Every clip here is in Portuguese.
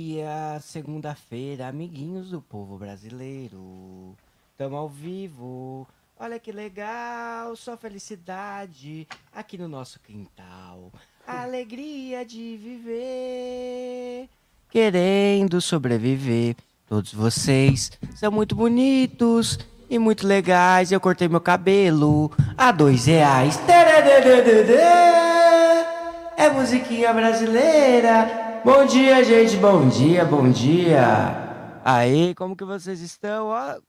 dia, segunda-feira, amiguinhos do povo brasileiro. Tamo ao vivo. Olha que legal, só felicidade aqui no nosso quintal. Alegria de viver, querendo sobreviver. Todos vocês são muito bonitos e muito legais. Eu cortei meu cabelo a dois reais. É musiquinha brasileira. Bom dia, gente. Bom dia, bom dia. Aí, como que vocês estão? Ó,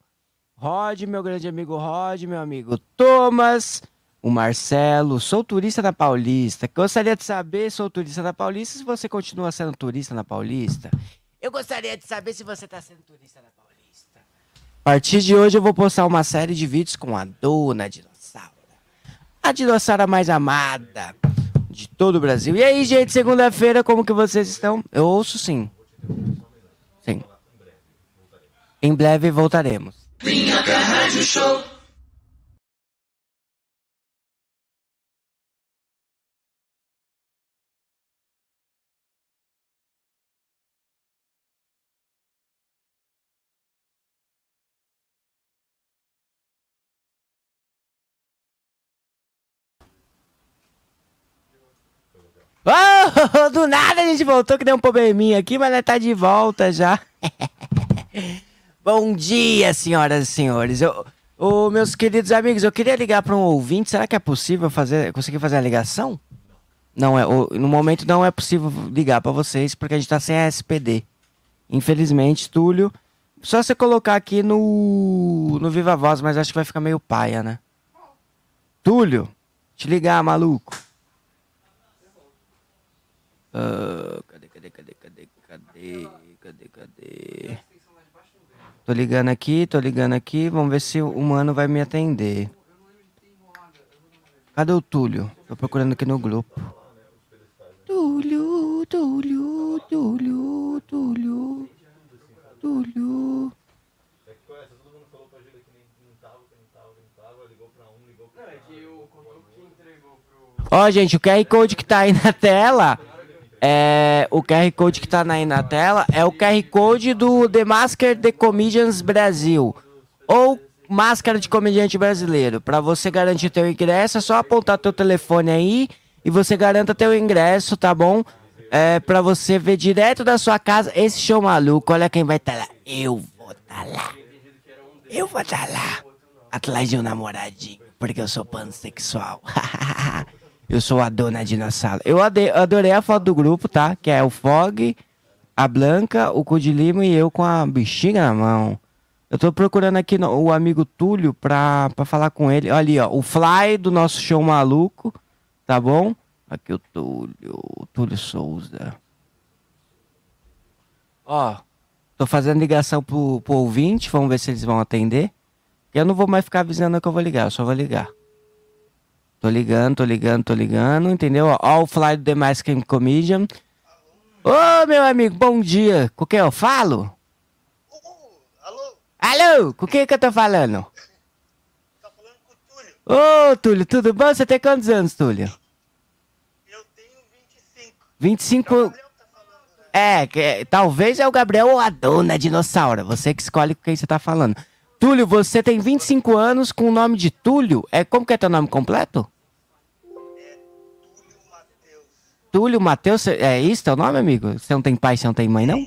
Rod, meu grande amigo Rod, meu amigo Thomas, o Marcelo. Sou turista na Paulista. Gostaria de saber, sou turista na Paulista, se você continua sendo turista na Paulista. Eu gostaria de saber se você está sendo turista na Paulista. A partir de hoje eu vou postar uma série de vídeos com a dona dinossauro. A dinossauro mais amada de todo o Brasil. E aí, gente, segunda-feira, como que vocês estão? Eu ouço sim. Sim. Em breve voltaremos. Oh, do nada a gente voltou que deu um probleminha aqui, mas tá de volta já. Bom dia, senhoras e senhores. Eu, ô, meus queridos amigos, eu queria ligar para um ouvinte. Será que é possível fazer, conseguir fazer a ligação? Não é, ô, no momento não é possível ligar para vocês porque a gente tá sem a SPD. Infelizmente, Túlio, só você colocar aqui no no Viva Voz, mas acho que vai ficar meio paia, né? Túlio, te ligar, maluco. Ah, cadê, cadê, cadê, cadê, cadê, cadê, cadê? Tô ligando aqui, tô ligando aqui, vamos ver se o mano vai me atender. Cadê o Túlio? Tô procurando aqui no grupo. Túlio, Túlio, Túlio, Túlio, Túlio. Ó, gente, o QR Code que tá aí na tela é, o QR Code que tá aí na tela é o QR Code do The Masker The Comedians Brasil. Ou Máscara de Comediante Brasileiro. Para você garantir teu ingresso, é só apontar teu telefone aí e você garanta teu ingresso, tá bom? É, para você ver direto da sua casa esse show maluco. Olha quem vai estar tá lá. Eu vou estar tá lá. Eu vou estar tá lá. Atrás de um namoradinho. Porque eu sou pansexual. Eu sou a dona dinossauro. Eu ade- adorei a foto do grupo, tá? Que é o Fog, a Blanca, o Cu de Lima e eu com a bexiga na mão. Eu tô procurando aqui no- o amigo Túlio pra, pra falar com ele. Olha ali, ó. O Fly do nosso show maluco. Tá bom? Aqui o Túlio. O Túlio Souza. Ó. Tô fazendo ligação pro, pro ouvinte. Vamos ver se eles vão atender. Eu não vou mais ficar avisando que eu vou ligar. Eu só vou ligar. Tô ligando, tô ligando, tô ligando, entendeu? O fly do The Masked Comedian. Ô, meu amigo, bom dia. Com quem eu falo? Alô? Alô, com quem que eu tô falando? Tá falando com o Túlio? Ô, Túlio, tudo bom? Você tem quantos anos, Túlio? Eu tenho 25. 25... Gabriel tá falando, né? É, que, é, talvez é o Gabriel ou a dona dinossauro. Você que escolhe com quem você tá falando. Túlio, você tem 25 anos com o nome de Túlio? É, como que é teu nome completo? Túlio Matheus, é isso teu nome, amigo? Você não tem pai, você não tem mãe, não?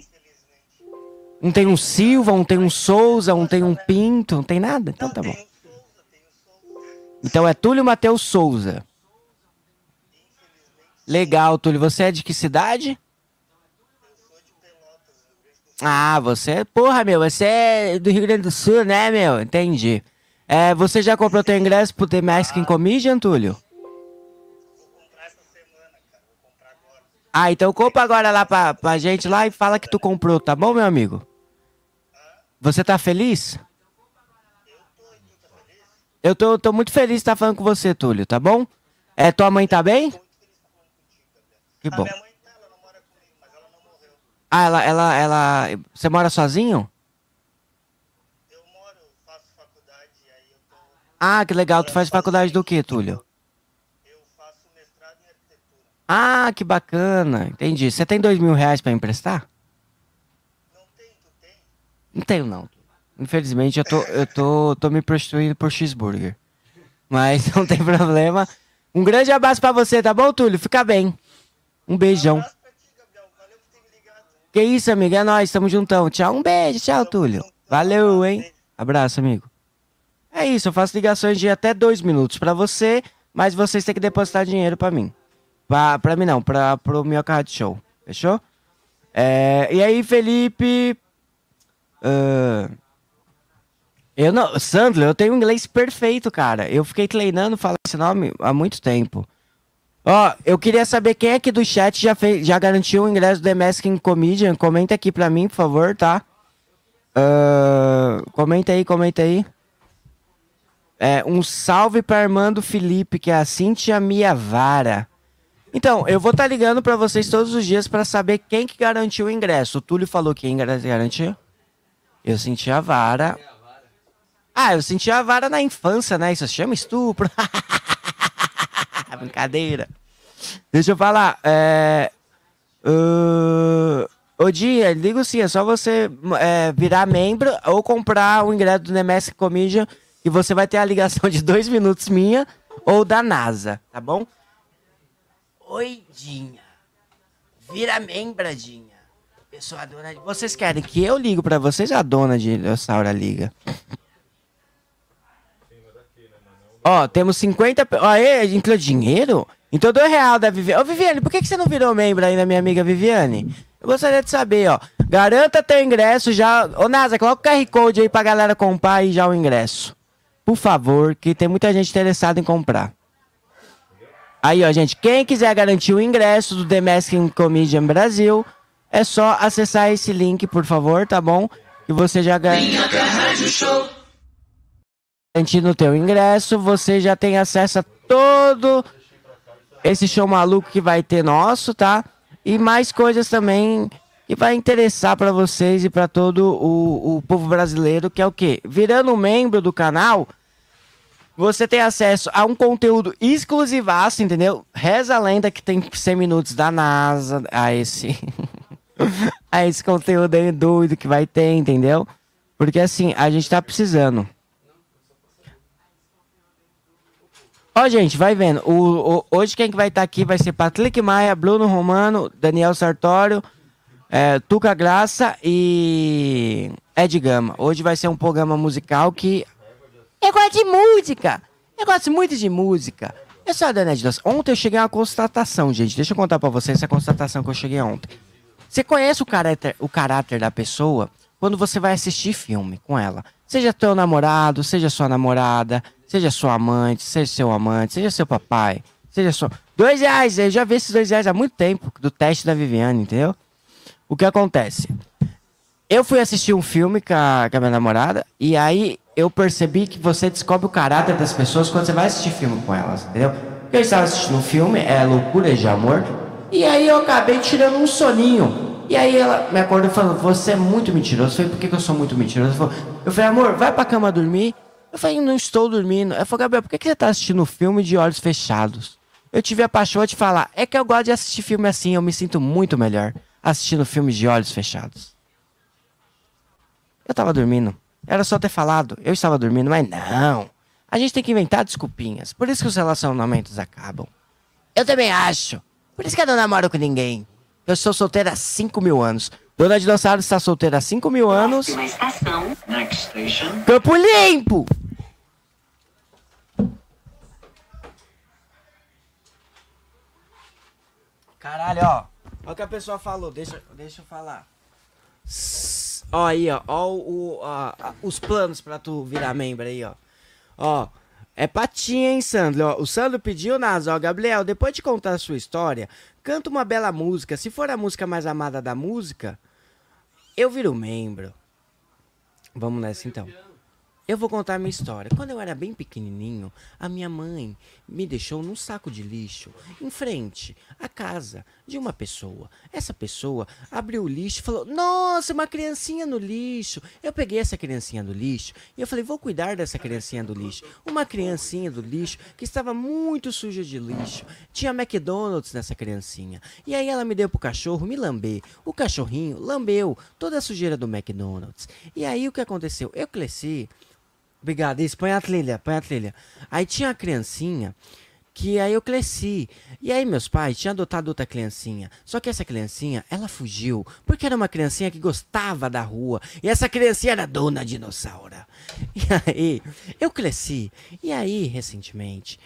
Um tem um Silva, um tem um Souza, um tem um Pinto, não tem nada? Então tá bom. Então é Túlio Matheus Souza. Legal, Túlio. Você é de que cidade? Ah, você é. Porra, meu, você é do Rio Grande do Sul, né, meu? Entendi. É, você já comprou teu ingresso pro The Masking Comedian, Túlio? Ah, então compra agora lá pra, pra gente lá e fala que tu comprou, tá bom, meu amigo? Você tá feliz? Eu tô, tô muito feliz de estar falando com você, Túlio, tá bom? É, tua mãe tá bem? Que bom. minha mãe tá, ela não mora comigo, mas ela não morreu. Ah, ela, ela, ela. Você mora sozinho? Eu moro, faço faculdade aí eu tô. Ah, que legal. Tu faz faculdade do que, Túlio? Eu faço mestrado em arquitetura. Ah, que bacana. Entendi. Você tem dois mil reais pra emprestar? Não tenho, não. Infelizmente, eu tô, eu tô, tô me prostituindo por cheeseburger. Mas não tem problema. Um grande abraço pra você, tá bom, Túlio? Fica bem. Um beijão. abraço pra ti, Gabriel. Valeu por ter me ligado. Que isso, amigo? É nóis, tamo juntão. Tchau, um beijo. Tchau, Túlio. Valeu, hein? Abraço, amigo. É isso, eu faço ligações de até dois minutos pra você, mas vocês têm que depositar dinheiro pra mim. Pra, mim não, pra, pro Minhoca Rádio Show. Fechou? É, e aí, Felipe... ah, eu não... Sandler, eu tenho inglês perfeito, cara. Eu fiquei treinando falar esse nome há muito tempo. Ó, eu queria saber quem aqui do chat já, fez, já garantiu o ingresso do The Masking Comedian. Comenta aqui pra mim, por favor, tá? Ah, comenta aí, comenta aí. É, um salve pra Armando Felipe, que é a Cintia Miavara. Então, eu vou estar ligando pra vocês todos os dias pra saber quem que garantiu o ingresso. O Túlio falou que quem gar- garantiu. Eu senti a vara. Ah, eu senti a vara na infância, né? Isso se chama estupro. Brincadeira. Deixa eu falar. É. Uh, ô dia, ligo sim, é só você é, virar membro ou comprar o ingresso do Nemesc Comedian e você vai ter a ligação de dois minutos minha ou da NASA, tá bom? Oi, Dinha. Vira membra, Dinha. Eu sou a dona de... Vocês querem que eu ligo pra vocês a dona de Dinossauro liga? Ó, temos 50... pe- Ó, aí, incluiu dinheiro? Então, dois real da Viviane. Ô, Viviane, por que, que você não virou membro ainda, minha amiga Viviane? Eu gostaria de saber, ó. Garanta teu ingresso já... Ô, Nasa, coloca o QR Code aí pra galera comprar aí já o ingresso. Por favor, que tem muita gente interessada em comprar. Aí, ó, gente, quem quiser garantir o ingresso do The Masking Comedian Brasil, é só acessar esse link, por favor, tá bom? E você já. Garantindo o teu ingresso, você já tem acesso a todo esse show maluco que vai ter nosso, tá? E mais coisas também que vai interessar pra vocês e pra todo o, o povo brasileiro, que é o quê? Virando membro do canal, você tem acesso a um conteúdo exclusivaço, entendeu? Reza a lenda que tem 100 minutos da NASA, a esse. a esse conteúdo aí doido que vai ter, entendeu? Porque assim, a gente tá precisando. Ó, gente, vai vendo. O, o- hoje quem que vai estar aqui vai ser Patrick Maia, Bruno Romano, Daniel Sartório, é, Tuca Graça e Ed Gama. Hoje vai ser um programa musical que eu gosto de música. Eu gosto muito de música. Eu sou a Dana. Ontem eu cheguei a uma constatação, gente. Deixa eu contar pra vocês essa constatação que eu cheguei ontem. Você conhece o caráter, o caráter da pessoa quando você vai assistir filme com ela. Seja teu namorado, seja sua namorada, seja sua amante, seja seu amante, seja seu papai, seja sua... Dois reais, eu já vi esses dois reais há muito tempo, do teste da Viviane, entendeu? O que acontece? Eu fui assistir um filme com a, com a minha namorada e aí eu percebi que você descobre o caráter das pessoas quando você vai assistir filme com elas, entendeu? Porque eu estava assistindo um filme, é Loucura de Amor, e aí eu acabei tirando um soninho. E aí ela me acordou falando, você é muito mentiroso. Eu falei, por que, que eu sou muito mentiroso? Eu falei, amor, vai pra cama dormir. Eu falei, não estou dormindo. Ela falou, Gabriel, por que, que você tá assistindo filme de olhos fechados? Eu tive a paixão de falar, é que eu gosto de assistir filme assim, eu me sinto muito melhor assistindo filmes de olhos fechados. Eu tava dormindo. Era só ter falado. Eu estava dormindo, mas não. A gente tem que inventar desculpinhas. Por isso que os relacionamentos acabam. Eu também acho. Por isso que eu não namoro com ninguém. Eu sou solteira há 5 mil anos. Dona Dinossauro está solteira há 5 mil anos. Next station. Campo Limpo! Caralho, ó. Olha o que a pessoa falou. Deixa, deixa eu falar. Sss, Ó aí, ó. Ó o, ó, os planos pra tu virar membro aí, ó. Ó. É patinha, hein, Sandro? Ó, o Sandro pediu, Nas, ó, Gabriel, depois de contar a sua história, canta uma bela música. Se for a música mais amada da música, eu viro membro. Vamos nessa então. Eu vou contar a minha história. Quando eu era bem pequenininho, a minha mãe me deixou num saco de lixo em frente à casa de uma pessoa. Essa pessoa abriu o lixo e falou: Nossa, uma criancinha no lixo. Eu peguei essa criancinha do lixo e eu falei: Vou cuidar dessa criancinha do lixo. Uma criancinha do lixo que estava muito suja de lixo. Tinha McDonald's nessa criancinha. E aí ela me deu pro cachorro me lamber. O cachorrinho lambeu toda a sujeira do McDonald's. E aí o que aconteceu? Eu cresci. Obrigado, isso, põe a trilha, põe a trilha. Aí tinha a criancinha que aí eu cresci. E aí meus pais tinham adotado outra criancinha. Só que essa criancinha, ela fugiu, porque era uma criancinha que gostava da rua. E essa criancinha era dona dinossauro. E aí, eu cresci. E aí, recentemente,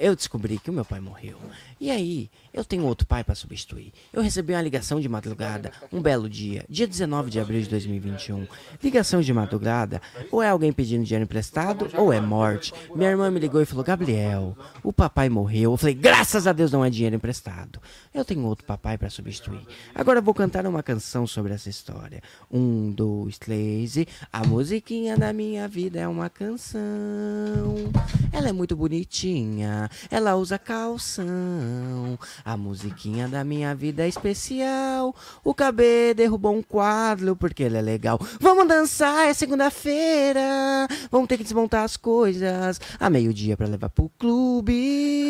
eu descobri que o meu pai morreu. E aí, eu tenho outro pai para substituir. Eu recebi uma ligação de madrugada, um belo dia, dia 19 de abril de 2021. Ligação de madrugada, ou é alguém pedindo dinheiro emprestado, ou é morte. Minha irmã me ligou e falou: Gabriel, o papai morreu. Eu falei: graças a Deus não é dinheiro emprestado. Eu tenho outro papai para substituir. Agora eu vou cantar uma canção sobre essa história. Um, dois, três e. A musiquinha da minha vida é uma canção. Ela é muito bonitinha, ela usa calção. A musiquinha da minha vida é especial. O KB derrubou um quadro porque ele é legal. Vamos dançar, é segunda-feira. Vamos ter que desmontar as coisas. A meio-dia pra levar pro clube.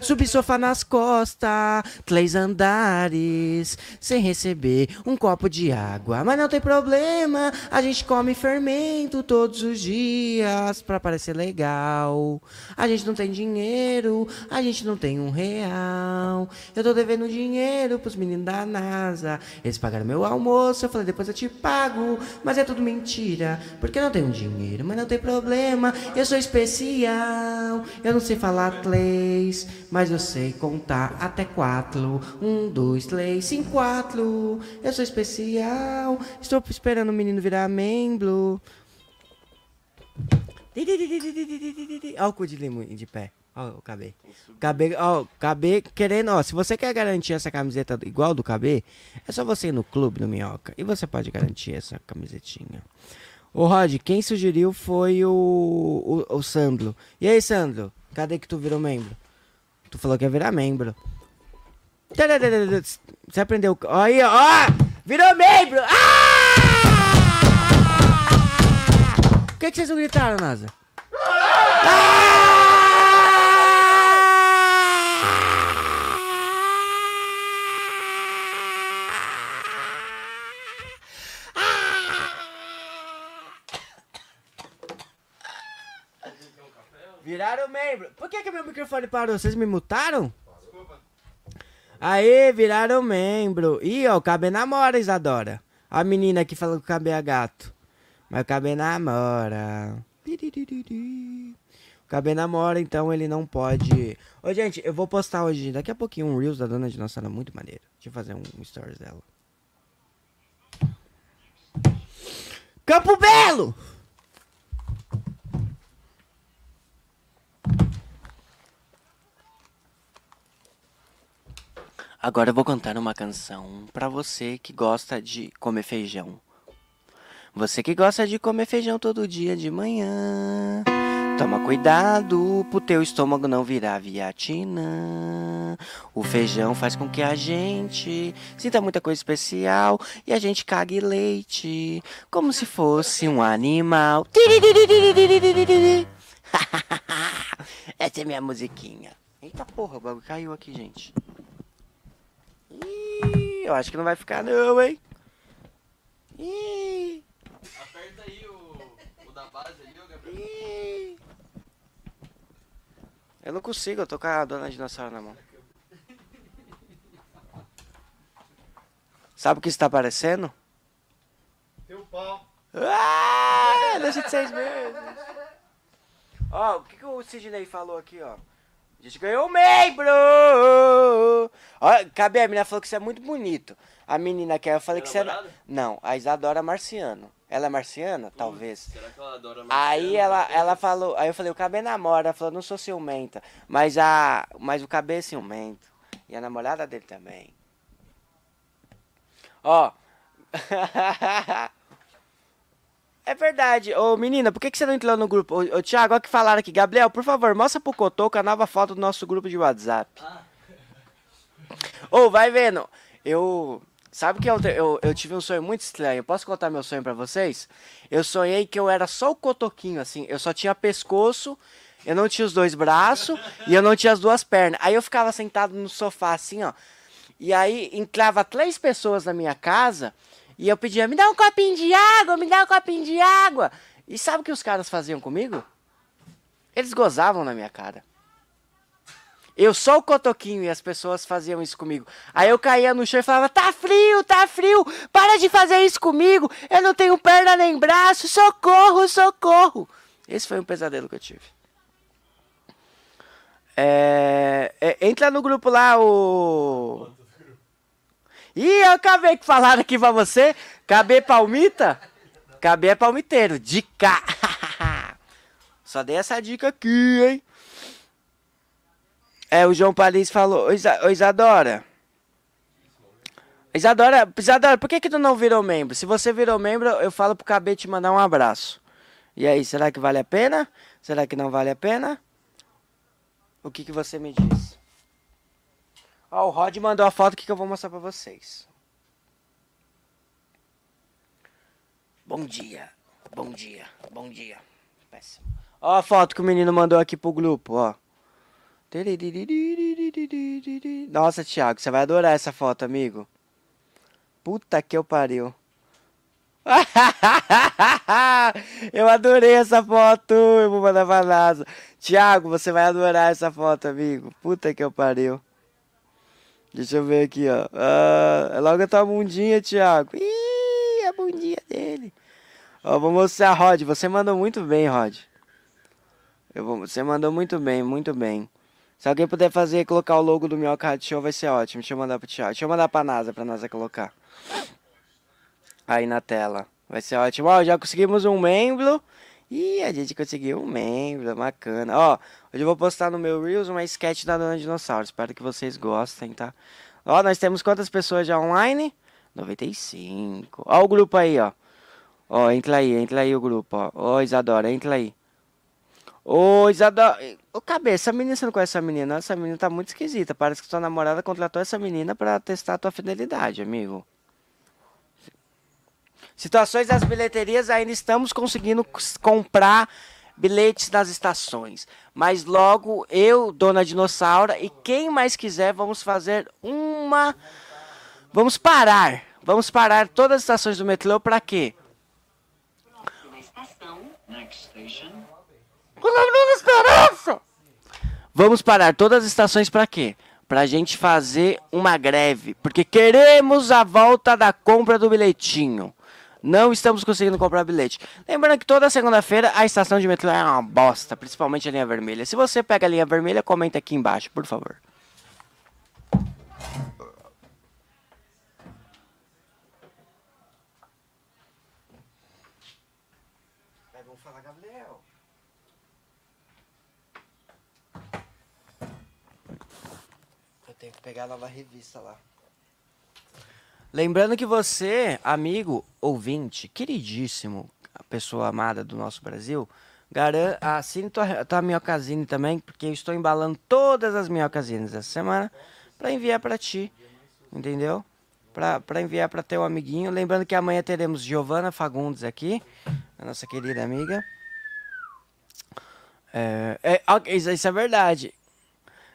Subir sofá nas costas. Três andares. Sem receber um copo de água. Mas não tem problema. A gente come fermento todos os dias pra parecer legal. A gente não tem dinheiro. A gente não tem um real. Eu tô devendo dinheiro pros meninos da NASA. Eles pagaram meu almoço. Eu falei, depois eu te pago. Mas é tudo mentira. Porque eu não tenho dinheiro. Mas não tem problema. Eu sou especial. Eu não sei falar três. Mas eu sei contar até quatro. Um, dois, três, cinco, quatro. Eu sou especial. Estou esperando o menino virar membro. Olha o cu de limão de pé. Ó, o KB. KB, ó, KB querendo, ó, se você quer garantir essa camiseta igual do KB, é só você ir no clube do Minhoca e você pode garantir essa camisetinha. Ô Rod, quem sugeriu foi o, o, o Sandro. E aí, Sandro? Cadê que tu virou membro? Tu falou que ia virar membro. Você aprendeu. Aí, ó! Virou membro! Ah! O que, que vocês não gritaram, Nasa? Viraram membro. Por que, que meu microfone parou? Vocês me mutaram? Aê, viraram membro. Ih, ó, o KB namora, Isadora. A menina que falou que o KB é gato. Mas o KB namora. O KB namora, então ele não pode. Ô, gente, eu vou postar hoje, daqui a pouquinho, um Reels da Dona Dinossauro muito maneiro. Deixa eu fazer um stories dela. Campo Belo! Agora eu vou cantar uma canção pra você que gosta de comer feijão. Você que gosta de comer feijão todo dia de manhã. Toma cuidado pro teu estômago não virar viatina. O feijão faz com que a gente sinta muita coisa especial e a gente cague leite como se fosse um animal. Essa é minha musiquinha. Eita porra, o bagulho caiu aqui, gente. Ih, eu acho que não vai ficar não, hein? Ih. Aperta aí o, o da base ali, ô Gabriel. Ih. Eu não consigo, eu tô com a dona dinossauro na mão. Sabe o que está aparecendo? Teu pau. Ah, deixa de seis meses. Ó, o que, que o Sidney falou aqui, ó? A gente ganhou um membro! Ó, cabe a menina falou que você é muito bonito. A menina que eu falei que você é. Não, a Isadora Marciano. Ela é marciana? Talvez. Será que ela adora Aí marciano? ela, ela falou, aí eu falei, o KB namora, ela falou, não sou ciumenta, mas a, mas o KB é ciumento. E a namorada dele também. Ó. É verdade. Ô, menina, por que, que você não entrou no grupo? Ô, ô Thiago, olha que falaram aqui. Gabriel, por favor, mostra pro Cotoco a nova foto do nosso grupo de WhatsApp. Ô, vai vendo. Eu. Sabe que eu, eu, eu tive um sonho muito estranho. Posso contar meu sonho pra vocês? Eu sonhei que eu era só o cotoquinho, assim. Eu só tinha pescoço, eu não tinha os dois braços e eu não tinha as duas pernas. Aí eu ficava sentado no sofá, assim, ó. E aí entrava três pessoas na minha casa e eu pedia, me dá um copinho de água, me dá um copinho de água. E sabe o que os caras faziam comigo? Eles gozavam na minha cara. Eu só o cotoquinho e as pessoas faziam isso comigo. Aí eu caía no chão e falava: Tá frio, tá frio, para de fazer isso comigo. Eu não tenho perna nem braço, socorro, socorro. Esse foi um pesadelo que eu tive. É, é, entra no grupo lá, o. Ih, eu acabei que falaram aqui pra você. KB Palmita? KB é palmiteiro, dica. Só dei essa dica aqui, hein? É, o João Paris falou, ô Isadora. Isadora, Isadora, por que que tu não virou membro? Se você virou membro, eu falo pro KB te mandar um abraço. E aí, será que vale a pena? Será que não vale a pena? O que que você me diz? Ó, o Rod mandou a foto que, eu vou mostrar pra vocês. Bom dia, bom dia, bom dia. Péssimo. Ó a foto que o menino mandou aqui pro grupo, ó. Nossa, Thiago, você vai adorar essa foto, amigo. Puta que eu pariu. eu adorei essa foto. Eu vou mandar pra NASA. Thiago, você vai adorar essa foto, amigo. Puta que eu pariu. Deixa eu ver aqui, ó. Ah, logo a tua bundinha, Thiago. Ih, a bundinha dele. Ó, vou mostrar, Rod. Você mandou muito bem, Rod. Eu vou, você mandou muito bem, muito bem. Se alguém puder fazer, colocar o logo do Minhoca Show, vai ser ótimo. Deixa eu mandar pro Thiago. Deixa eu mandar pra NASA, pra NASA colocar. Aí na tela. Vai ser ótimo. Ó, já conseguimos um membro. Ih, a gente conseguiu um membro, bacana. Ó, hoje eu vou postar no meu Reels uma sketch da Dona Dinossauro. Espero que vocês gostem, tá? Ó, nós temos quantas pessoas já online? 95. Ó o grupo aí, ó. Ó, entra aí, entra aí o grupo, ó. Ó, Isadora, entra aí. Ô, Isadora. Ô, cabeça, essa menina, você não conhece essa menina? Essa menina tá muito esquisita. Parece que sua namorada contratou essa menina pra testar a tua fidelidade, amigo. Situações das bilheterias, ainda estamos conseguindo comprar bilhetes nas estações. Mas logo eu, Dona Dinossauro, e quem mais quiser, vamos fazer uma. Vamos parar. Vamos parar todas as estações do metrô para quê? Vamos parar todas as estações para quê? Pra gente fazer uma greve, porque queremos a volta da compra do bilhetinho. Não estamos conseguindo comprar bilhete. Lembrando que toda segunda-feira a estação de metrô é uma bosta, principalmente a linha vermelha. Se você pega a linha vermelha, comenta aqui embaixo, por favor. Pegar a nova revista lá. Lembrando que você, amigo, ouvinte, queridíssimo, pessoa amada do nosso Brasil, garan assine tua, tua minhocazine também, porque eu estou embalando todas as minhocazines essa semana para enviar para ti, entendeu? Para enviar para teu amiguinho. Lembrando que amanhã teremos Giovana Fagundes aqui, a nossa querida amiga. É, é, isso é verdade.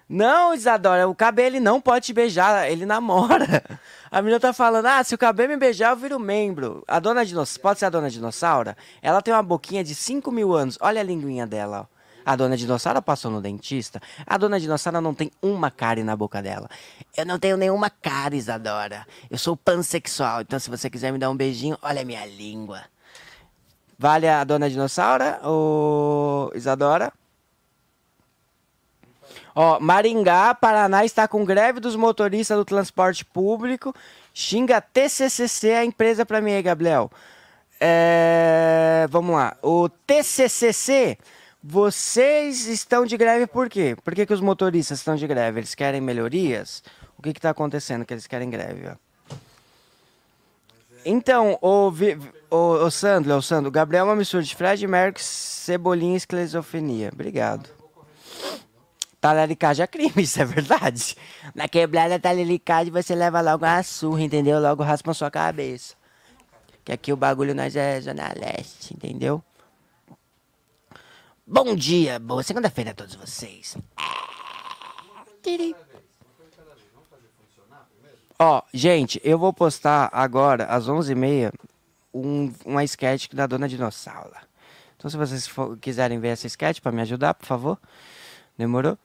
Não, Isadora, o cabelo ele não pode te beijar, ele namora. A menina tá falando, ah, se o cabelo me beijar, eu viro membro. A dona dinossauro, pode ser a dona dinossauro? Ela tem uma boquinha de 5 mil anos, olha a linguinha dela, ó. A dona dinossauro passou no dentista. A dona dinossauro não tem uma cárie na boca dela. Eu não tenho nenhuma cárie, Isadora. Eu sou pansexual, então se você quiser me dar um beijinho, olha a minha língua. Vale a dona dinossauro ou Isadora? Ó, Maringá, Paraná está com greve dos motoristas do transporte público. Xinga TCCC, a empresa para mim aí, Gabriel. É, vamos lá. O TCCC, vocês estão de greve por quê? Por que, que os motoristas estão de greve? Eles querem melhorias? O que está acontecendo que eles querem greve? Ó? Então, o, o, o Sandro, o Sandro, Gabriel é uma mistura de Fred Mercury, Cebolinha e esquizofrenia. Obrigado. Talaricagem é crime, isso é verdade. Na quebrada talaricagem você leva logo uma surra, entendeu? Logo raspa a sua cabeça. Que aqui o bagulho nós é Zona Leste, entendeu? Bom dia, boa segunda-feira a todos vocês. Tiri. Ó, gente, eu vou postar agora, às 11h30, um, uma sketch da Dona Dinossauro. Então, se vocês for- quiserem ver essa sketch pra me ajudar, por favor. Demorou?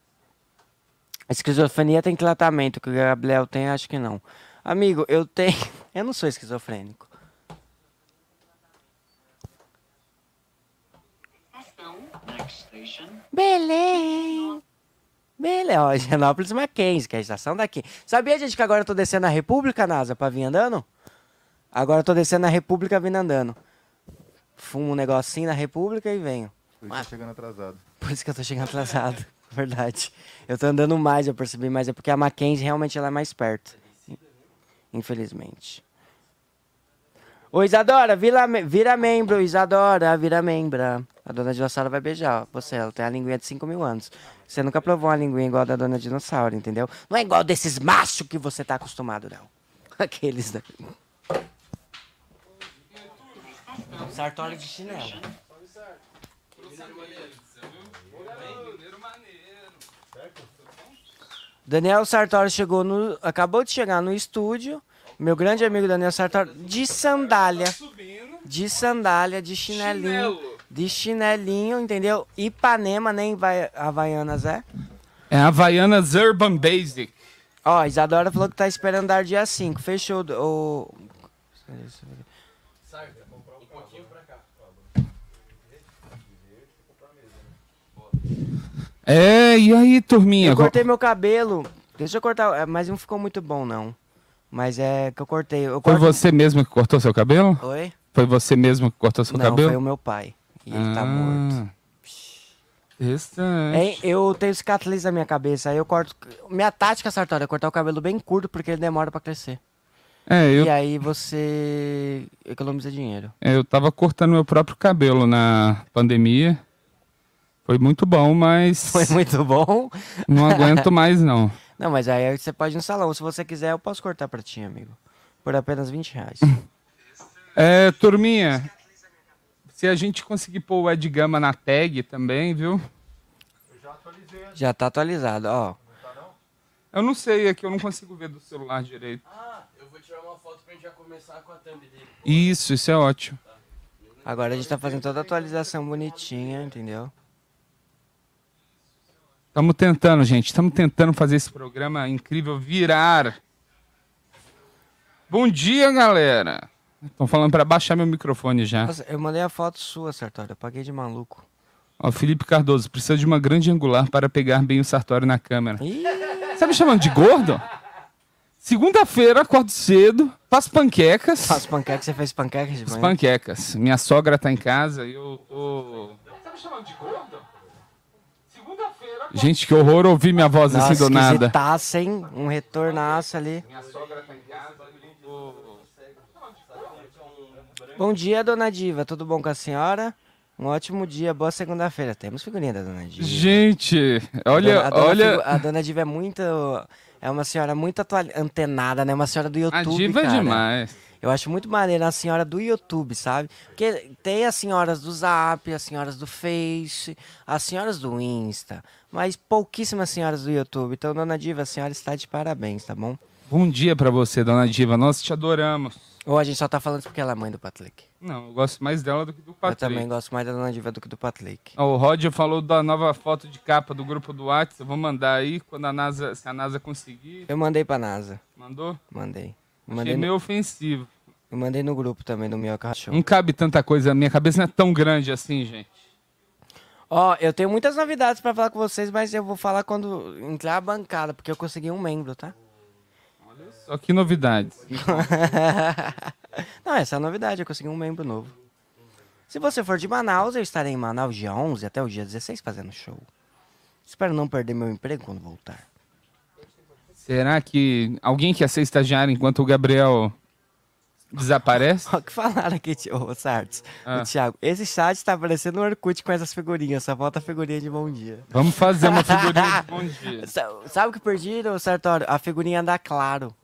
A esquizofrenia tem tratamento, que o Gabriel tem, acho que não. Amigo, eu tenho. Eu não sou esquizofrênico. Belém. Belém, ó, Higienópolis Mackenzie, que é a estação daqui. Sabia, gente, que agora eu tô descendo na República, NASA, pra vir andando? Agora eu tô descendo na República vindo andando. Fumo um negocinho na República e venho. Por isso tá chegando atrasado. Por isso que eu tô chegando atrasado. Verdade. Eu tô andando mais, eu percebi, mas é porque a Mackenzie realmente ela é mais perto. Infelizmente. Ô Isadora, vira, vira membro, Isadora, vira membra. A dona dinossauro vai beijar você, ela tem a linguinha de 5 mil anos. Você nunca provou uma linguinha igual a da dona dinossauro, entendeu? Não é igual desses machos que você tá acostumado, não. Aqueles da. Sartório de chinelo. Daniel Sartori chegou no. Acabou de chegar no estúdio. Meu grande amigo Daniel Sartori, de sandália. De sandália, de chinelinho. De chinelinho, entendeu? Ipanema, nem vai Havaianas é. É Havaianas Urban Basic. Ó, Isadora falou que tá esperando dar dia 5. Fechou o. É, e aí, turminha? Eu cortei meu cabelo. Deixa eu cortar. é, Mas não ficou muito bom, não. Mas é que eu cortei. Eu Foi corto- você mesmo que cortou seu cabelo? Oi? Foi você mesmo que cortou seu Não, cabelo? foi o meu pai. E ele tá Ah, morto. Hein, eu tenho cicatriz na minha cabeça, aí eu corto. Minha tática, Sartório, é cortar o cabelo bem curto porque ele demora pra crescer. É, eu, E aí você economiza dinheiro. eu tava cortando meu próprio cabelo na pandemia. Foi muito bom, mas Foi muito bom. não aguento mais, não. Não, mas aí você pode ir no salão. Se você quiser, eu posso cortar pra ti, amigo. Por apenas 20 reais. É, turminha, se a gente conseguir pôr o Ed Gama na tag também, viu? Já tá atualizado, ó. Eu não sei, é que eu não consigo ver do celular direito. Ah, eu vou tirar uma foto pra gente já começar com a thumb dele. Isso, isso é ótimo. Agora a gente tá fazendo toda a atualização bonitinha, entendeu? Estamos tentando, gente. Estamos tentando fazer esse programa incrível virar. Bom dia, galera. Estão falando para baixar meu microfone já. Nossa, eu mandei a foto sua, Sartório. Eu paguei de maluco. Ó, Felipe Cardoso, precisa de uma grande angular para pegar bem o Sartório na câmera. Ih, Tá me chamando de gordo? Segunda-feira, acordo cedo, faço panquecas. faço panqueca, você fez panqueca de manhã? panquecas. Minha sogra tá em casa e eu tô. Tá me chamando de gordo? Gente, que horror ouvir minha voz Nossa, assim do nada. esquisitaço, hein? Um retornaço ali. Minha sogra tá em casa. Bom dia, dona Diva. Tudo bom com a senhora? Um ótimo dia, boa segunda-feira. Temos figurinha da dona Diva. Gente, olha, a dona, olha. figu- a dona Diva é muito. É uma senhora muito antenada, né? Uma senhora do YouTube. A diva é cara. demais. Eu acho muito maneiro a senhora do YouTube, sabe? Porque tem as senhoras do Zap, as senhoras do Face, as senhoras do Insta, mas pouquíssimas senhoras do YouTube. Então, dona Diva, a senhora está de parabéns, tá bom? Bom dia pra você, dona Diva. Nós te adoramos. Ou a gente só tá falando isso porque ela é mãe do Patrick. Não, eu gosto mais dela do que do Eu Patrick. também gosto mais da dona Diva do que do Patrick. Ó, O Roger falou da nova foto de capa do grupo do WhatsApp. Eu vou mandar aí quando a NASA, se a NASA conseguir. Eu mandei pra NASA. Mandou? Mandei. Eu Achei mandei, no, meio ofensivo. eu mandei no grupo também do meu cachorro. Não cabe tanta coisa. Minha cabeça não é tão grande assim, gente. Ó, eu tenho muitas novidades pra falar com vocês, mas eu vou falar quando entrar a bancada, porque eu consegui um membro, tá? Só que novidades. Não, essa é a novidade, eu consegui um membro novo. Se você for de Manaus, eu estarei em Manaus dia 11 até o dia 16 fazendo show. Espero não perder meu emprego quando voltar. Será que alguém quer ser estagiário enquanto o Gabriel desaparece? Ó, o que falaram aqui, ô Sartes? Ah. O Thiago, esse chat tá parecendo um Orkut com essas figurinhas, só falta a figurinha de bom dia. Vamos fazer uma figurinha de bom dia. Sa- Sabe o que perdiram, Sartório? A figurinha da Claro.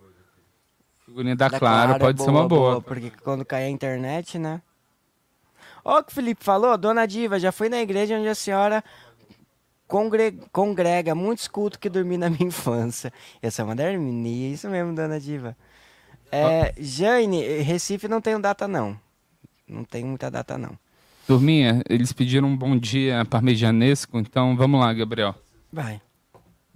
Figurinha da Da Claro, é pode ser uma boa. Porque quando cair a internet, né? Ó o que o Felipe falou, Dona Diva, já fui na igreja onde a senhora congre- congrega muitos cultos que dormi na minha infância. Essa é uma harmonia, isso mesmo, Dona Diva. É, Jane, Recife não tem data, não. Não tem muita data, não. Turminha, eles pediram um bom dia parmegianesco, então vamos lá, Gabriel. Vai.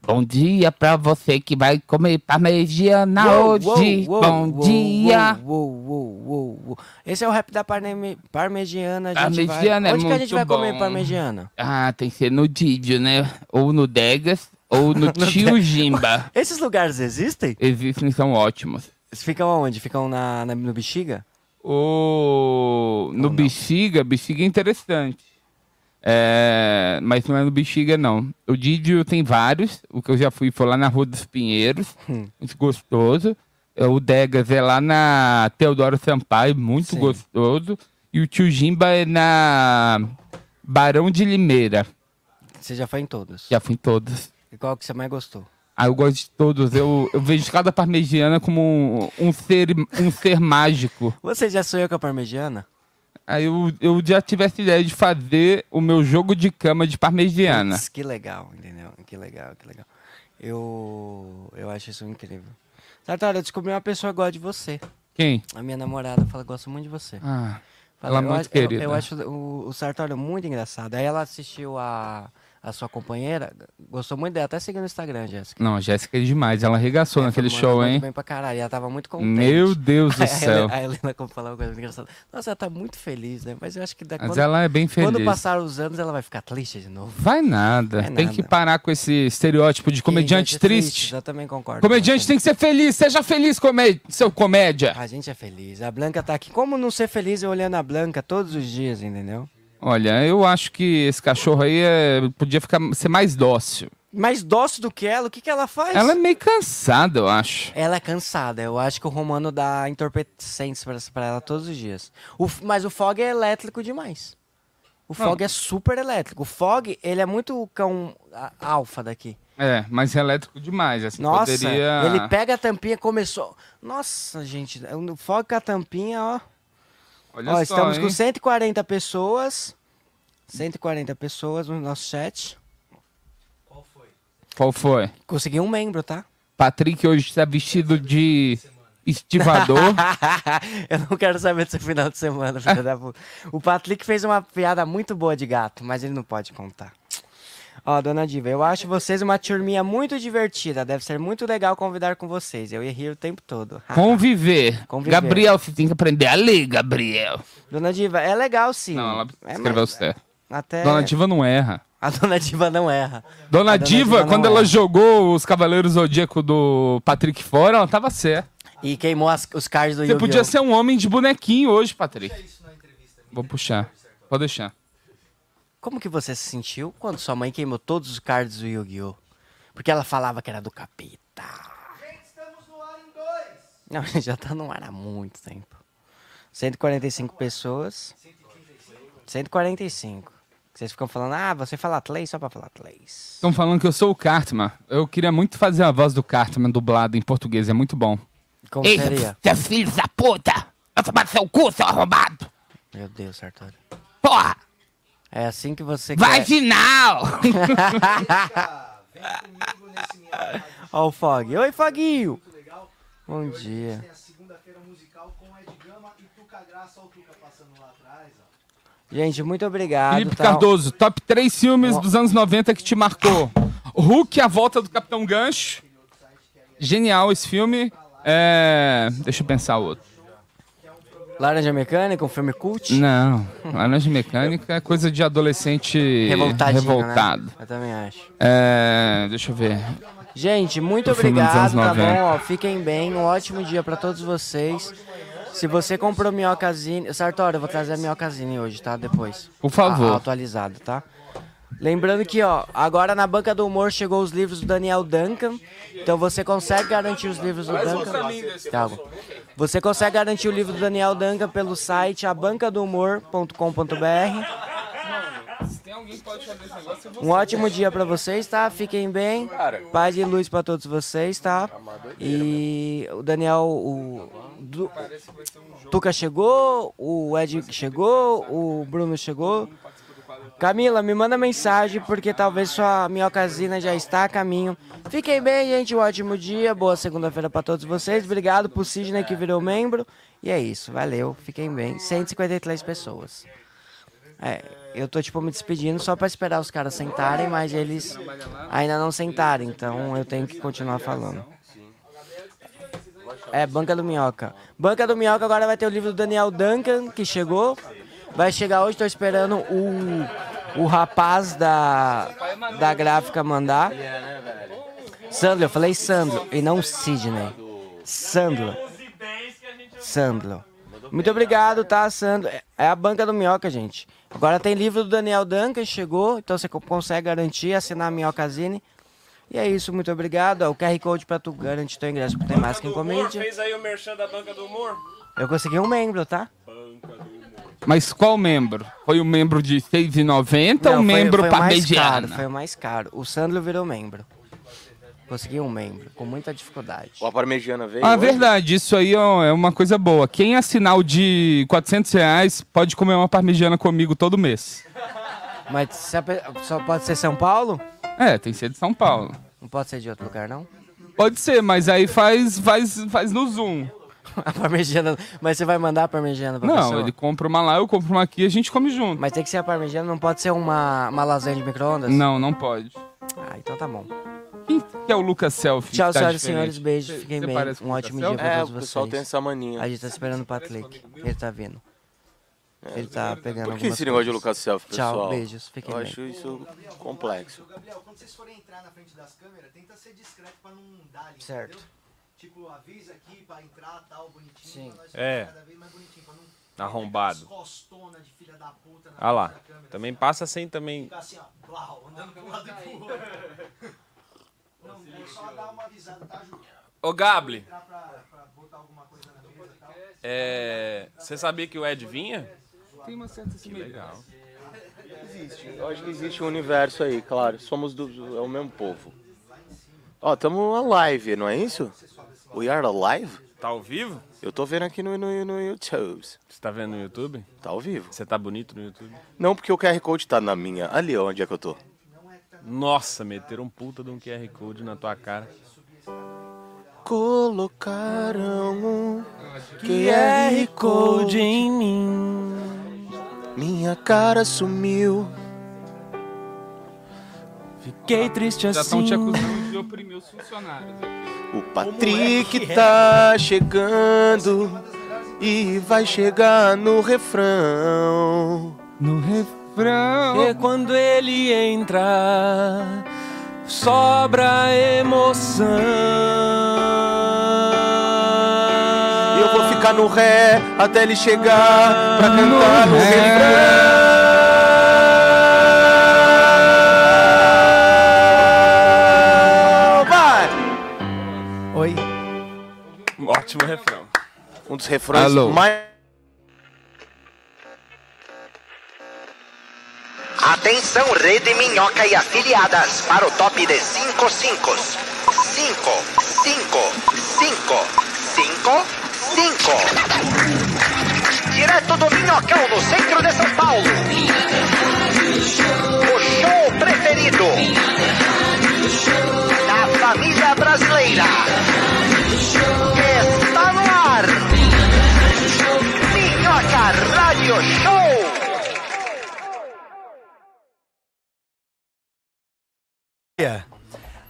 Bom dia pra você que vai comer parmegiana hoje. bom dia. Uou, uou, uou, uou. Esse é o rap da parme- parmegiana. Parmegiana é vai... Onde que a gente vai comer bom. parmegiana? Ah, tem que ser no Didio, né? Ou no Degas, ou no Tio Jimba. Esses lugares existem? Existem, são ótimos. Eles ficam aonde? Ficam na, na- no Bexiga? O... No? Bexiga, Bexiga é interessante. É, Mas não é no Bexiga, não. O Didio tem vários. O que eu já fui foi lá na Rua dos Pinheiros. Hum. Muito gostoso. O Degas é lá na Teodoro Sampaio, muito Sim. gostoso. E o Tio Jimba é na Barão de Limeira. Você já foi em todos. Já fui em todos. E qual que você mais gostou? Ah, eu gosto de todos. Eu, eu vejo cada parmegiana como um, um ser, um ser mágico. Você já sonhou com a parmegiana? Aí eu, eu já tive essa ideia de fazer o meu jogo de cama de parmegiana. Putz, que legal, entendeu? Que legal, que legal. Eu, eu acho isso incrível. Sartori, eu descobri uma pessoa que gosta de você. Quem? A minha namorada fala que gosta muito de você. Ah, Fala, ela é muito acho- eu- querida. Eu, acho o, o Sartório muito engraçado. Aí ela assistiu a, a sua companheira, gostou muito dela, até seguiu no Instagram, Jéssica. Não, Jéssica é demais. Ela arregaçou Ela naquele show, "Manda muito hein? bem pra caralho. Ela tava muito contente. Meu Deus do a céu. A Helena como falou uma coisa engraçada. Nossa, ela tá muito feliz, né? Mas eu acho que da, Mas quando, ela é bem quando feliz. passar os anos, ela vai ficar triste de novo. Vai nada. Vai Tem nada. que parar com esse estereótipo de comediante é triste. Eu também concordo. Comediante com tem que ser feliz. Seja feliz, comé seu comédia. A gente é feliz. A Blanca tá aqui. Como não ser feliz eu olhando a Blanca todos os dias, entendeu? Olha, eu acho que esse cachorro aí é- podia ficar, ser mais dócil. Mais dócil do que ela, o que, que ela faz? Ela é meio cansada, eu acho. Ela é cansada. Eu acho que o Romano dá entorpecentes pra, pra ela todos os dias. O mas o Fog é elétrico demais. O Fog é super elétrico. O Fog, ele é muito cão alfa daqui. É, mas é elétrico demais. Assim, Nossa, poderia... ele pega a tampinha, começou... Nossa, gente, o Fog com a tampinha, ó. Olha ó, só, estamos hein? com 140 pessoas. 140 pessoas no nosso chat. Qual foi? Consegui um membro, tá? Patrick hoje está vestido de estivador. eu não quero saber do seu final de semana, filha da puta. O Patrick fez uma piada muito boa de gato, mas ele não pode contar. Ó, dona Diva, eu acho vocês uma turminha muito divertida. Deve ser muito legal convidar com vocês. Eu ia rir o tempo todo. Conviver. Conviver. Gabriel, você tem que aprender a ler, Gabriel. dona Diva, é legal sim. Não, ela é, escreveu mas- certo. Até... Dona Diva não erra. A dona Diva não erra. Dona, dona Diva, Diva quando ela erra. jogou os Cavaleiros Zodíaco do Patrick fora, ela tava certa. E queimou as- os cards do Você Yu-Gi-Oh! podia ser um homem de bonequinho hoje, Patrick. Vou puxar. Pode deixar. Como que você se sentiu quando sua mãe queimou todos os cards do Yu-Gi-Oh? Porque ela falava que era do capeta. Gente, estamos no ar em dois. Não, já tá no ar há muito tempo. 145 pessoas. 145. Vocês ficam falando, ah, você fala Atlês só pra falar Atlês. Estão falando que eu sou o Cartman. Eu queria muito fazer a voz do Cartman dublado em português. É muito bom. Como seria? seu filho da puta! Eu tomar seu cu, seu arrombado! Meu Deus, Sartori. Porra! É assim que você Vaginal! Ó o Fog. Oi, Foguinho! Bom dia. Tem a segunda-feira musical com Ed Gama e Tuca Graça. Olha o Tuca passando lá atrás. Ó. Gente, muito obrigado. Felipe tá? Cardoso, top 3 filmes dos anos 90 que te marcou. Hulk, A Volta do Capitão Gancho. Genial esse filme. É... Deixa eu pensar outro. Laranja Mecânica, um filme cult. Não, Laranja Mecânica é coisa de adolescente Revoltadinho, revoltado. né? Eu também acho. É... Deixa eu ver. Gente, muito O obrigado, tá 90. bom? Ó, fiquem bem, um ótimo dia pra todos vocês. Se você comprou minhocazine... Sartori, eu vou trazer a minhocazine hoje, tá? Depois. Por favor. A- atualizado, tá? Lembrando que, ó, agora na banca do humor chegou os livros do Daniel Duncan. Então você consegue garantir os livros do Duncan. Calma. Você consegue garantir o livro do Daniel Duncan pelo site abancadohumor.com.br. Um ótimo dia pra vocês, tá? Fiquem bem. Paz e luz pra todos vocês, tá? E o Daniel, o Du- Tuca chegou, o Ed chegou, o Bruno chegou. Camila, me manda mensagem porque talvez sua minhocasina já está a caminho. Fiquem bem, gente. Um ótimo dia. Boa segunda-feira pra todos vocês. Obrigado pro Sidney que virou membro. E é isso. Valeu. Fiquem bem. 153 pessoas. É, eu tô tipo me despedindo só pra esperar os caras sentarem, mas eles ainda não sentaram, então eu tenho que continuar falando. É, Banca do Minhoca. Banca do Minhoca agora vai ter o livro do Daniel Duncan, que chegou. Vai chegar hoje, tô esperando o, o rapaz da, da gráfica mandar. Sandro, eu falei Sandro e não Sidney. Sandro. Sandro. Muito obrigado, tá, Sandro? É- a banca do Minhoca, gente. Agora tem livro do Daniel Duncan, chegou, então você co- consegue garantir, assinar a Minhocazine. E é isso, muito obrigado. Ó, O QR Code pra tu garantir teu ingresso pro Tem Mais Que em Comédia. Fez aí o merchan da Banca do Humor? Eu consegui um membro, tá? Mas qual membro? Foi o membro de 6,90 ou o membro foi o mais caro? Foi o mais caro. O Sandro virou membro. Consegui um membro, com muita dificuldade. O a parmegiana veio. Ah, hoje? verdade, isso aí ó, é uma coisa boa. Quem assinar o de 400 reais pode comer uma parmegiana comigo todo mês. Mas só pode ser São Paulo? É, tem que ser de São Paulo. Não pode ser de outro lugar, não? Pode ser, mas aí faz, faz, faz no Zoom. A parmegiana. Mas você vai mandar a parmegiana pra Não, pessoa? ele compra uma lá, eu compro uma aqui e a gente come junto. Mas tem que ser a parmegiana, não pode ser uma, uma lasanha de micro-ondas? Não, não pode. Ah, então tá bom. Quem que é o Lucas Selfie? Tchau, tá senhoras e senhores. Beijos. Você- Fiquem você bem. parece com Um o ótimo Lucas dia pra É, todos o vocês. pessoal tem essa mania. A gente tá esperando o Patrick. Ele tá vindo. Ele tá pegando Por que algumas esse negócio de coisas. Lucas Selfie, pessoal? Tchau, beijos. Fiquem Eu bem. acho isso complexo. Ô, Gabriel, quando vocês forem entrar na frente das câmeras, tenta ser discreto pra não dar ali, Certo. entendeu? Tipo, avisa aqui pra entrar, tal, bonitinho, Sim. pra nós É. cada vez mais bonitinho, pra não... Arrombado. Costona de filha da puta na Ah lá. câmera. Também passa sem também. Ficar assim, ó, blau, andando pro lado e pro outro. Não, é só dar uma avisada, tá, Ju? Ô, Gabli, Entrar pra, pra botar alguma coisa na mesa e tal. é... você sabia que o Ed vinha? Tem uma certa Legal. Eu acho que existe um universo aí, claro. Somos do. É o mesmo povo. Ó, tamo live, não é isso? We are alive? Tá ao vivo? Eu tô vendo aqui no, no, no YouTube. Você tá vendo no YouTube? Tá ao vivo. Você tá bonito no YouTube? Não, porque o QR Code tá na minha. Ali, ó, onde é que eu tô? Nossa, meteram um puta de um QR Code na tua cara. Colocaram um QR Code em mim. Minha cara sumiu. Fiquei triste Já estão te assim. acusando oprimir os funcionários. O Patrick tá chegando e vai chegar no refrão. No refrão. E quando ele entra, sobra emoção. Eu vou ficar no ré até ele chegar pra cantar no refrão. Ótimo refrão. Um dos refrões Alô. mais Atenção, Rede Minhoca e afiliadas para o top de 5 5. 5, 5, 5, 5, 5. Direto do Minhocão, no centro de São Paulo.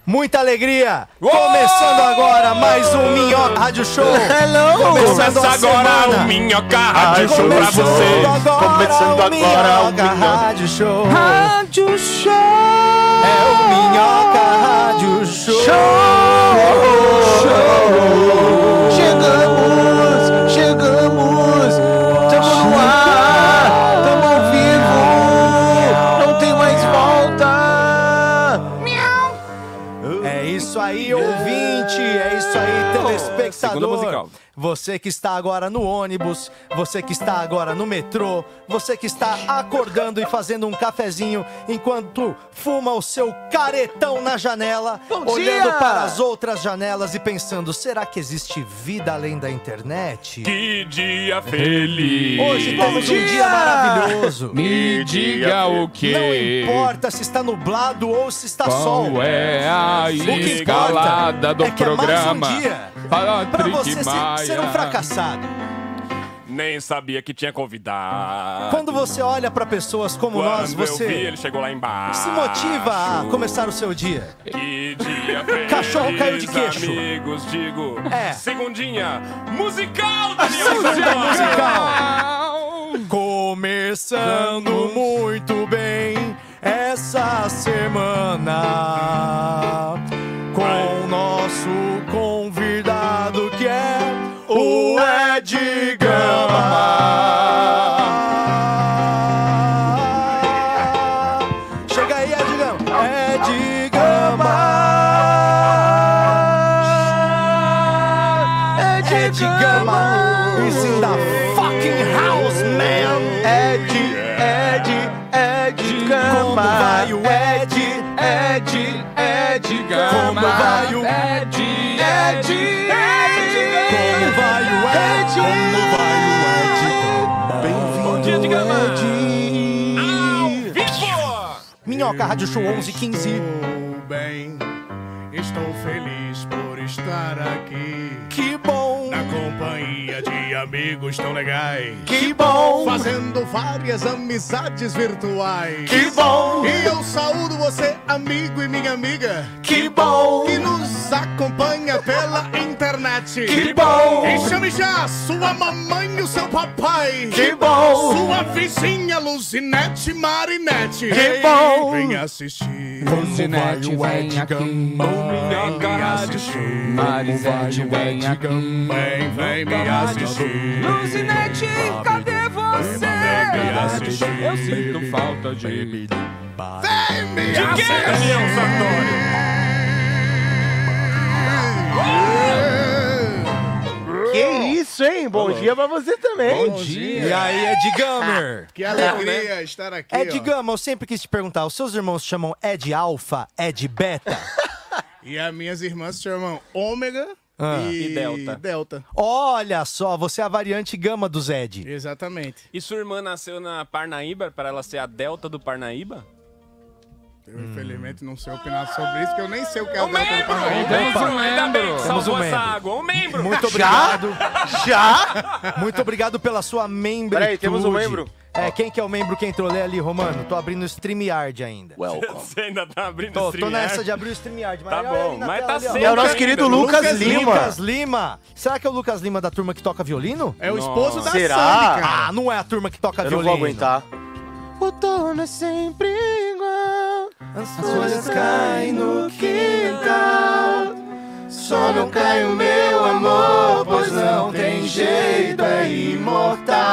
Muita alegria! Começando agora mais um Minhoca Rádio Show! Hello! Começando a semana! Minhoca Rádio Show pra Começando você. agora Começando o agora o Minhoca Minhoca- Rádio Show! Rádio Show! É o Minhoca Rádio Show! Chegamos, Espectador. Segunda musical você que está agora no ônibus, você que está agora no metrô, você que está acordando e fazendo um cafezinho enquanto fuma o seu caretão na janela, olhando dia! para as outras janelas e pensando: será que existe vida além da internet? Que dia feliz. Hoje temos um dia maravilhoso. Me diga o que. Não importa se está nublado ou se está sol. Qual é a O que escalada importa do é que é mais um programa? dia Pra Patrick você Maia. Ser, ser um fracassado. Nem sabia que tinha convidado. Quando você olha pra pessoas como Quando nós, eu vi, você ele chegou lá embaixo. se motiva a começar o seu dia. Que dia feliz. Cachorro caiu de queixo. Amigos, digo. É. Segundinha musical, Segunda Santos. musical. Começando muito bem essa semana Ed Gama. Ed. Vivo! Minhoca Rádio Show 1115. Estou bem, estou feliz por estar aqui. Que bom, Na companhia de amigos tão legais. que bom, Fazendo várias amizades virtuais. que bom, E eu saúdo você, amigo e minha amiga, que bom, que nos acompanha pela internet. que bom, E chame já sua mamãe e o seu papai. que bom. Sua vizinha Luzinete Marinete. Que bom. Vem assistir. Luzinete, vem aqui. Vem me assistir. Marisete, vem aqui. Vem, vem me assistir. Luzinete, cadê você? Vem me assistir. Eu sinto falta de... Vem me De quem, Daniel Sartori? Que isso, hein? Bom dia pra você também. Bom dia. E aí, Ed Gamer? Que alegria estar aqui. Ed ó. Gama, eu sempre quis te perguntar, os seus irmãos chamam Ed Alpha, Ed Beta? E as minhas irmãs se chamam Ômega Ah. e, E Delta. Delta. Olha só, você é a variante Gama do Zed. Exatamente. E sua irmã nasceu na Parnaíba para ela ser a delta do Parnaíba? Eu, infelizmente, não sei opinar sobre isso, que eu nem sei o que é o Delta do membro! Parnaíba. Temos um Ainda bem membro. que Temos salvou um essa membro. água. Um membro! Muito obrigado. Já? Muito obrigado pela sua membritude. Peraí, temos um membro. É, quem que é o membro que entrou? Lê ali, Romano. Tô abrindo o StreamYard ainda. Welcome. Você ainda tá abrindo Tô, o tô nessa de abrir o StreamYard. Mas Tá bom, mas tá cedo É o nosso querido Lucas, Lucas Lima. Lucas Lima. Será que é o Lucas Lima da turma que toca violino? É o esposo da Será? Sandy, cara. Ah, não é a turma que toca Eu não violino. vou aguentar. O torno é sempre igual. As folhas caem no quintal. Só não cai o meu amor, pois não tem jeito, é imortal.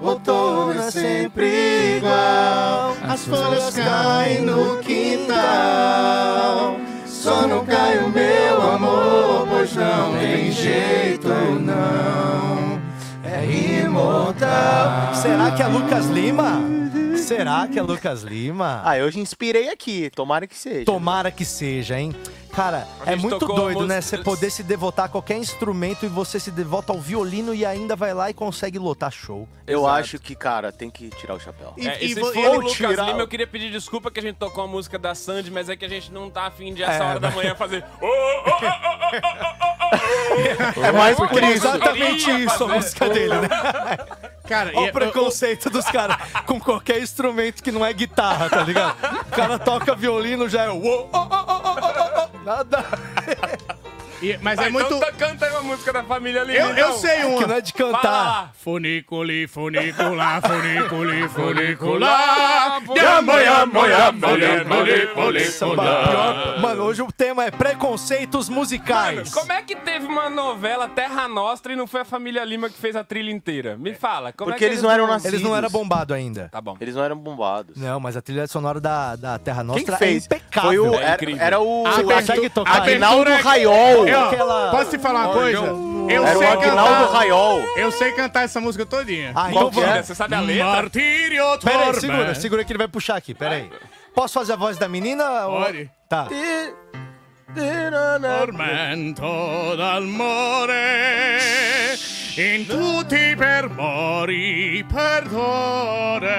Outono é sempre igual. As folhas caem no quintal. Só não cai o meu amor, pois não tem jeito, não. Imortal. Será que é Lucas Lima? Será que é Lucas Lima? Ah, eu já inspirei aqui. Tomara que seja. Tomara que seja, hein? Cara, é muito doido, né? Você poder se devotar a qualquer instrumento e você se devota ao violino e ainda vai lá e consegue lotar show. Eu Exato. acho que, cara, tem que tirar o chapéu. E, é, e, e se for o Lucas tirar... Lima, eu queria pedir desculpa que a gente tocou a música da Sandy, mas é que a gente não tá afim de essa é, hora mas... da manhã fazer... é mais por exatamente isso a música dele, né? Cara, Olha e- o preconceito dos caras com qualquer instrumento que não é guitarra, tá ligado? O cara toca violino, já é. Nada. E- mas Ah, é muito. Então tá- canta aí uma música da família Lima. Eu, eu então. sei Que uma. não é de cantar. Funiculi, funicular, funiculi, yamo, yamo, yamo, Samba pior. Mano, hoje o tema é preconceitos musicais. Como é que teve uma novela Terra Nostra e não foi a família Lima que fez a trilha inteira? Me fala. Como Porque é que eles não eram nascidos. Eles não eram bombados ainda. Tá bom. Eles não eram bombados. Não, mas a trilha sonora da, da Terra Quem Nostra que fez? é impecável. Foi o, É era, incrível. era o Você consegue tocar? Aguinaldo Raiol. Eu- aquela. Posso te falar uma coisa? Eu Era o sei Agnaldo cantar. Raiol. Eu sei cantar essa música todinha. Ah, então que é? vamos. Você sabe a letra? Martírio Pera aí, Torment. segura, segura que ele vai puxar aqui, pera aí. Posso fazer a voz da menina? ou- Pode. Tá. Tormento d'amore in tutti per mori perdore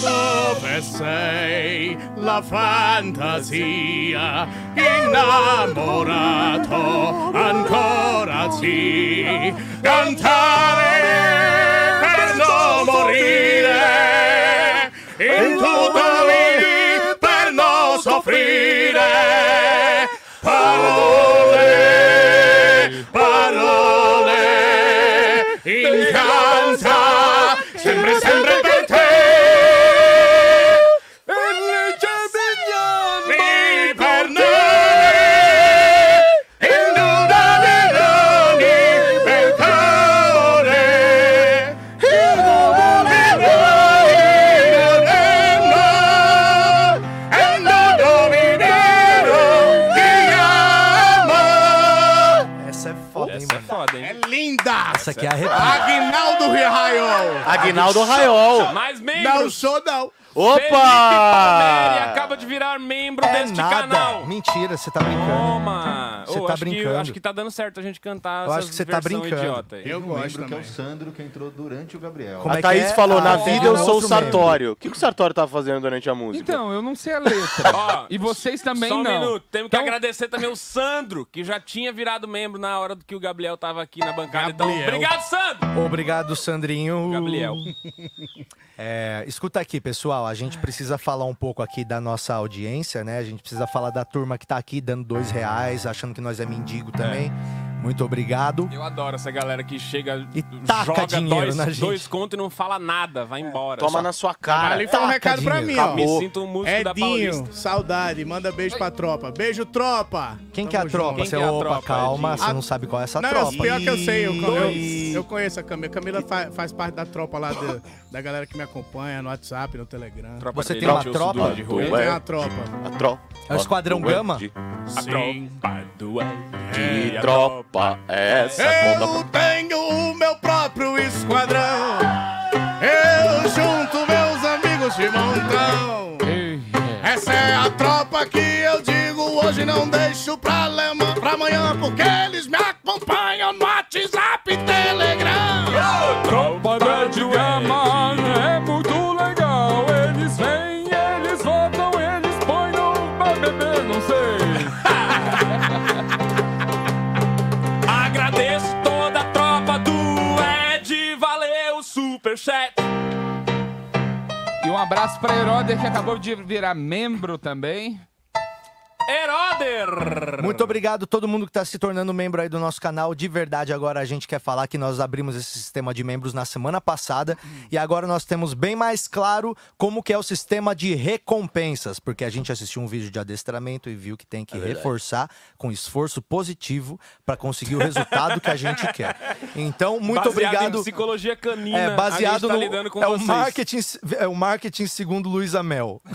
dove sei la fantasia innamorato ancora sì cantare Aguinaldo Raiol. Mais Não membros. sou, não! Felipe Opa! acaba de virar membro É deste nada. canal. Mentira, você tá brincando. Toma! Você Ô, tá acho Que, brincando. acho que tá dando certo a gente cantar Eu acho que você tá brincando. idiota aí. Eu um gosto que é o. Sandro, que entrou durante o Gabriel. Como A é que Thaís é? falou, Ah, na é vida eu sou o. Sartório. O que, que o Sartório tava fazendo durante a música? Então, eu não sei a letra. Ó, e vocês também Só um não. minuto. Temos que Então- agradecer também o Sandro, que já tinha virado membro na hora do que o Gabriel tava aqui na bancada. Então, Gabriel. obrigado, Sandro! Obrigado, Sandrinho. Gabriel. É, escuta aqui, pessoal. A gente precisa falar um pouco aqui da nossa audiência, né? A gente precisa falar da turma que tá aqui dando dois reais, achando que nós é mendigo também. Muito obrigado. Eu adoro essa galera que chega, E taca joga dinheiro dois, na gente. dois contos e não fala nada, vai embora. Toma Só- na sua cara. Ali foi um recado pra dinheiro. mim, ó. Me sinto um músico da Edinho, Paulista. saudade, manda beijo pra tropa. Beijo, tropa! Quem que é a Tamo tropa? Quem Você, que é a opa, tropa, calma, Edinho? você não sabe qual é essa Não, tropa. pior que eu sei, eu, eu, eu conheço a Camila. Camila fa- faz parte da tropa lá do- da galera que me acompanha no WhatsApp, no Telegram. Tropa Você tem uma tropa? De rua. Eu tenho uma tropa. A tropa. É o Esquadrão Gama? A tropa do tropa é essa? Eu Conta tenho o meu próprio esquadrão. Eu junto meus amigos de montão. Essa é a tropa que eu digo hoje não deixo pra, lema, pra amanhã porque eles me acompanham no WhatsApp e Telegram. Um abraço pra Heroder, que acabou de virar membro também. Heroder! Muito obrigado a todo mundo que está se tornando membro aí do nosso canal. De verdade, agora a gente quer falar que nós abrimos esse sistema de membros na semana passada e agora nós temos bem mais claro como que é o sistema de recompensas, porque a gente assistiu um vídeo de adestramento e viu que tem que reforçar com esforço positivo para conseguir o resultado que a gente quer. Então, muito Baseado obrigado. Em psicologia canina. É baseado tá no lidando com é o vocês. marketing é o marketing segundo Luísa Mel.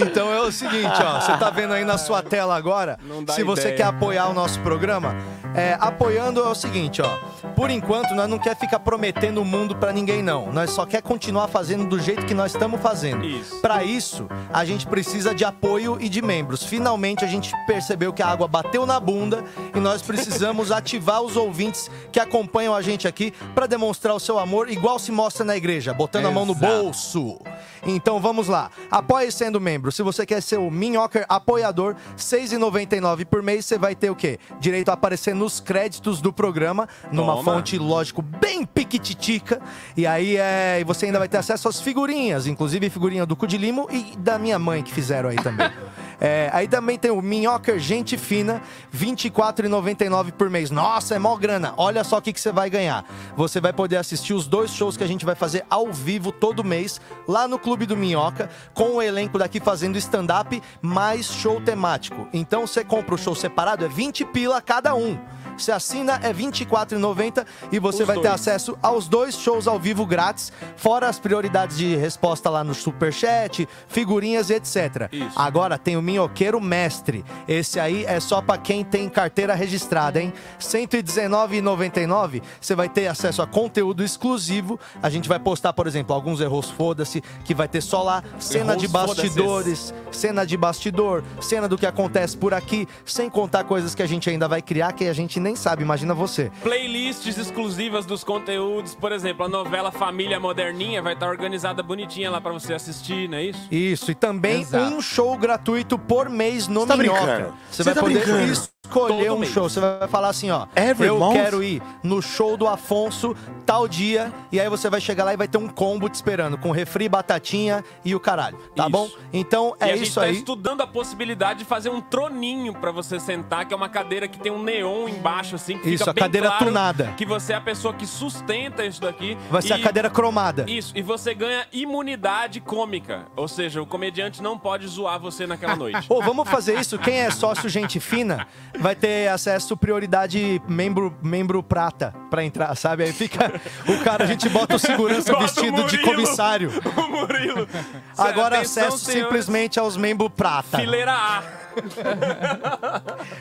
então é o seguinte, ó, você tá vendo aí na sua tela agora? Não dá Se você ideia. quer apoiar o nosso programa, é, apoiando é o seguinte, ó. Por enquanto nós não quer ficar prometendo o mundo pra ninguém não. Nós só quer continuar fazendo do jeito que nós estamos fazendo. Isso. Para isso, a gente precisa de apoio e de membros. Finalmente a gente percebeu que a água bateu na bunda e nós precisamos ativar os ouvintes que acompanham a gente aqui para demonstrar o seu amor igual se mostra na igreja, botando a mão no Exato. bolso. Então vamos lá. Apoie sendo membro. Se você quer ser o Minhocker apoiador, R$ 6,99 por mês, você vai ter o quê? Direito a aparecer nos créditos do programa, numa Toma. fonte, lógico, bem piquititica. E aí é, e você ainda vai ter acesso às figurinhas, inclusive figurinha do Cu de Limo e da minha mãe que fizeram aí também. É, aí também tem o Minhocker Gente Fina, R$ 24,99 por mês. Nossa, é mó grana. Olha só o que, que você vai ganhar. Você vai poder assistir os dois shows que a gente vai fazer ao vivo todo mês, lá no Clube do Minhoca, com o elenco daqui fazendo stand-up mais show temático. Então você compra o show separado, é 20 pila cada um. Você assina, é R$ 24,90 e você Os vai ter dois. acesso aos dois shows ao vivo grátis, fora as prioridades de resposta lá no Superchat, figurinhas e etc. Isso. Agora tem o Minhoqueiro Mestre. Esse aí é só pra quem tem carteira registrada, hein? R$ 119,99 você vai ter acesso a conteúdo exclusivo. A gente vai postar, por exemplo, alguns erros foda-se, que vai ter só lá cena Erros de bastidores, cena de bastidor, cena do que acontece por aqui, sem contar coisas que a gente ainda vai criar que a gente nem sabe, imagina você. Playlists exclusivas dos conteúdos, por exemplo, a novela Família Moderninha vai estar organizada bonitinha lá pra você assistir, não é isso? Isso, e também Exato. um show gratuito por mês no Você tá Minhoca. brincando? Você Você vai tá poder brincando? Escolher um mês. show. Você vai falar assim, ó. Every eu month? quero ir no show do Afonso tal dia. E aí você vai chegar lá e vai ter um combo te esperando, com refri, batatinha e o caralho. Tá Isso. bom? Então e é a gente isso tá aí. estudando a possibilidade de fazer um troninho pra você sentar, que é uma cadeira que tem um neon embaixo, assim, que Isso, fica a cadeira claro tunada. Que você é a pessoa que sustenta isso daqui. Vai ser E- a cadeira cromada. Isso, e você ganha imunidade cômica. Ou seja, o comediante não pode zoar você naquela noite. Pô, vamos fazer isso? Quem é sócio gente fina vai ter acesso prioridade membro, membro prata pra entrar, sabe? Aí fica o cara, a gente bota o segurança Bota o vestido de Murilo. comissário. o Murilo. Agora Atenção, acesso senhores. simplesmente aos membros prata. Fileira A.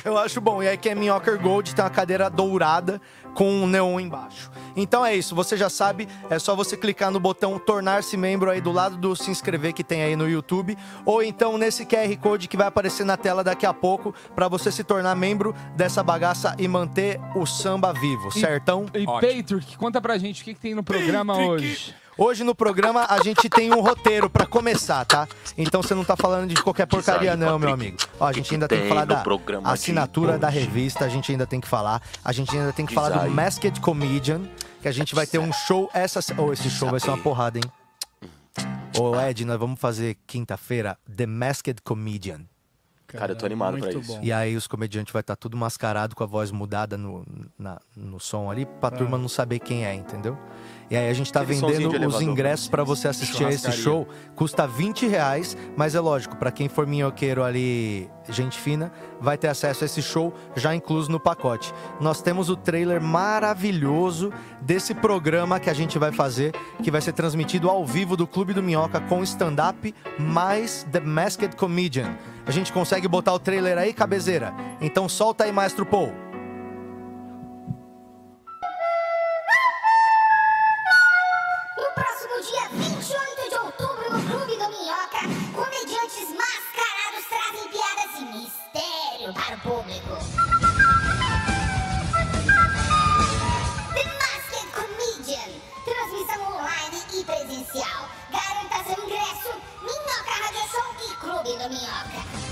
Eu acho bom. E aí que é Minhocker Gold, tem uma cadeira dourada com um neon embaixo. Então é isso, você já sabe, é só você clicar no botão tornar-se membro aí do lado do se inscrever que tem aí no YouTube, ou então nesse QR Code que vai aparecer na tela daqui a pouco, pra você se tornar membro dessa bagaça e manter o samba vivo, certão? E Patrick, conta pra gente o que, que tem no programa hoje. Hoje no programa a gente tem um roteiro pra começar, tá? Então você não tá falando de qualquer porcaria aí, não, meu amigo. Ó, a gente ainda tem que falar da assinatura da revista, a gente ainda tem que falar. A gente ainda tem que Diz falar do. Masked Comedian, que a gente vai ter um show essa... Oh, esse show vai ser uma porrada, hein? Ô, Ed, nós vamos fazer quinta-feira The Masked Comedian. Cara, eu tô animado pra isso. E aí os comediantes vai estar tudo mascarado com a voz mudada no, na- no som ali, pra turma não saber quem é, entendeu? E aí a gente tá Aquele vendendo de os ingressos pra você assistir a esse show. Custa 20 reais, mas é lógico, pra quem for minhoqueiro ali, gente fina, vai ter acesso a esse show já incluso no pacote. Nós temos o trailer maravilhoso desse programa que a gente vai fazer, que vai ser transmitido ao vivo do Clube do Minhoca com stand-up mais The Masked Comedian. A gente consegue botar o trailer aí, cabezeira? Então solta aí, Maestro Paul. Para o público. The Masked Comedian. Transmissão online e presencial. Garanta seu ingresso. Minhoca Radio Show e Clube do Minhoca.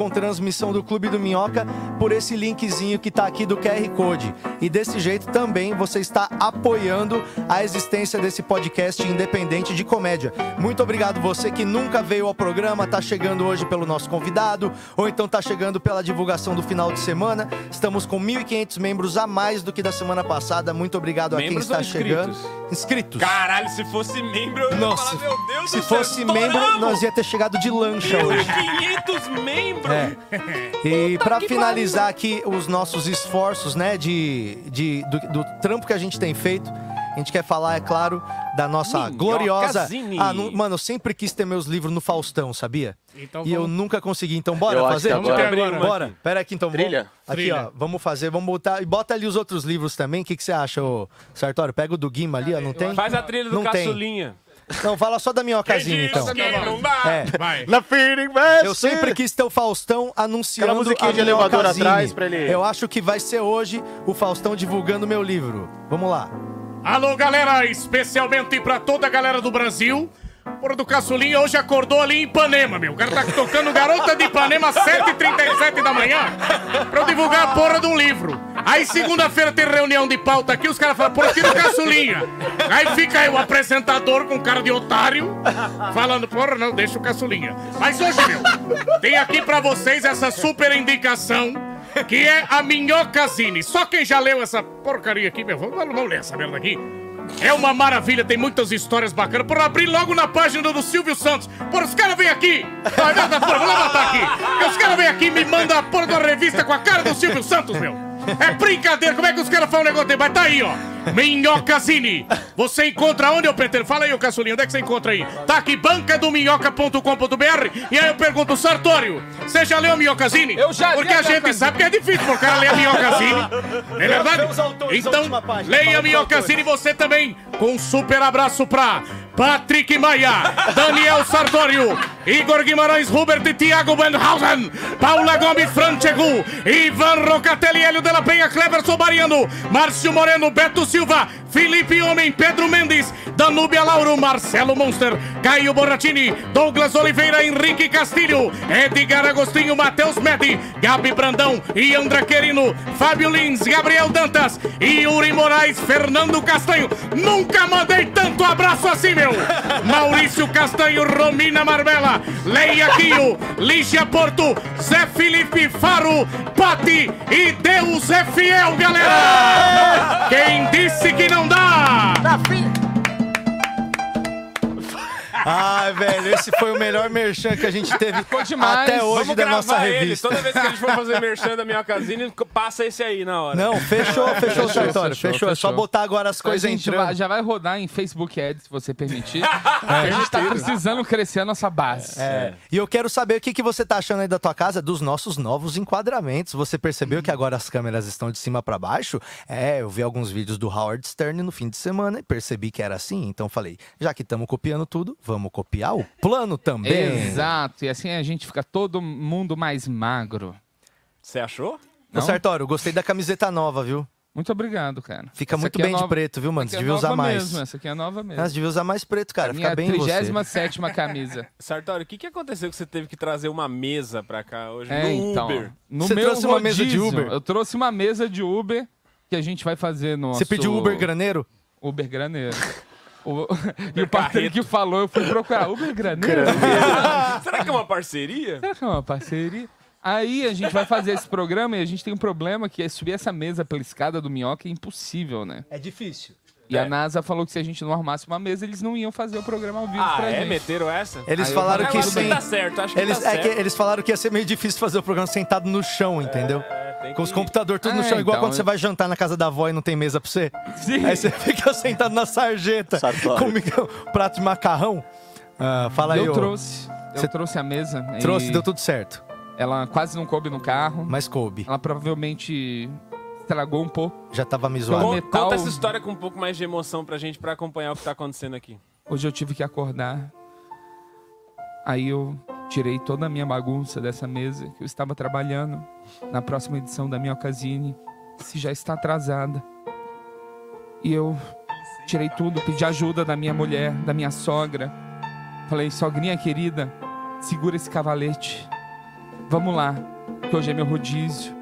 Com transmissão do Clube do Minhoca por esse linkzinho que tá aqui do QR Code. E desse jeito também você está apoiando a existência desse podcast independente de comédia. Muito obrigado você que nunca veio ao programa, tá chegando hoje pelo nosso convidado, ou então tá chegando pela divulgação do final de semana. Estamos com 1.500 membros a mais do que da semana passada. Muito obrigado a quem está chegando. inscritos? Inscritos. Caralho, se fosse membro, eu ia Nossa, falar, meu Deus Se do céu, fosse membro, estouramos! nós ia ter chegado de lancha hoje. 500 membros! É. E pra finalizar aqui os nossos esforços, né, de, de do, do trampo que a gente tem feito, a gente quer falar, é claro, da nossa gloriosa. Ah, mano, eu sempre quis ter meus livros no Faustão, sabia? Então e eu vamos- nunca consegui. Então bora Eu fazer? agora- Vamos agora. Bora. Pera aqui então. vamos- Trilha? Aqui, Trilha. ó. Vamos fazer, vamos botar. E bota ali os outros livros também. O que, que você acha, ô Sartório? Pega o do Guima ali, ó. Não tem? Faz a trilha do Não tem. Não, fala só da minhocazinha, então. Dá. É. Vai. Na! Eu sempre quis ter o Faustão anunciando Aquela musiquinha a de elevador Minhocazine. atrás pra ele- Eu acho que vai ser hoje o Faustão divulgando meu livro. Vamos lá. Alô, galera, especialmente pra toda a galera do Brasil. Porra do Caçulinha hoje acordou ali em Ipanema, meu. O cara tá tocando Garota de Ipanema às 7h37 da manhã pra eu divulgar a porra de um livro. Aí segunda-feira tem reunião de pauta aqui, os caras falam, porra, tira o Caçulinha. Aí fica aí o apresentador com cara de otário falando, porra, não, deixa o Caçulinha. Mas hoje, meu, tem aqui pra vocês essa super indicação que é a Minhocazine. Só quem já leu essa porcaria aqui, meu, vamos, vamos ler essa merda aqui. É uma maravilha, tem muitas histórias bacanas. Por abrir logo na página do Silvio Santos. Por os caras vêm aqui. Vai, vai, vai, vou levantar aqui. Porque os caras vêm aqui e me mandam a porra da revista com a cara do Silvio Santos, meu. É brincadeira, como é que os caras falam um negócio desse? Mas tá aí, ó. Minhocazine. Você encontra onde, eu pretendo? Fala aí, ô Caçulinho, onde é que você encontra aí? Tá aqui, bancadominhoca.com.br. E aí eu pergunto, Sartório, você já leu Minhocazine? Eu já Porque a gente sabe que é difícil pro cara ler a Minhocazine. Não é verdade? Então, leia a Minhocazine você também. Com um super abraço pra Patrick Maia, Daniel Sartório, Igor Guimarães, Hubert e Thiago Benhausen, Paula Gomes Franchegu, Ivan Rocatelli, Hélio de la Penha, Cleverson Mariano, Márcio Moreno, Beto Silva, Felipe Homem, Pedro Mendes, Danúbia Lauro, Marcelo Monster, Caio Borratini, Douglas Oliveira, Henrique Castilho, Edgar Agostinho, Matheus Medi, Gabi Brandão, Iandra Querino, Fábio Lins, Gabriel Dantas, Yuri Moraes, Fernando Castanho. Nunca mandei tanto abraço assim, meu! Maurício Castanho, Romina Marbella, Leia Quio, Lígia Porto, Zé Felipe Faro, Pati e Deus é fiel, galera! Quem disse que não dá? Ai, velho, esse foi o melhor merchan que a gente teve até hoje Vamos da gravar nossa ele. revista. Toda vez que a gente for fazer merchan da minha casine, passa esse aí na hora. Não, fechou, fechou, Sartório, fechou. É só botar agora as Então a coisas gente entrando. vai- já vai rodar em Facebook Ads, se você permitir. a gente tá precisando crescer a nossa base. É. E eu quero saber o que, que você tá achando aí da tua casa, dos nossos novos enquadramentos. Você percebeu que agora as câmeras estão de cima pra baixo? É, eu vi alguns vídeos do Howard Stern no fim de semana e percebi que era assim. Então falei, já que estamos copiando tudo, vamos copiar o plano também. Exato, e assim a gente fica todo mundo mais magro. Você achou? Ô, Sartório, gostei da camiseta nova, viu? Muito obrigado, cara. Fica Essa muito é bem de nova- preto, viu, mano? essa Você aqui é devia usar nova mais. Mesmo, essa aqui é nova mesmo. Mas devia usar mais preto, cara. A Fica minha bem em você. 37 camisa. Sartório, o que, que aconteceu que você teve que trazer uma mesa pra cá hoje É, no então. Uber? No Você meu trouxe uma mesa de rodízio, Uber? Eu trouxe uma mesa de Uber que a gente vai fazer no. Você pediu Uber graneiro? Uber graneiro. O- e o Patrick falou, eu fui procurar Uber graneiro. Será que é uma parceria? Será que é uma parceria? Aí a gente vai fazer esse programa e a gente tem um problema que é subir essa mesa pela escada do Minhoca é impossível, né? É difícil. E a NASA falou que se a gente não arrumasse uma mesa, eles não iam fazer o programa ao vivo Ah, pra é? gente. Meteram essa? Eles Aí eu falaram falei, que "Ah, sem... tá certo, acho que eles, tá é que certo." eles falaram que ia ser meio difícil fazer o programa sentado no chão, entendeu? tem Com os computadores tudo no É, chão, igual então, quando você eu- vai jantar na casa da avó e não tem mesa pra você. Sim. Aí você fica sentado na sarjeta com micro- prato de macarrão. Ah, fala aí, eu trouxe. Eu Você trouxe a mesa. Trouxe, e deu tudo certo. Ela quase não coube no carro. Mas coube. Ela provavelmente estragou um pouco. Já tava me zoando. Con- metal- Conta essa história com um pouco mais de emoção pra gente, pra acompanhar o que tá acontecendo aqui. Hoje eu tive que acordar. Aí eu tirei toda a minha bagunça dessa mesa que eu estava trabalhando na próxima edição da minha Ocasine, se já está atrasada. E eu tirei tudo, pedi ajuda da minha mulher, da minha sogra. Falei, sogrinha querida, segura esse cavalete. Vamos lá, que hoje é meu rodízio.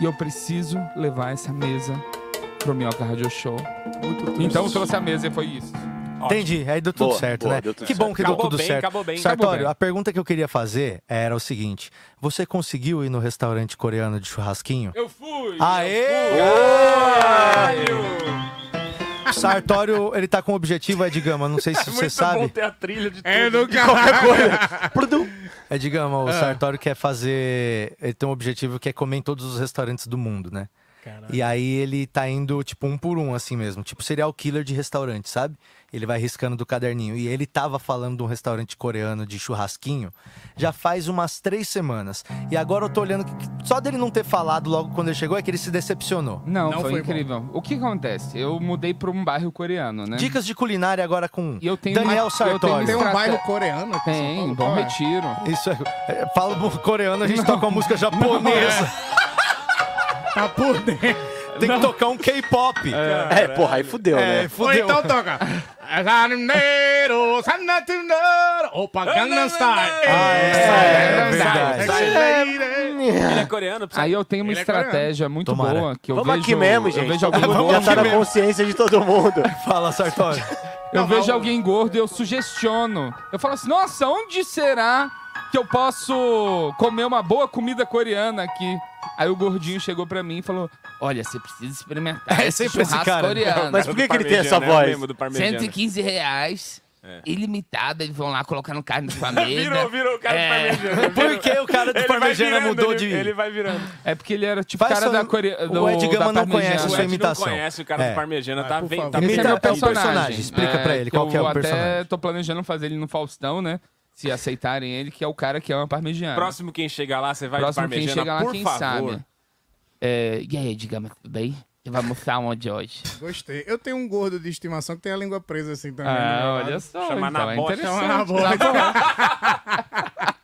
E eu preciso levar essa mesa pro Minhoca Radio Show. Então eu trouxe a mesa e foi isso. Entendi, aí deu tudo Boa, certo, boa, né? tudo que bom certo. que Acabou deu tudo bem, certo. acabou bem. Sartório, Acabou bem. a pergunta que eu queria fazer era o seguinte: você conseguiu ir no restaurante coreano de churrasquinho? Eu fui! Aê! O Sartório, ele tá com o objetivo, Ed Gama, não sei se você Muito sabe. bom ter a trilha de tudo. É do caralho. Ed Gama, Ah. o Sartório quer fazer. Ele tem um objetivo que é comer em todos os restaurantes do mundo, né? E aí ele tá indo, tipo, um por um, assim mesmo. Tipo, serial killer de restaurante, sabe? Ele vai riscando do caderninho. E ele tava falando de um restaurante coreano de churrasquinho já faz umas três semanas. E agora eu tô olhando que só dele não ter falado logo quando ele chegou é que ele se decepcionou. Não, Não foi, foi bom. incrível. O que acontece? Eu mudei para um bairro coreano, né? Dicas de culinária agora com E eu tenho Daniel uma- eu tenho Sartori. Tem um bairro coreano aqui em São Tem, Paulo, Bom é? Retiro. Isso é, é, fala do coreano, a gente toca uma música japonesa. Tá por dentro. Tem que tocar um K-pop. É, porra, aí fudeu, É, né? Ou então toca. Opa, Gangnam Style. Ah, é, é verdade. Ele é coreano, precisa... Aí eu tenho uma Ele é estratégia muito Tomara. boa que eu Vamos vejo. aqui mesmo, Eu gente. vejo alguém Já gordo. tá na consciência de todo mundo. Fala, Sartori. Eu vejo alguém gordo e eu sugestiono. Eu falo assim: nossa, onde será que eu posso comer uma boa comida coreana aqui? Aí o gordinho chegou pra mim e falou: Olha, você precisa experimentar É esse sempre esse cara, né? coreano. Mas por que, que ele tem essa voz? 115 reais. É. Ilimitado, eles vão lá colocando carne na sua mesa. Virou, virou o cara É. do parmegiana. Por que o cara do Parmegiana mudou ele- de... Ele vai virando. É porque ele era tipo Faz cara só- da Coreia. o Ed Gama não conhece O sua Ed imitação. não conhece o cara É. do parmegiana, tá, favor. tá Esse Imita é o personagem, personagem. explica pra ele qual que é eu o até personagem. tô planejando fazer ele no Faustão, né? Se aceitarem ele, que é o cara que ama parmegiana. Próximo quem chegar lá, você vai de Próximo quem parmegiana, chega lá, por quem favor. sabe. É, e aí, digamos, tudo bem? Você vai almoçar onde hoje? Gostei. Eu tenho um gordo de estimação que tem a língua presa assim também. Ah, meu olha só. Chama então na é. Chama na bocha.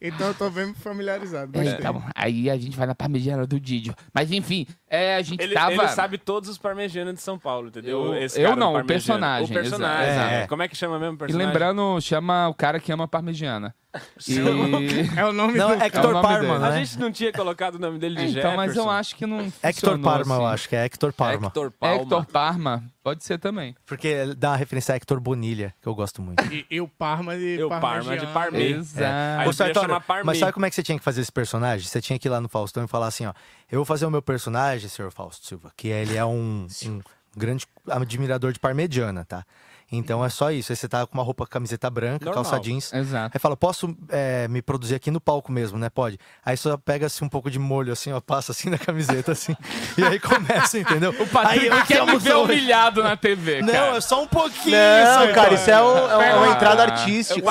Então eu tô bem familiarizado. É, então, aí a gente vai na parmegiana do Didio. Mas enfim, é, a gente Ele, tava... ele sabe todos os parmegianos de São Paulo, entendeu? Eu- Esse eu não, o personagem, O personagem, exato. É. Como é que chama mesmo o E personagem? lembrando, chama o cara que ama parmegiana. E... É o nome Não, do é. Hector É Parma, dele. A né? gente não tinha colocado o nome dele de É, Jefferson. então, mas eu acho que não Hector Parma, eu assim. acho que é Hector Parma. Hector Palma. Hector Parma, pode ser também. Porque dá uma referência a Hector Bonilha, que eu gosto muito. E, e o Parma de Eu Parma de Parmegiana. Exato. Sartório, mas sabe como é que você tinha que fazer esse personagem? Você tinha que ir lá no Faustão e falar assim, ó. Eu vou fazer o meu personagem, senhor Fausto Silva, que ele é um, um grande admirador de parmegiana, tá? Então é só isso. Aí você tá com uma roupa, camiseta branca, Normal. calça jeans. Exato. Aí fala, posso é, me produzir aqui no palco mesmo, né? Pode. Aí só pega assim um pouco de molho, assim, ó, passa assim na camiseta, assim. e aí começa, entendeu? O Patrick aí quer me ver humilhado na TV, Não, cara. é só um pouquinho. Não, Sartório. cara, isso é, o- é uma- é uma entrada Ah. artística. O.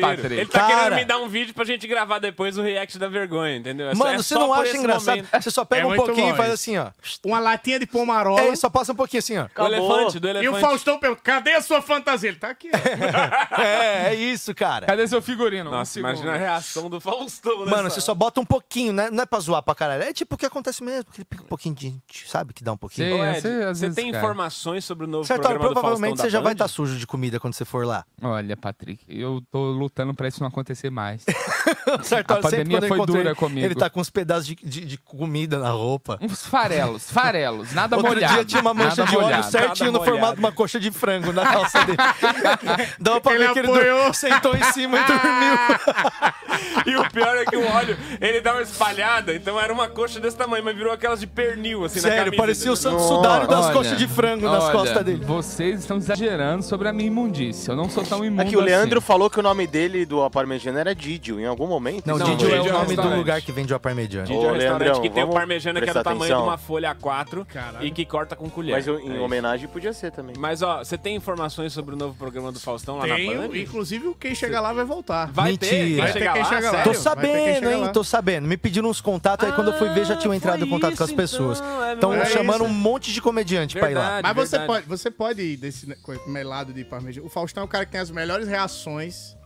Patrick. Ele tá Cara. querendo me dar um vídeo pra gente gravar depois o react da vergonha, entendeu? É só- Mano, é você só não acha engraçado? momento. Você só pega É um muito pouquinho e faz isso. assim, ó. Uma latinha de pomarola. É, só passa um pouquinho assim, ó. O elefante, do elefante. E o Faustão pergunta, cadê a sua fantasia? Ele tá aqui. ó. É, é isso, cara. Cadê seu figurino? Um Nossa, segundo. imagina a reação do Faustão Mano, nessa você só bota um pouquinho, né? Não é pra zoar pra caralho. É tipo o que acontece mesmo. Aquele pica- um pouquinho de. Sabe que dá um pouquinho. Sim. Ô, Ed, Você, você tem cara. informações sobre o novo Certo, programa do provavelmente você já da vai Band? estar sujo de comida quando você for lá. Olha, Patrick, eu tô lutando pra isso não acontecer mais. Certo, A pandemia foi dura ele, comigo. Ele tá com uns pedaços de, de- de comida na roupa. Uns farelos, farelos, nada Outro molhado. dia tinha uma mancha nada de óleo molhado. certinho no formato de uma coxa de frango na calça dele. Dava pra Ele ver que ele apoiou. dur- sentou em cima e dormiu. E o pior é que o óleo, ele dá uma espalhada, então era uma coxa desse tamanho, mas virou aquelas de pernil, assim, na Sério, camisa. parecia o? Santo Sudário das Olha, coxas de frango nas olha, costas dele. Vocês estão exagerando sobre a minha imundícia. Eu não sou tão imundo É que o Leandro assim. falou que o nome dele do Parmegiana era Didio, em algum momento. Não, Não, Didio é o é nome do lugar que vende o parmegiana. Didio é um Ô, restaurante que tem o parmegiana que é do tamanho de uma folha A4 Caralho. e que corta com colher. Mas em É homenagem podia ser também. Mas ó, você tem informações sobre o novo programa do Faustão lá na Tenho, Band? inclusive quem chegar lá vai voltar. Vai Mentira. ter, quem Vai ter quem lá, chega lá. sério? Tô sabendo, hein? Tô sabendo. Me pediram uns contatos, aí quando eu fui ver já tinham Ah, entrado em contato com as pessoas. então, é Estão verdade. chamando É um monte de comediante pra ir lá. Verdade. Mas você verdade. pode, você pode ir desse melado de parmegiana. O Faustão é o cara que tem as melhores reações.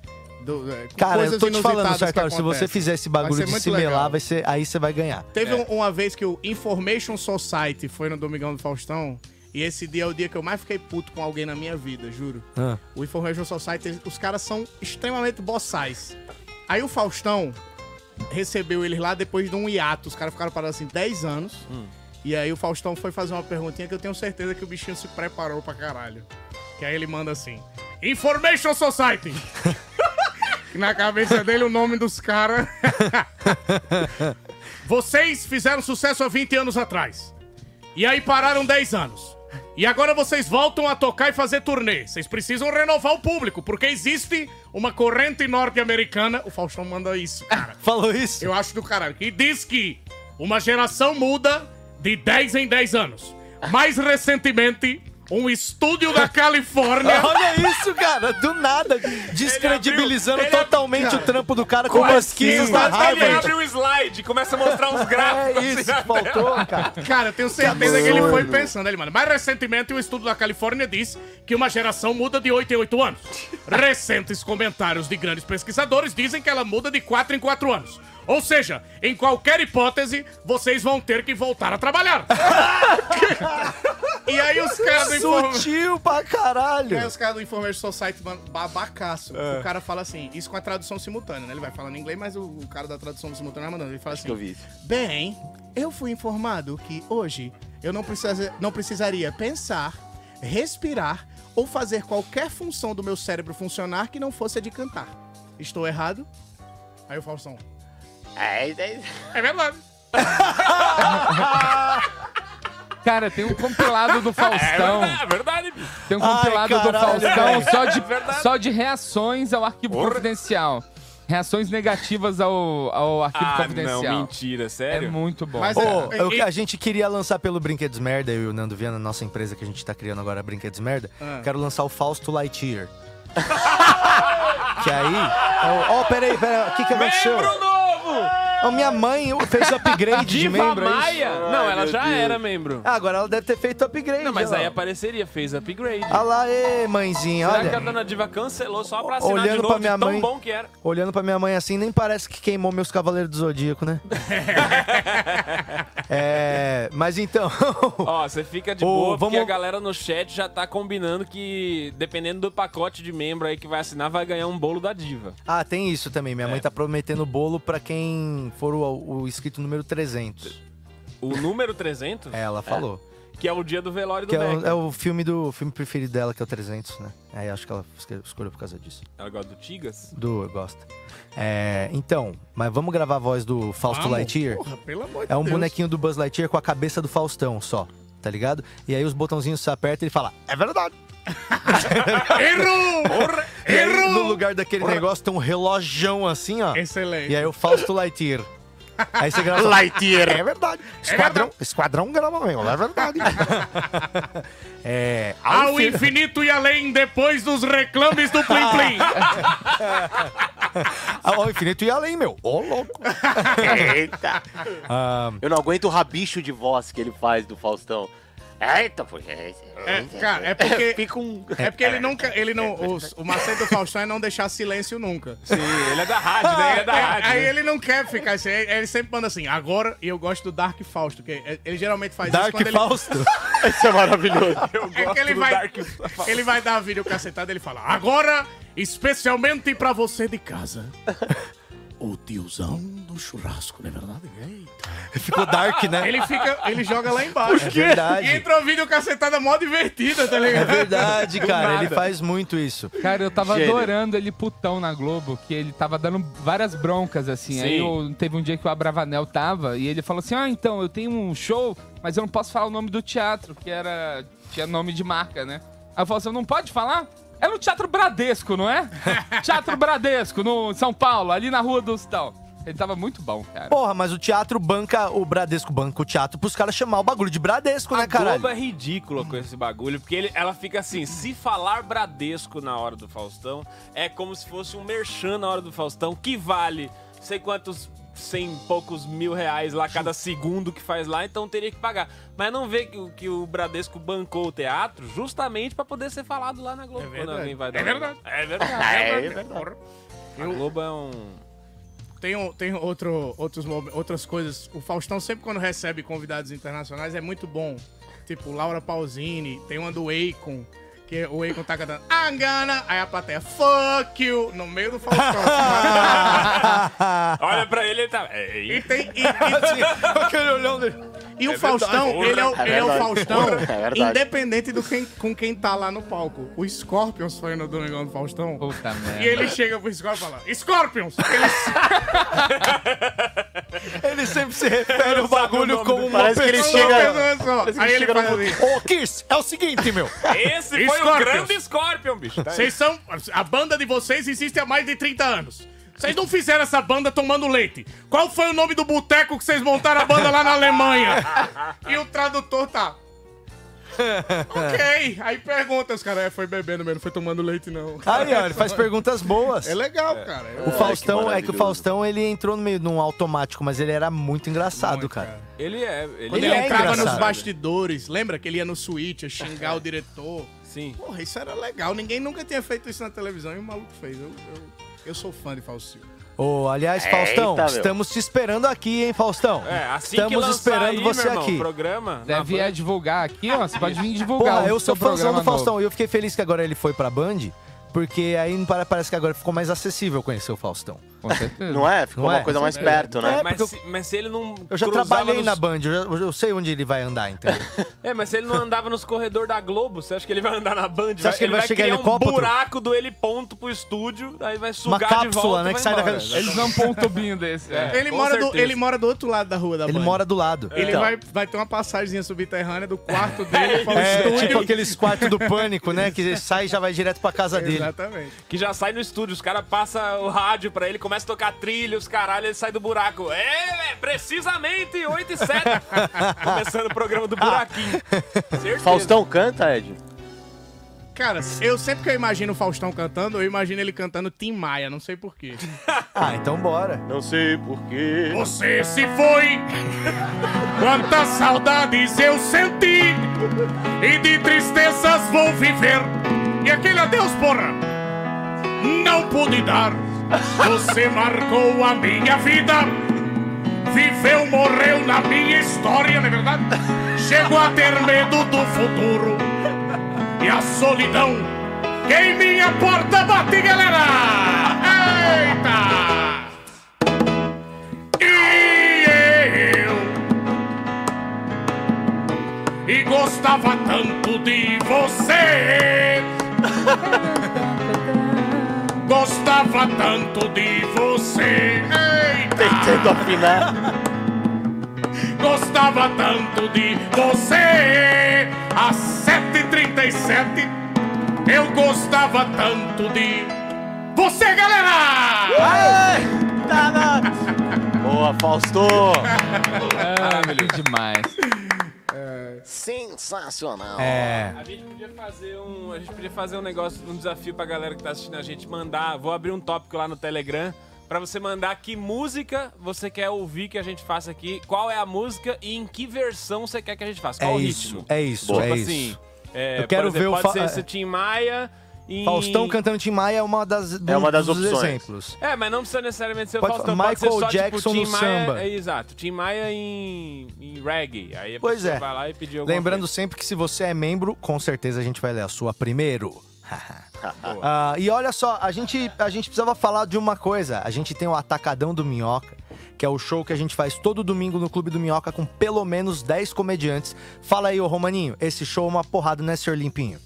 Do, é, Cara, eu tô te falando, se você fizer esse Vai bagulho ser de se melar, legal. vai ser, aí você vai ganhar. Teve É. um- uma vez que o Information Society foi no Domingão do Faustão. E esse dia é o dia que eu mais fiquei puto com alguém na minha vida, juro. Ah. O Information Society, os caras são extremamente boçais. Aí o Faustão recebeu eles lá depois de um hiato. Os caras ficaram parados assim 10 anos. E aí o Faustão foi fazer uma perguntinha que eu tenho certeza que o bichinho se preparou pra caralho. Que aí ele manda assim: Information Society! na cabeça dele o nome dos caras. Vocês fizeram sucesso há 20 anos atrás. E aí pararam 10 anos. E agora vocês voltam a tocar e fazer turnê. Vocês precisam renovar o público, porque existe uma corrente norte-americana. O Faustão manda isso, cara. Falou isso? Eu acho do caralho. Que diz que uma geração muda de 10 em 10 anos. Mais recentemente, um estúdio da Califórnia. Olha isso, cara, do nada, descredibilizando abriu- totalmente o trampo do cara com pesquisas assim? da Mas ele Harvard. abre o slide, começa a mostrar uns gráficos. É assim, isso que faltou, cara. Cara, eu tenho certeza que ele foi pensando ali, mano. Mais recentemente, o estudo da Califórnia diz que uma geração muda de 8 em 8 anos. Recentes comentários de grandes pesquisadores dizem que ela muda de 4 em 4 anos. Ou seja, em qualquer hipótese, vocês vão ter que voltar a trabalhar. e aí os caras do Inform- Sutil pra caralho. e aí os caras do Information Society, mano, babacaço. É. O cara fala assim, isso com a tradução simultânea, né? Ele vai falando em inglês, mas o, o cara da tradução simultânea vai mandando. Ele fala assim, que eu. Bem, eu fui informado que hoje eu não, precisa, não precisaria pensar, respirar ou fazer qualquer função do meu cérebro funcionar que não fosse a de cantar. Estou errado? Aí o Faustão. É, é, É verdade. Cara, tem um compilado do Faustão. É verdade, bicho. Tem um Ai, compilado do caralho, Faustão velho. só de, Verdade. só de reações ao arquivo confidencial. Reações negativas ao, ao arquivo Ah, confidencial. não, mentira, sério? É muito bom. Ô, eu- a gente queria lançar pelo Brinquedos Merda, eu e o Nando Viana, nossa empresa que a gente tá criando agora, Brinquedos Merda. Ah. Quero lançar o Fausto Lightyear. que aí. Ó, oh, peraí, peraí, o que, que aconteceu? Membro novo! Ó, minha mãe fez upgrade de Diva membro. é isso? Maia? Não, ela já era membro. Ah, agora ela deve ter feito upgrade. Não, mas ó. aí apareceria, fez upgrade. Ah lá, ê, mãezinha, Será olha. que a dona Diva cancelou só pra assinar de Olhando novo pra de minha tão mãe. bom que era? Olhando pra minha mãe assim, nem parece que queimou meus Cavaleiros do Zodíaco, né? é. Mas então. Ó, você fica de Ô, boa, porque vamos- a galera no chat já tá combinando que, dependendo do pacote de membro aí que vai assinar, vai ganhar um bolo da Diva. Ah, tem isso também. É. Minha mãe tá prometendo bolo pra quem for o, o inscrito número 300. O número 300? É, ela falou. Que é o dia do velório do Que é Beck. o, é o filme do o filme preferido dela, que é o 300, né? Aí acho que ela escolheu por causa disso. Ela gosta do Tigas? Do, gosta. É, então, mas vamos gravar a voz do Fausto Vamos. Lightyear? Porra, pelo amor de É um Deus. bonequinho do Buzz Lightyear com a cabeça do Faustão só, tá ligado? E aí os botãozinhos se apertam e ele fala, é verdade. Errou! E aí, no lugar daquele negócio tem um relojão assim, ó. Excelente. E aí o Fausto Lightyear. Aí você grava. Lightyear. É verdade. Esquadrão, esquadrão grava mesmo, é verdade. é. Ao infinito e além, depois dos reclames do Plim Plim. Ao infinito e além, meu. Ô, louco. Eita. Ah, Eu não aguento o rabicho de voz que ele faz do Faustão. Eita, pô. É, cara, é porque. Fica um... É porque ele nunca. Ele não, os- o macete do Faustão é não deixar silêncio nunca. Sim, ele é da rádio, né? Ele é da É, rádio. Aí né? ele não quer ficar assim. Ele ele sempre manda assim, agora e eu gosto do Dark Fausto, que é- ele geralmente faz Dark isso quando ele. Fausto. Isso é maravilhoso. Eu É gosto que ele do vai, Dark ele vai dar vídeo cacetado ele fala, agora, especialmente pra você de casa. O tiozão do churrasco, não é verdade? Eita. Ficou dark, né? Ele fica, ele joga lá embaixo. É verdade. E entra o vídeo cacetada mó divertida, tá ligado? É verdade, cara. Ele faz muito isso. Cara, eu tava Gênio. adorando ele putão na Globo, que ele tava dando várias broncas, assim. Aí Sim. eu- teve um dia que o Abravanel tava e ele falou assim: Ah, então, eu tenho um show, mas eu não posso falar o nome do teatro, que era. tinha nome de marca, né? Aí eu falei assim: não pode falar? É no Teatro Bradesco, não é? Teatro Bradesco, no São Paulo, ali na rua dos tal. Ele tava muito bom, cara. Porra, mas o teatro banca, o Bradesco banca o teatro pros caras chamar o bagulho de Bradesco, né, A caralho? Globo é ridícula com esse bagulho, porque ele- ela fica assim, se falar Bradesco na hora do Faustão, é como se fosse um merchan na hora do Faustão, que vale sei quantos, cem e poucos mil reais lá cada segundo que faz lá, então teria que pagar. Mas não vê que, o- que o Bradesco bancou o teatro justamente pra poder ser falado lá na Globo. quando verdade. alguém vai É dar um- verdade. É verdade. É É verdade. A Globo é um... Tem, um- tem outro, outros, outras coisas. O Faustão, sempre quando recebe convidados internacionais, é muito bom. Tipo, Laura Pausini, tem uma do Akon, que o Akon tá cantando Angana, aí a plateia, fuck you, no meio do Faustão. Olha pra ele, ele tá... É, e tem... E, Aquele olhão dele. e o É Faustão, ele é, o- É ele é o. Faustão, É independente do quem, com quem tá lá no palco. O Scorpions foi no Domingão do Faustão. Puta merda. E ele chega pro Scorpions e fala, Scorpions! Ele Ele sempre se refere ao bagulho como uma Parece que ele pessoa. chega- Aí ele assim. Ô, Kiss, é o seguinte, meu. Esse foi o grande Scorpion, bicho. Tá. Vocês são. A banda de vocês existe há mais de 30 anos. Vocês não fizeram essa banda tomando leite. Qual foi o nome do boteco que vocês montaram a banda lá na Alemanha? E o tradutor tá. ok. Aí pergunta, os caras, é, foi bebendo mesmo, não foi tomando leite, não. Aí, ó, ele faz perguntas boas. É legal, cara. O Faustão, é que o. Faustão, ele entrou no meio de um automático, mas ele era muito engraçado, Muito, cara. Ele é... Ele, Quando Ele ele, é entrava engraçado. nos bastidores, lembra que ele ia no suíte xingar o diretor? Sim. Porra, isso era legal. Ninguém nunca tinha feito isso na televisão e o maluco fez. Eu, eu, eu sou fã de Faustinho. Ô, aliás, Eita, Faustão, meu. estamos te esperando aqui, hein, Faustão? É, assim Estamos esperando aí, você meu irmão, aqui. programa... Deve é divulgar aqui, ó. Você pode vir divulgar. Porra, o eu sou fãzão do Faustão novo. e eu fiquei feliz que agora ele foi pra Band, porque aí parece que agora ficou mais acessível conhecer o Faustão. Com certeza. Não é? Ficou Não uma é? coisa mais perto, né? É, mas, porque se, mas se ele não Eu já trabalhei nos- na Band, eu, já- eu sei onde ele vai andar, entendeu? É, mas se ele não andava nos corredores da Globo, você acha que ele vai andar na Band? Você acha que ele vai chegar criar um buraco do heliponto pro estúdio, aí vai Uma sugar de cápsula, volta né, e que vai sai embora. daquela- Eles vão pôr um tubinho desse. É, ele, mora do, ele mora do outro lado da rua da Ele Band. mora do lado. Ele Então. vai, vai ter uma passagemzinha subterrânea do quarto dele para o É, estúdio. tipo aqueles quartos do pânico, né? Que sai e já vai direto pra casa dele. Exatamente. Que já sai no estúdio, os caras passam o rádio pra ele, começa a tocar trilha, os caralho, ele sai do buraco. É, é, precisamente 8 e 7. Começando o programa do buraquinho. Certeza. Faustão canta, Ed? Cara, eu sempre que eu imagino o Faustão cantando, eu imagino ele cantando Tim Maia, não sei porquê. Ah, então bora. Não sei porquê. Você se foi, quantas saudades eu senti, e de tristezas vou viver. E aquele adeus, porra, não pude dar. Você marcou a minha vida, viveu, morreu na minha história, não é verdade? Chego a ter medo do futuro e a solidão que em minha porta bate, galera! Eita! E eu e gostava tanto de você. Gostava tanto de você. Eita! Tentando afinar. Gostava tanto de você. Às 7h37 eu gostava tanto de você, galera! Boa, Fausto! Ah, que Sensacional. É. A gente podia fazer um, a gente podia fazer um negócio, um desafio pra galera que tá assistindo a gente mandar. Vou abrir um tópico lá no Telegram pra você mandar que música você quer ouvir que a gente faça aqui, qual é a música e em que versão você quer que a gente faça. Qual É o isso, ritmo? é isso, Tipo é assim, isso. é, Eu quero por exemplo, ver o pode fa- ser esse Tim Maia em... Faustão cantando Tim Maia é uma das, É uma das dos opções. exemplos. É, mas não precisa necessariamente ser o Pode Faustão. falar pode ser Michael só, Jackson tipo, no Maia, samba. É, exato. Tim Maia em, em reggae. Aí a Pois é. vai lá e pedir alguma Lembrando sempre que se você é membro, com certeza a gente vai ler a sua primeiro. Ah, e olha só, a gente, a gente precisava falar de uma coisa. A gente tem o Atacadão do Minhoca, que é o show que a gente faz todo domingo no Clube do Minhoca com pelo menos 10 comediantes. Fala aí, ô Romaninho, esse show é uma porrada, né, senhor Limpinho?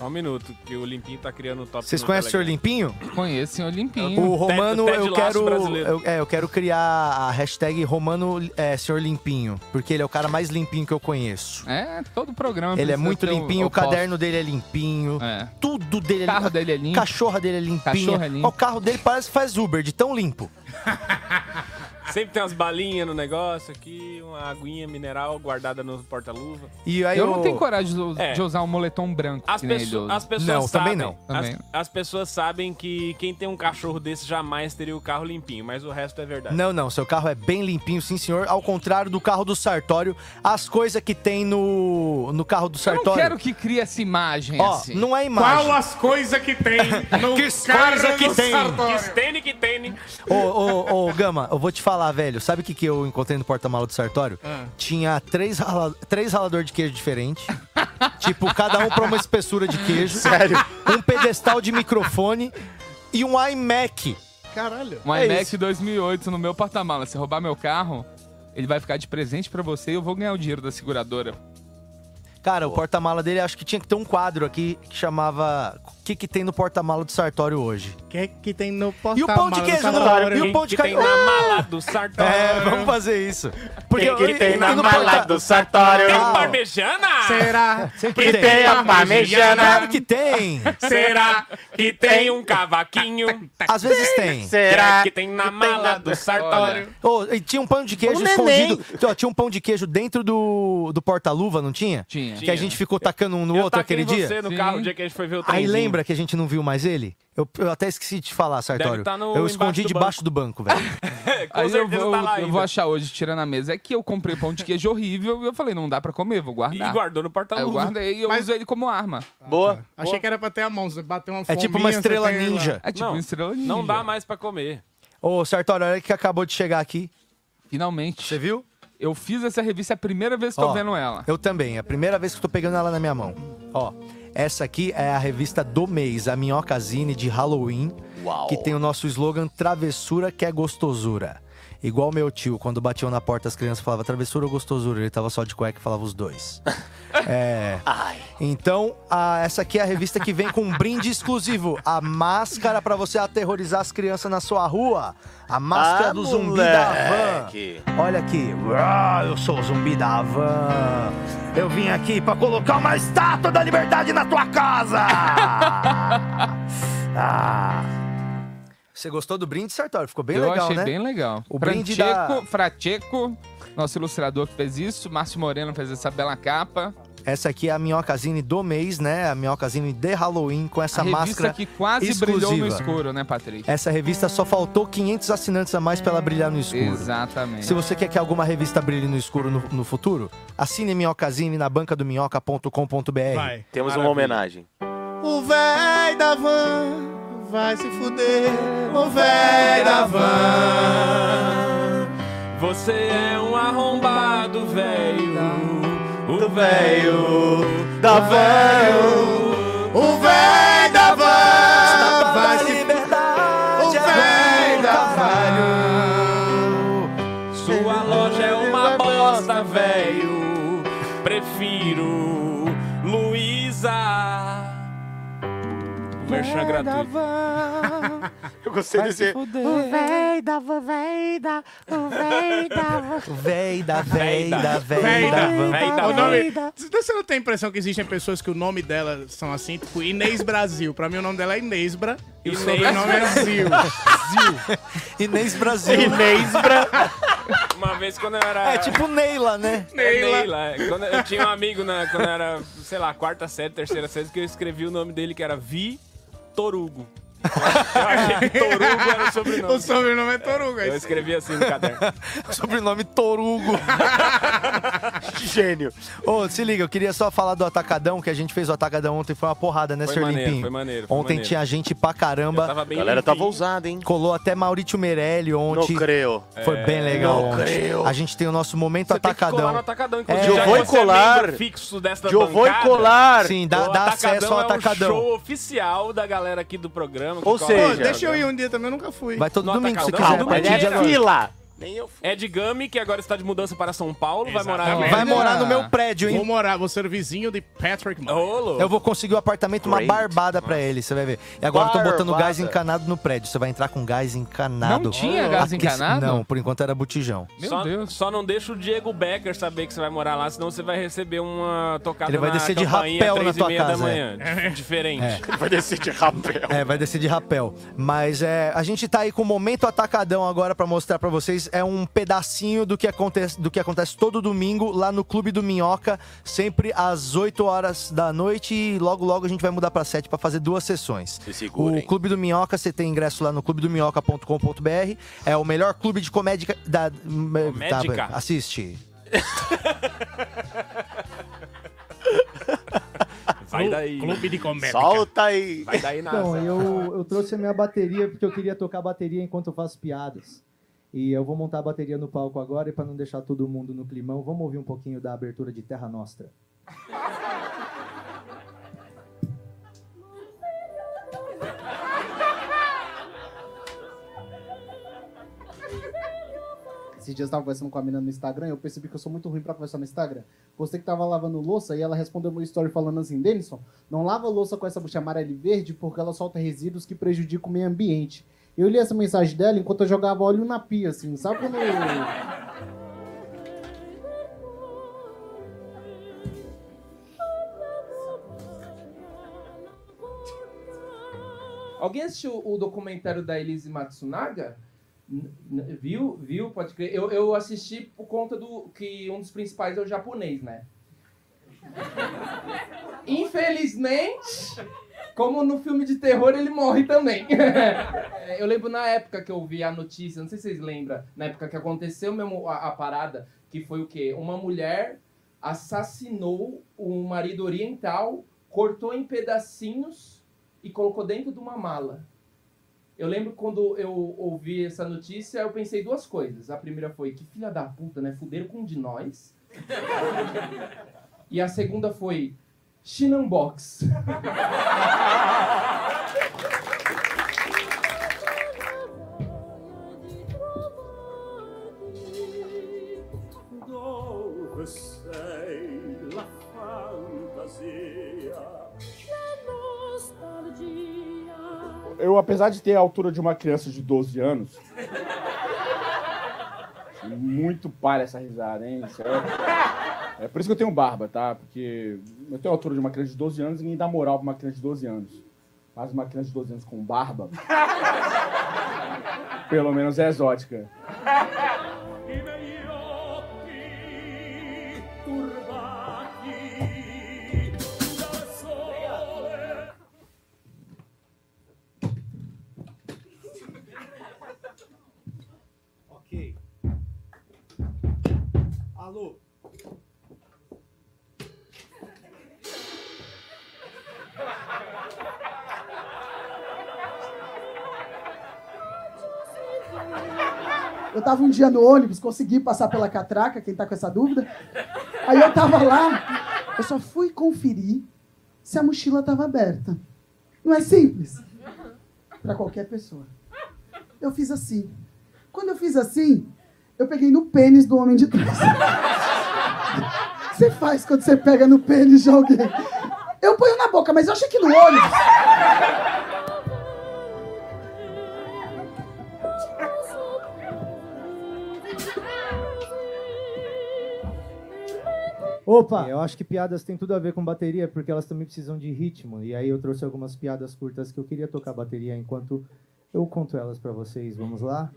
Só um minuto, que o Limpinho tá criando o top Vocês conhecem o senhor. Limpinho? Conheço o senhor Limpinho. O Romano, Ted eu Lasso quero. Eu, é, eu quero criar a hashtag Romano é, Senhor Limpinho. Porque ele é o cara mais limpinho que eu conheço. É, todo programa. Ele é muito limpinho, o, o caderno dele é limpinho, É. tudo dele é O carro limpo. dele é limpo. Cachorra dele é limpinha. Cachorro é limpo. O carro dele parece que faz Uber, de tão limpo. Sempre tem umas balinhas no negócio aqui, uma aguinha mineral guardada no porta-luva. E aí Eu o- não tenho coragem de, É. de usar um moletom branco. As, pesso- as pessoas Não, sabem, também não. Também. As, as pessoas sabem que quem tem um cachorro desse jamais teria o carro limpinho, mas o resto é verdade. Não, não, seu carro é bem limpinho, sim, senhor. Ao contrário do carro do Sartório, as coisas que tem no, no carro do Eu não Sartório. quero que crie essa imagem Ó, assim. não é imagem. Qual as coisas que tem no Que carro coisa que do tem? Sartório? Que tem, que tem. Ô, ô, ô, Gama, eu vou te falar, velho. Sabe o que, que eu encontrei no porta-mala do Sartório? Ah. Tinha três, rala... três ralador de queijo diferentes. tipo, cada um pra uma espessura de queijo. Sério? Um pedestal de microfone e um iMac. Caralho. Um É iMac isso. 2008 no meu porta-mala. Se roubar meu carro, ele vai ficar de presente pra você e eu vou ganhar o dinheiro da seguradora. Cara, o porta-mala dele, acho que tinha que ter um quadro aqui que chamava O que, que tem no porta-mala do Sartório hoje? O que que tem no E o pão de queijo, não? E o pão de que tem queijo? na mala do Sartório. É, vamos fazer isso. que que tem na mala do Sartório? Tem Ah, parmejana? Será? Que tem. a parmegiana? Claro que tem. Será que tem um cavaquinho? Às vezes tem. Será que tem na mala do Sartório? Ô, e tinha um pão de queijo escondido. Ó, tinha um pão de queijo dentro do, do porta-luva, não tinha? Tinha. Que a gente ficou tacando um no Eu outro aquele dia. você no Sim. carro o dia que a gente foi ver o Aí trenzinho. lembra que a gente não viu mais ele? Eu, eu até esqueci de te falar, Sartório. tá no- eu escondi do debaixo do banco, velho. Com Aí eu vou, tá lá eu vou achar hoje, tirando a mesa, é que eu comprei pão de queijo horrível e eu falei, não dá pra comer, vou E guardar. guardou no Aí eu porta-luva. guardei e eu Mas- uso ele como arma. Boa. Achei que era pra ter a mão, você bater uma É tipo uma estrela ninja. É tipo Não, uma estrela ninja. Não dá mais pra comer. Ô, Sartório, olha que acabou de chegar aqui. Finalmente. Você viu? Eu fiz essa revista, é a primeira vez que tô Ó, vendo ela. Eu também. É a primeira vez que eu tô pegando ela na minha mão. Ó, essa aqui é a revista do mês, a Minhocazine de Halloween. Uau. Que tem o nosso slogan Travessura que é gostosura. Igual meu tio, quando batiam na porta as crianças falava travessura ou gostosura, ele tava só de cueca e falava os dois. É. Então, a- essa aqui é a revista que vem com um brinde exclusivo. A máscara pra você aterrorizar as crianças na sua rua. A máscara Ah, do zumbi da van. moleque. Olha aqui. Ah, eu sou o zumbi da van. Eu vim aqui pra colocar uma estátua da liberdade na tua casa. ah. Você gostou do brinde, Sartório? Ficou bem eu legal, achei né? bem legal. O brinde da... Fracheco, nosso ilustrador que fez isso. Márcio Moreno fez essa bela capa. Essa aqui é a minhocazine do mês, né? A minhocazine de Halloween com essa a revista máscara que quase exclusiva. brilhou no escuro, né, Patrick? Essa revista só faltou 500 assinantes a mais pra ela brilhar no escuro. Exatamente. Se você quer que alguma revista brilhe no escuro no, no futuro, assine Minhocazine na banca do minhoca.com.br. Temos uma homenagem. O véi da van vai se fuder. O véi da van. Você é um arrombado, velho. O velho da van. O véi da van Merchan gratuito. Eu gostei. O véi da véi da, o véi da van. Véi da, véi da, véi Véi da da- van. véi da- O nome- Você não tem a impressão que existem pessoas que o nome delas são assim? Tipo, Inês Brasil. Pra mim o nome dela é Inêsbra e o Inês. sobrenome é Zil. Zil. Inês Brasil. Inês Bra... Uma vez quando eu era. É tipo Neila, né? É Neila. Neila. é. Quando eu tinha um amigo na, quando eu era, sei lá, quarta série, terceira série, que eu escrevi o nome dele que era Vi Torugo. Eu achei que Torugo era o sobrenome. O sobrenome é Toruga. Eu escrevi assim no caderno. Sobrenome Torugo. Gênio. Ô, se liga, eu queria só falar do Atacadão, que a gente fez o Atacadão ontem, foi uma porrada, né, Foi senhor maneiro, Limpinho? foi maneiro, foi Ontem maneiro. tinha gente pra caramba. Tava bem A galera limpinho. tava ousada, hein? Colou até Maurício Meirelli ontem. Não creio. Foi bem legal Não creio. A gente tem o nosso momento Você tem que colar Atacadão. no Atacadão, É. Eu vou é colar. membro fixo desta Eu vou colar. Sim, dá, o dá Atacadão acesso ao é Atacadão. o show oficial da galera aqui do programa. Que Ou seja, Pô, deixa eu ir um dia também, eu nunca fui. Vai todo domingo se quiser. Não, Mas é fila. Nem eu fui. Ed Gami, que agora está de mudança para São Paulo, vai morar. Vai morar no meu prédio, Vou hein? morar, vou ser vizinho de Patrick louco. Eu vou conseguir o apartamento, uma Great. barbada pra ele, você vai ver. E agora eu tô botando gás encanado no prédio. Você vai entrar com gás encanado. Não tinha gás Aqui- encanado? Não, por enquanto era botijão. Meu só, Deus. só não deixa o Diego Becker saber que você vai morar lá, senão você vai receber uma tocada Ele vai na descer de rapel três na e tua meia casa, da manhã. Diferente. É. Vai descer de rapel. É, vai descer de rapel. Mas é, a gente tá aí com o momento atacadão agora pra mostrar pra vocês. É um pedacinho do que, acontece, do que acontece todo domingo lá no Clube do Minhoca, sempre às 8 horas da noite. E logo, logo a gente vai mudar pra 7 pra fazer duas sessões. Se segurem. O Clube do Minhoca, você tem ingresso lá no clubedominhoca.com.br. É o melhor clube de comédia da. Comédica. Tá, assiste. Vai daí. Clube de comédia. Solta aí. Vai daí na Então, eu, eu trouxe a minha bateria porque eu queria tocar bateria enquanto eu faço piadas. E eu vou montar a bateria no palco agora e para não deixar todo mundo no climão, vamos ouvir um pouquinho da abertura de Terra Nostra. Esses dias eu tava conversando com a menina no Instagram e eu percebi que eu sou muito ruim pra conversar no Instagram. Você que tava lavando louça e ela respondeu meu story falando assim, Denison, não lava louça com essa bucha amarela e verde porque ela solta resíduos que prejudicam o meio ambiente. Eu li essa mensagem dela enquanto eu jogava óleo na pia, assim, sabe quando... Alguém assistiu o documentário da Elise Matsunaga? Viu? Viu? Pode crer. Eu, eu assisti por conta do que um dos principais é o japonês, né? Infelizmente, como no filme de terror, ele morre também. eu lembro na época que eu vi a notícia, não sei se vocês lembram, na época que aconteceu mesmo a, a parada, que foi o quê? Uma mulher assassinou o marido oriental, cortou em pedacinhos e colocou dentro de uma mala. Eu lembro quando eu ouvi essa notícia, eu pensei duas coisas. A primeira foi, que filha da puta, né? Fuderam com um de nós. E a segunda foi, Chinambox. Eu, apesar de ter a altura de uma criança de 12 anos. Muito palha essa risada, hein? Certo? É, por isso que eu tenho barba, tá? Porque eu tenho a altura de uma criança de 12 anos e ninguém dá moral pra uma criança de 12 anos. Mas uma criança de 12 anos com barba. Pelo menos é exótica. Ok. Alô? Eu tava um dia no ônibus, consegui passar pela catraca, quem tá com essa dúvida. Aí eu tava lá, eu só fui conferir se a mochila tava aberta. Não é simples? Pra qualquer pessoa. Eu fiz assim. Quando eu fiz assim, eu peguei no pênis do homem de trás. Você faz quando você pega no pênis de alguém. Eu ponho na boca, mas eu achei que no ônibus. Opa! Eu acho que piadas têm tudo a ver com bateria, porque elas também precisam de ritmo. E aí eu trouxe algumas piadas curtas que eu queria tocar bateria enquanto eu conto elas pra vocês. Vamos lá?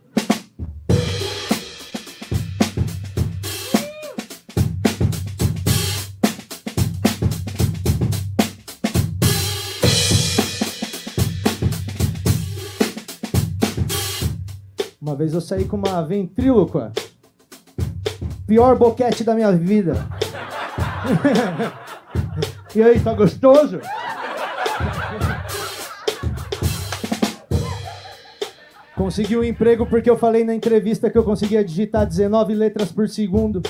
Uma vez eu saí com uma ventrílocua. Pior boquete da minha vida. E aí, tá gostoso? Consegui um emprego porque eu falei na entrevista que eu conseguia digitar 19 letras por segundo.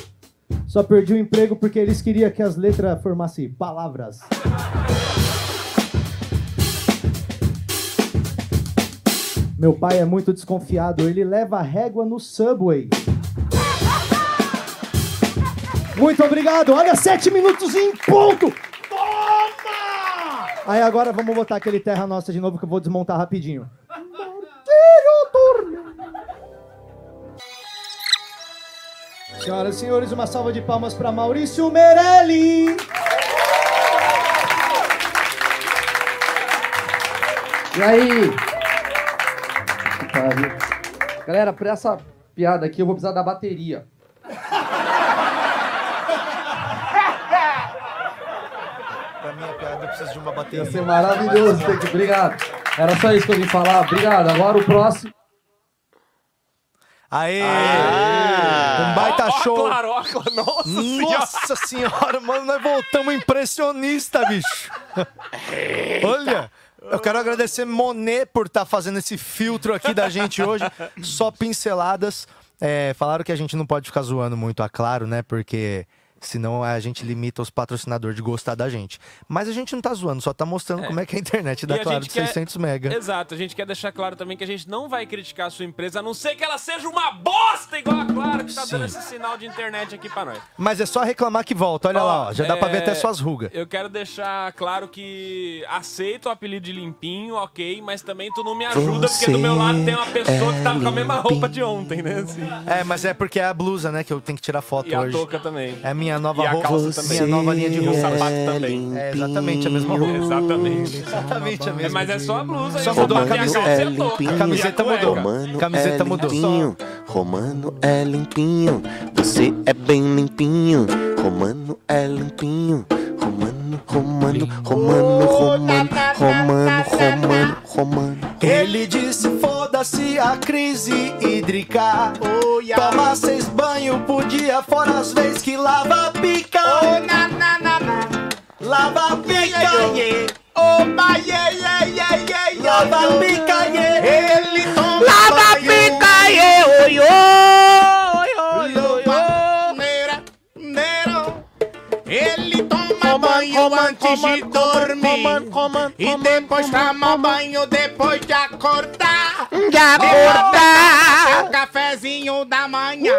Só perdi o emprego porque eles queriam que as letras formassem palavras. Meu pai é muito desconfiado, ele leva régua no subway. Muito obrigado, olha, sete minutos em ponto! Toma! Aí agora vamos botar aquele terra nossa de novo que eu vou desmontar rapidinho. Senhoras e senhores, uma salva de palmas para Maurício Merelli! E aí? Galera, pra essa piada aqui eu vou precisar da bateria. Preciso de uma bateria. Ia ser maravilhoso, Tec. Obrigado. Era só isso que eu vim falar. Obrigado. Agora o próximo. Aê! Um baita Ó, show! claro, ó, claro. Nossa, Nossa senhora, mano, nós voltamos impressionista, bicho. Olha, eu quero agradecer Monet por estar fazendo esse filtro aqui da gente hoje. Só pinceladas. É, falaram que a gente não pode ficar zoando muito a Claro, né? Porque senão a gente limita os patrocinadores de gostar da gente. Mas a gente não tá zoando, só tá mostrando É. como é que é a internet E da a Claro de quer- 600 mega. Exato, a gente quer deixar claro também que a gente não vai criticar a sua empresa, a não ser que ela seja uma bosta igual a Claro, que tá dando Sim. esse sinal de internet aqui pra nós. Mas é só reclamar que volta, olha lá, ó, já dá pra ver é, até suas rugas. Eu quero deixar claro que aceito o apelido de limpinho, ok, mas também tu não me ajuda, porque do meu lado tem uma pessoa que tava com a mesma roupa de ontem, né? assim. É, mas é porque é a blusa, né, que eu tenho que tirar foto E a hoje. touca também. É a minha nova E a roupa, calça também. minha nova linha de E o roupa. sapato também. É exatamente a mesma roupa. Exatamente. Exatamente a mesma. Mas é só a blusa Só mudou a camiseta. é A limpinho. camiseta a cueca? mudou. Romano Camiseta é mudou. limpinho, Romano é limpinho, você é bem limpinho, Romano é limpinho, Romano, Romano, Romano, Romano, Romano, Romano, Romano. Ele disse: foda-se a crise hídrica. Toma seis banhos por dia, fora as vezes que lava a pica. Lava a pica. Opa, yeah, yeah, yeah, yeah, yeah. Lava a pica, yeah. Ele toma Lava a banho. pica, yeah, oi, oi, antes de dormir. e depois toma banho depois de acordar. De acordar. Seu cafezinho da manhã.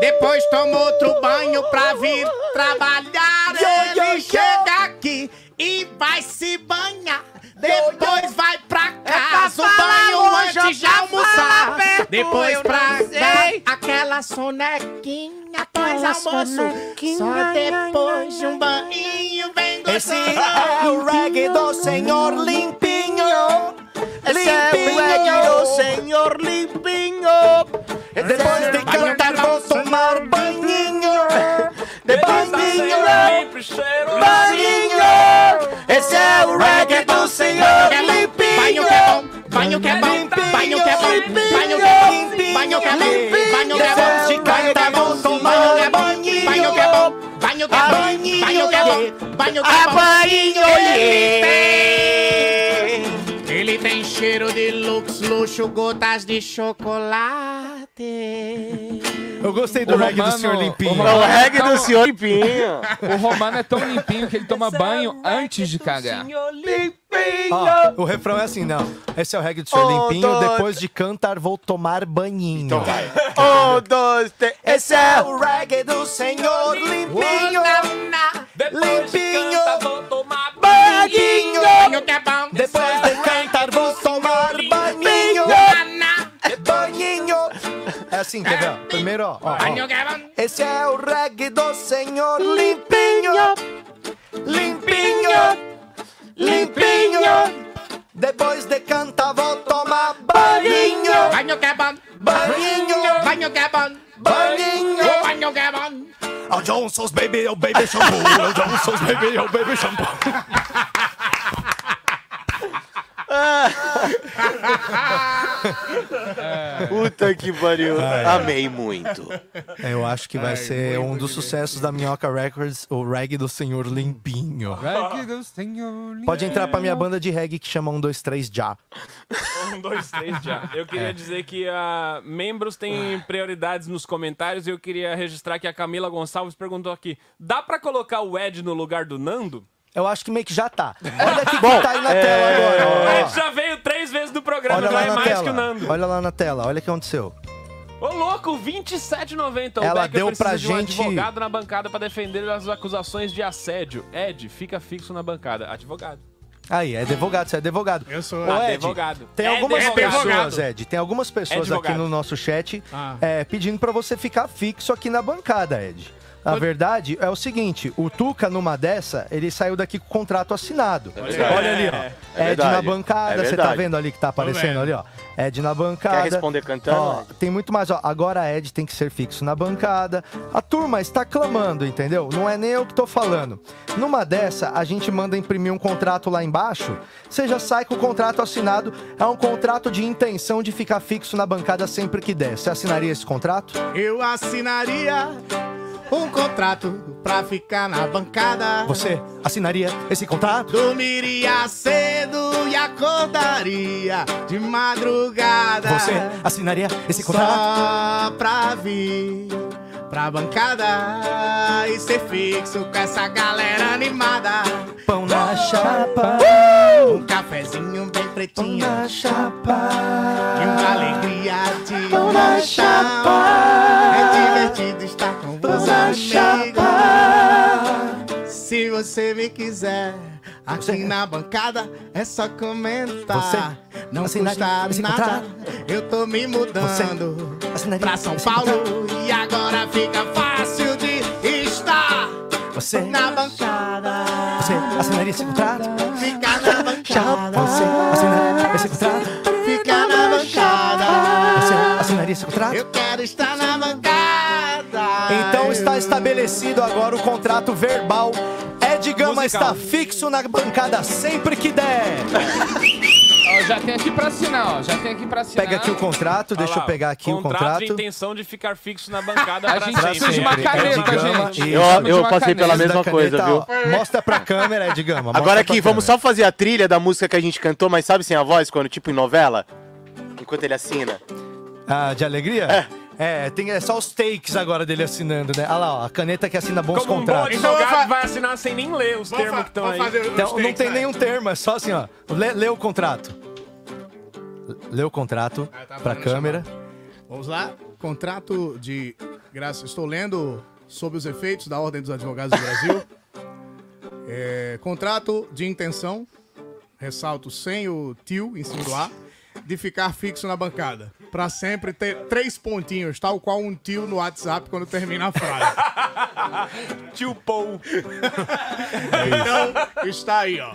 Depois toma outro banho pra vir trabalhar. Ele chega aqui e vai se banhar. Depois vai pra casa, é pra banho antes de almoçar. Perto, Depois pra dar aquela sonequinha após almoço. Só depois de um banho vem gostoso. Esse é o reggae do senhor limpinho. Esse limpinho. é o reggae do senhor limpinho. É depois de cantar vou tomar banho. De banhinho. Banhinho. Esse é o reggae do senhor limpinho. Banho que é bom, banho que é bom, banho que é bom, banho que é bom, banho que é bom, banho que é bom, cantar vou tomar banhinho. banho que é bom, banho que é bom, banho que é bom, banho que é bom. Cheiro de lux, luxo, gotas de chocolate. Eu gostei do O reggae do Romano- senhor limpinho. o Romano é tão- limpinho. O Romano é tão limpinho que ele toma banho antes de cagar. Ó, o refrão é assim, não. Esse é o reggae do senhor Um, limpinho. dois- Depois de cantar, vou tomar banhinho. Então vai. Um, dois, três. Esse é o reggae do senhor limpinho. Limpinho. Banhinho. Banho que é bom, Depois de cantar, assim, quer ver? Primeiro, ó. ó, banho é. Esse é o reggae do senhor limpinho. Limpinho. Limpinho. Depois de cantar, vou tomar banhinho. Banho que é bom, Banhinho. banho que é bom, Banhinho. banho que é bom. Oh, Johnson's baby, oh baby shampoo. Oh, Johnson's baby, oh baby shampoo. Puta que pariu. Ai. Amei muito. É, Eu acho que vai ser um dos sucessos da Minhoca Records, o reggae do senhor limpinho. Reggae do senhor Pode entrar pra minha banda de reggae que chama 1, 2, 3 já. Um, dois, três já. Eu queria É. dizer que ah, membros têm prioridades nos comentários e eu queria registrar que a Camila Gonçalves perguntou aqui: dá pra colocar o Ed no lugar do Nando? Eu acho que meio que já tá. Olha aqui que tá aí na tela agora. O ó. Ed já veio três vezes no programa, Olha já lá é na mais tela. que o Nando. Olha lá na tela, olha o que aconteceu. Ô, louco, 27,90. O Ela Becker deu pra de um gente- advogado na bancada pra defender as acusações de assédio. Ed, fica fixo na bancada. Advogado. Aí, é advogado, você é advogado. Eu sou Ô, Ed, advogado. Tem É algumas advogado. pessoas, Ed, tem algumas pessoas aqui Advogado. no nosso chat Ah. é, pedindo pra você ficar fixo aqui na bancada, Ed. A verdade é o seguinte, o Tuca, numa dessa, ele saiu daqui com o contrato assinado. verdade. Olha ali, ó. É Ed verdade. na bancada, É você tá verdade. vendo ali que tá aparecendo ali, ó. Ed na bancada. Quer responder cantando, Ó, tem muito mais, ó. Agora Ed tem que ser fixo na bancada. A turma está clamando, entendeu? Não é nem eu que tô falando. Numa dessa, a gente manda imprimir um contrato lá embaixo. Você já sai com o contrato assinado. É um contrato de intenção de ficar fixo na bancada sempre que der. Você assinaria esse contrato? Eu assinaria um contrato pra ficar na bancada. Você assinaria esse contrato? Dormiria cedo e acordaria de madrugada. Você assinaria esse contrato? Só pra vir pra bancada e ser fixo com essa galera animada. Pão na chapa. Um cafezinho bem pretinho. na chapa. E uma alegria de Pão na chapa. É divertido estar com Pão você, na amigo. chapa. Se você me quiser aqui na bancada, é só comentar. Você Não assinaria custa nada. Eu tô me mudando assinaria pra São Paulo e agora fica fácil de estar Você, na bancada. você assinaria esse contrato? Fica na bancada. Você assinaria esse contrato? Fica na bancada. Você assinaria esse contrato? Eu quero estar na bancada. Então está estabelecido agora o contrato verbal. Ed Gama Musical. está fixo na bancada sempre que der. Ó, já tem aqui pra assinar, ó. Já tem aqui pra assinar. Pega aqui o contrato, deixa eu pegar aqui o contrato de intenção de ficar fixo na bancada A pra gente sempre. precisa de uma caneta, Gama, gente. Eu, Precisamos de eu uma passei pela caneta. mesma da coisa, caneta, viu? ó. Mostra pra câmera, Gama. mostra Agora aqui, vamos câmera. só fazer a trilha da música que a gente cantou, mas sabe sem a voz, quando tipo em novela? Enquanto ele assina. Ah, de alegria? É. tem, é só os takes agora dele assinando, né? Olha lá, ó, a caneta que assina bons Como um bom contratos. Então eu vou advogado fa- vai assinar sem nem ler os termos que estão aí. Então, não tem aí. nenhum termo, é só assim, ó. Lê, lê o contrato. Lê o contrato Ah, tá pra câmera. Vamos lá. Contrato de graça. Estou lendo sob os efeitos da Ordem dos Advogados do Brasil. É, contrato de intenção. Ressalto sem o tio em cima do A. de ficar fixo na bancada. Pra sempre ter três pontinhos, tal qual um tio no WhatsApp quando termina a frase. tio Paul. então, está aí, ó.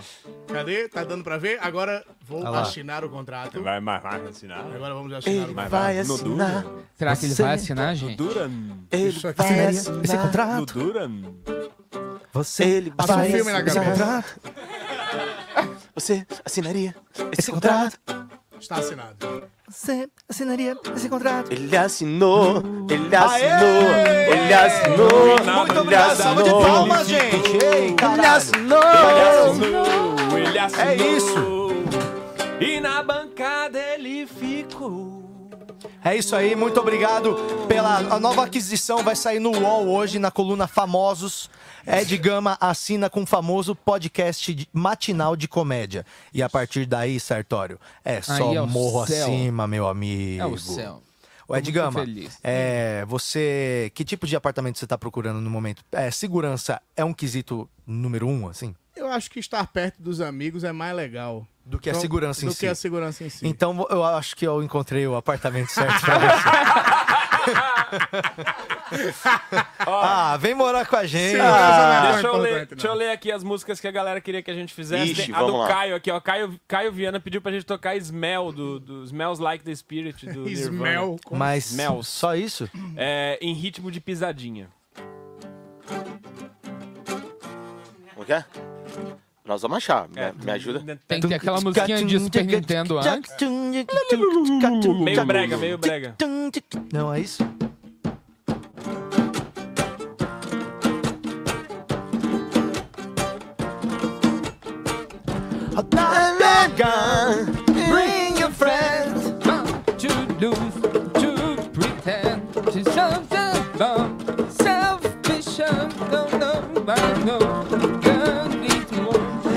Cadê? Tá dando pra ver? Agora vou assinar o contrato. Vai, vai, vai assinar. Agora vamos assinar Ele o contrato. vai No assinar. Será que ele vai assinar, gente? Duran. Ele Isso aqui vai assinar esse contrato. No Duran. Você Ele vai um filme na esse cabeça. contrato. Você assinaria Esse contrato. Está assinado. Você assinaria esse contrato. Ele assinou, ele Aê! assinou, ele assinou, Muito ele obrigado, salva de assinou. palmas, gente. Ei, Ele caralho. assinou. Ele assinou. É isso. E na bancada ele ficou. É isso aí, muito obrigado pela a nova aquisição. Vai sair no UOL hoje, na coluna Famosos. Ed Gama assina com o famoso podcast de- matinal de comédia. E a partir daí, Sartório, é só Aí é o morro céu. acima, meu amigo. É o céu. O Ed Gama, é, você. Que tipo de apartamento você está procurando no momento? É, segurança é um quesito número um, assim? Eu acho que estar perto dos amigos é mais legal. Do que a segurança em do si. que a segurança em si. Então eu acho que eu encontrei o apartamento certo pra você. ah, vem morar com a gente. Ah, deixa, eu ler, deixa eu ler aqui as músicas que a galera queria que a gente fizesse. Ixi, a do lá. Caio aqui, ó. Caio, Caio Viana pediu pra gente tocar Smell, do, do Smells Like the Spirit do Smell, Mas Smells. só isso? É, em ritmo de pisadinha. Como que é? Nós vamos achar. Me, me ajuda. Tem que ter aquela musiquinha de Super Nintendo antes. Meio brega, meio brega. Não, é isso? Bring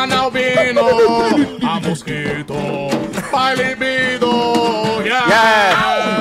mulato, an albino, a mosquito, by libido, yeah.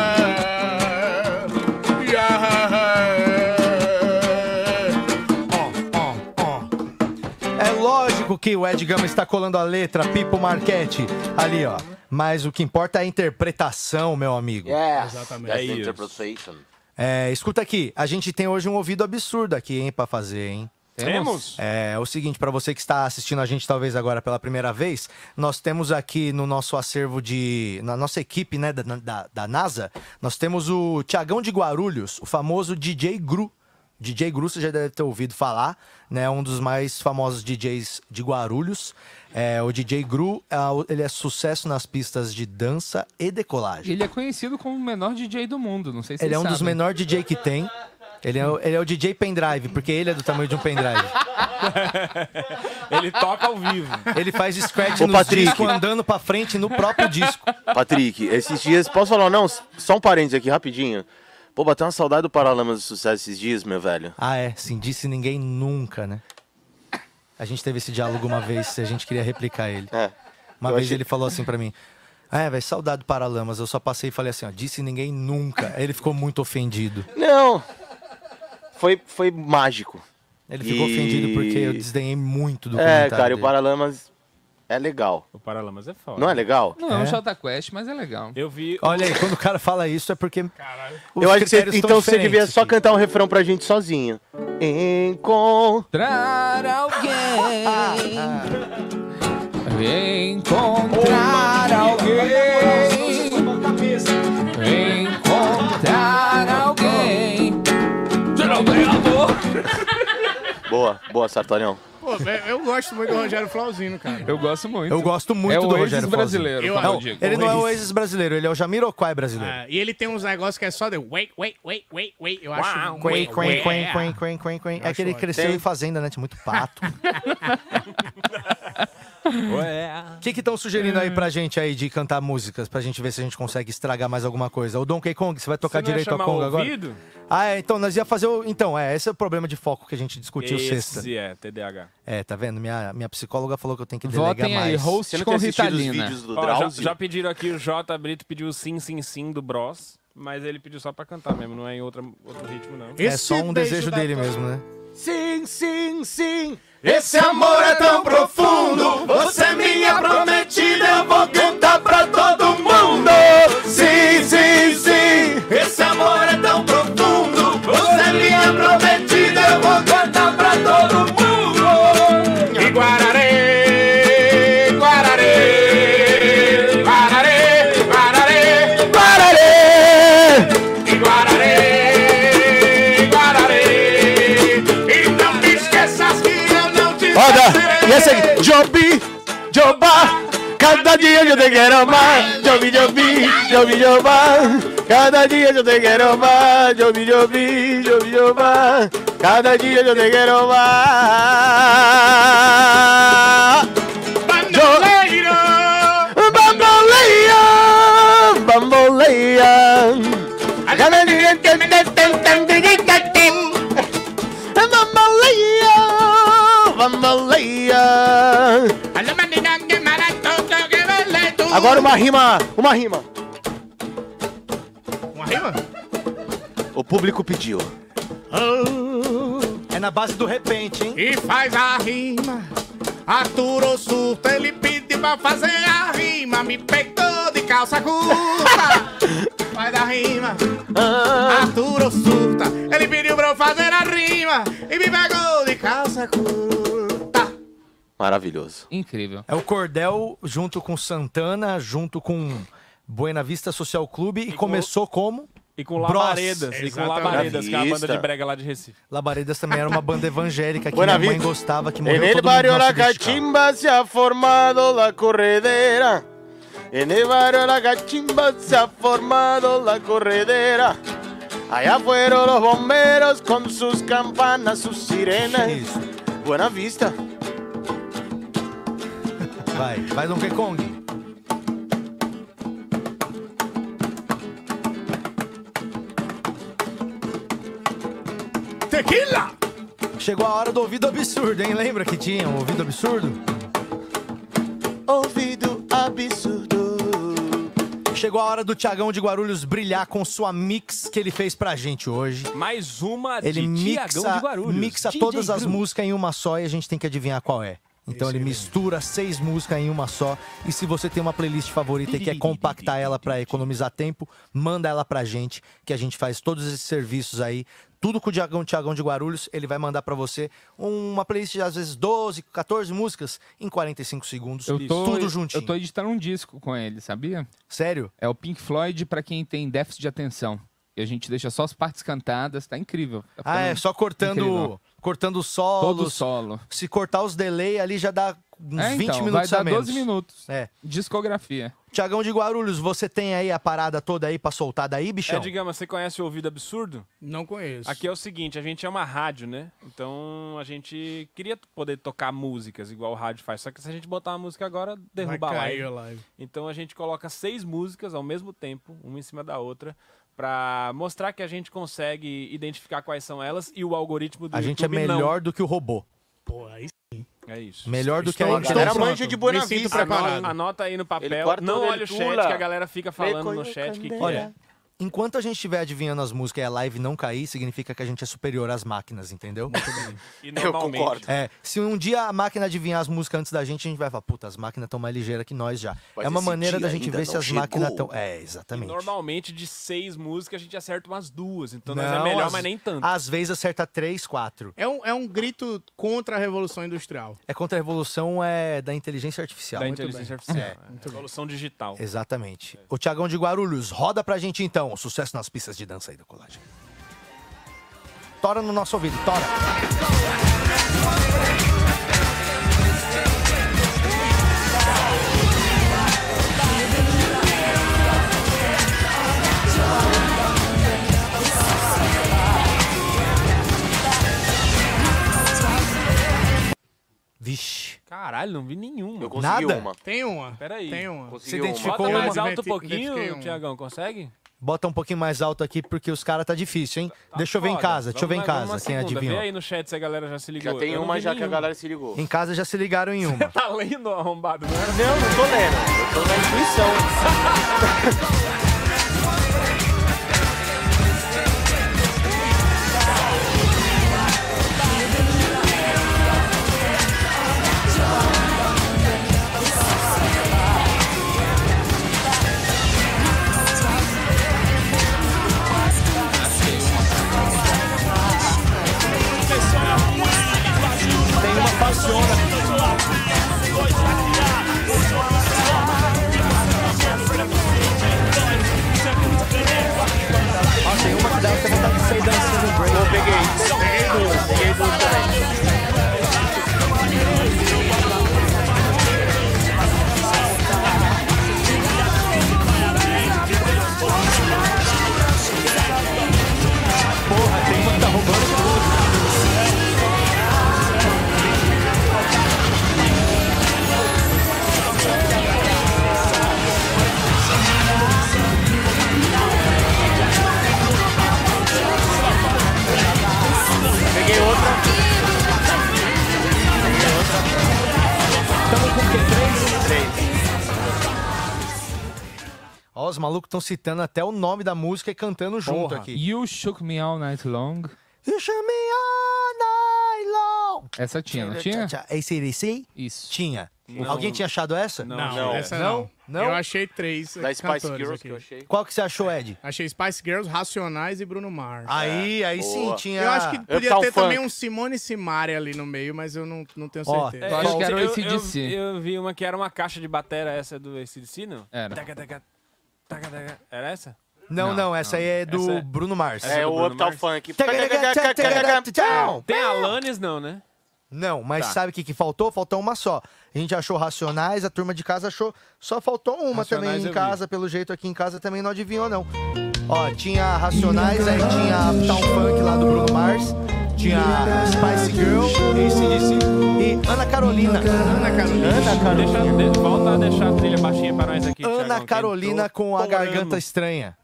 É lógico que o Ed Gama está colando a letra People Marquete ali, ó. Mas o que importa é a interpretação, meu amigo. Yes, Exatamente. É isso. É, escuta aqui, a gente tem hoje um ouvido absurdo aqui, hein, pra fazer, hein? Temos? É o seguinte, pra você que está assistindo a gente talvez agora pela primeira vez, nós temos aqui no nosso acervo de. na nossa equipe, né, da, da, da NASA, nós temos o Tiagão de Guarulhos, o famoso DJ Gru. DJ Gru, você já deve ter ouvido falar, né? Um dos mais famosos DJs de Guarulhos. É, o DJ Gru, o- ele é sucesso nas pistas de dança e decolagem. Ele é conhecido como o menor DJ do mundo, não sei se Ele é um dos sabem. menores DJ que tem. Ele é, o- ele é o DJ pendrive, porque ele é do tamanho de um pendrive. Ele toca ao vivo. Ele faz scratch Ô, no Patrick. disco andando pra frente no próprio disco. Patrick, esses dias, posso falar, não, só um parênteses aqui rapidinho. Pô, bateu uma saudade do Paralamas do Sucesso esses dias, meu velho. Ah, é. Sim, disse ninguém nunca, né? A gente teve esse diálogo uma vez, se a gente queria replicar ele. É. Uma vez achei- ele falou assim pra mim. Ah, é, velho, saudade do Paralamas. Eu só passei e falei assim, ó, disse ninguém nunca. Aí ele ficou muito ofendido. Não. Foi, foi mágico. Ele ficou E- ofendido porque eu desdenhei muito do É, cara, e o. Paralamas é legal. O Paralamas é foda. Não é legal? Não é um É? Jota Quest, mas é legal. Eu vi. Olha aí, quando o cara fala isso é porque. os Eu acho que você, então você devia só aqui. cantar um refrão pra gente sozinho. Encontrar Encontrar alguém. Boa, boa, Sartorião. Pô, velho, eu gosto muito do Rogério Flauzino, cara. Eu gosto muito. Eu gosto muito É do Oasis Rogério brasileiro, Flauzino. como Não, eu digo. ele não é o Oasis. Oasis brasileiro, ele é o Jamiroquai brasileiro. Ah, e ele tem uns negócios que é só de wait, wait, wait, wait, wait. Eu acho. Quen, wait, quen, quen, é. quen, quen, quen, quen. É que ele cresceu Tem. em fazenda, né? Tinha muito pato. O que que estão sugerindo aí pra gente aí de cantar músicas, pra gente ver se a gente consegue estragar mais alguma coisa? O Donkey Kong, você vai tocar Você direito a chamar Kong agora? ouvido? Ah, é, então nós ia fazer o... Então, é, esse é o problema de foco que a gente discutiu sexta. Esse é, TDAH. É, tá vendo? Minha, minha psicóloga falou que eu tenho que delegar Votem aí, mais. host Você vídeos do Ó, já, já pediram aqui, o J Brito pediu o Sim Sim Sim do Bros, mas ele pediu só pra cantar mesmo, não é em outra, outro ritmo não. É só um desejo dele mesmo, né? Sim, sim, sim. Esse amor é tão profundo. Você é minha prometida, eu vou cantar pra todo mundo. Sim, sim, sim. Esse amor é tão profundo. Olha, esquecerei. e esse aqui, Jobi, Jobá, cada dia eu te quero mais. Jobi, Jobi, Jobi, Jobá, cada dia eu te quero mais. Jobi, Jobi, Jobi, Jobá, cada dia eu te quero mais. Agora uma rima, uma rima. Uma rima? O público pediu. É na base do repente, hein? E faz a rima. Arturo surta, ele pediu pra fazer a rima. Me pegou de calça curta. Faz a rima. Arturo surta, ele pediu pra eu fazer a rima. E me pegou de calça curta. Maravilhoso. Incrível. É o Cordel junto com Santana, junto com Buena Vista Social Clube e, começou como? E com Bros. Labaredas, e com Labaredas, que é a banda de brega lá de Recife. Labaredas também era uma banda evangélica que Buena minha mãe Vista. gostava, que morreu el todo mundo La. Cachimba se ha formado la corredera. En el barrio La Cachimba se ha formado la corredera. Allá fueron los bomberos con sus campanas, sus sirenas. Buena vista. Vai, vai Donkey Kong. Tequila! Chegou a hora do ouvido absurdo, hein? Lembra que tinha um ouvido absurdo? Ouvido absurdo. Chegou a hora do Tiagão de Guarulhos brilhar com sua mix que ele fez pra gente hoje. Mais uma Ele de mixa, Tiagão de Guarulhos. mixa DJ todas as Gru. músicas em uma só e a gente tem que adivinhar qual é. Então ele mistura seis músicas em uma só. E se você tem uma playlist favorita e quer compactar ela pra economizar tempo, manda ela pra gente, que a gente faz todos esses serviços aí. Tudo com o Tiagão, Tiagão de Guarulhos, ele vai mandar pra você uma playlist de às vezes 12, 14 músicas em 45 segundos. Eu tô, Tudo juntinho. eu tô editando um disco com ele, sabia? Sério? É o Pink Floyd pra quem tem déficit de atenção. E a gente deixa só as partes cantadas, tá incrível. Tá Ah, é, só cortando, incrível. Cortando solos. Todo solo. Se cortar os delay ali já dá uns É, 20 então, minutos vai dar a menos. 12 minutos. É. Discografia. Tiagão de Guarulhos, você tem aí a parada toda aí pra soltar daí, bichão? É, digamos, você conhece o Ouvido Absurdo? Não conheço. Aqui é o seguinte, a gente é uma rádio, né? Então a gente queria poder tocar músicas igual o rádio faz, só que se a gente botar uma música agora, derruba a live. a live. Então a gente coloca seis músicas ao mesmo tempo, uma em cima da outra, pra mostrar que a gente consegue identificar quais são elas e o algoritmo do a gente é YouTube não. melhor do que o robô. Pô, aí sim. É isso. Melhor do que a Galera pronto. manja de sinto Vista. Anota- aí no papel. Não olha o chat, que a galera fica falando no chat que quer. Olha, enquanto a gente estiver adivinhando as músicas e a live não cair, significa que a gente é superior às máquinas, entendeu? E normalmente- concordo. É, se um dia a máquina adivinhar as músicas antes da gente, a gente vai falar, puta, as máquinas estão mais ligeiras que nós já. Mas é uma maneira da gente ver se as chegou. máquinas estão. É, E exatamente. normalmente de seis músicas a gente acerta umas duas. Então nós é Não, melhor, às- mas nem tanto. Às vezes acerta três, quatro. É um, é um grito contra a Revolução Industrial. É contra a revolução é, da inteligência artificial. Da Muito inteligência bem. artificial. É. É. Evolução digital. Exatamente. O Tiagão de Guarulhos, roda pra gente então. Sucesso nas pistas de dança aí da colagem. Tora no nosso ouvido, tora. Vixe. Caralho, não vi nenhuma. Eu consegui Nada? uma. Tem uma. Peraí. Tem uma. Você identificou Bota mais uma? alto um pouquinho, uma. Tiagão, consegue? Bota um pouquinho mais alto aqui, porque os caras tá difícil, hein? deixa eu ver em casa, deixa eu ver em casa, quem segunda. adivinhou. Vê aí no chat se a galera já se ligou. Já tem Eu uma já que a galera se ligou. Em casa já se ligaram em uma. Tá lendo, arrombado, não é? Não, não tô lendo. Eu tô na intuição. até vontade Ó, os malucos estão citando até o nome da música e cantando junto aqui. You Shook Me All Night Long. You shook me all night long. Essa tinha, não tinha? ACDC? Isso. Tinha. Não. Alguém tinha achado essa? Não, essa não. Não? Eu achei três Da Spice Girls aqui. que eu achei. Qual que você achou, Ed? Achei Spice Girls, Racionais e Bruno Mars. Aí, aí sim, Boa. tinha... Eu acho que podia Uptown ter Funk. também um Simone e Simaria ali no meio, mas eu não, não tenho Ó, certeza. Eu acho que era o eu, AC/DC. eu, eu vi uma que era uma caixa de batera, essa é do ACDC, não? Era. Taca, taca. Era essa? Não, não, Não, essa aí é do Essa é- Bruno Mars. É do o Uptown? Funk. Tem Alanis, não, né? Não, mas Tá. sabe o que, que faltou? Faltou uma só. A gente achou Racionais, a turma de casa achou. Só faltou uma Racionais também em vi. casa, pelo jeito aqui em casa também não adivinhou, não. Ó, tinha Racionais, aí tinha Uptown Funk lá do Bruno Mars, tinha Spice Girl, ACDC e Ana Carolina. Ana Carolina. Ana Carolina. Deixa, de- volta a deixar a trilha baixinha pra nós aqui, Ana Carolina com a garganta estranha.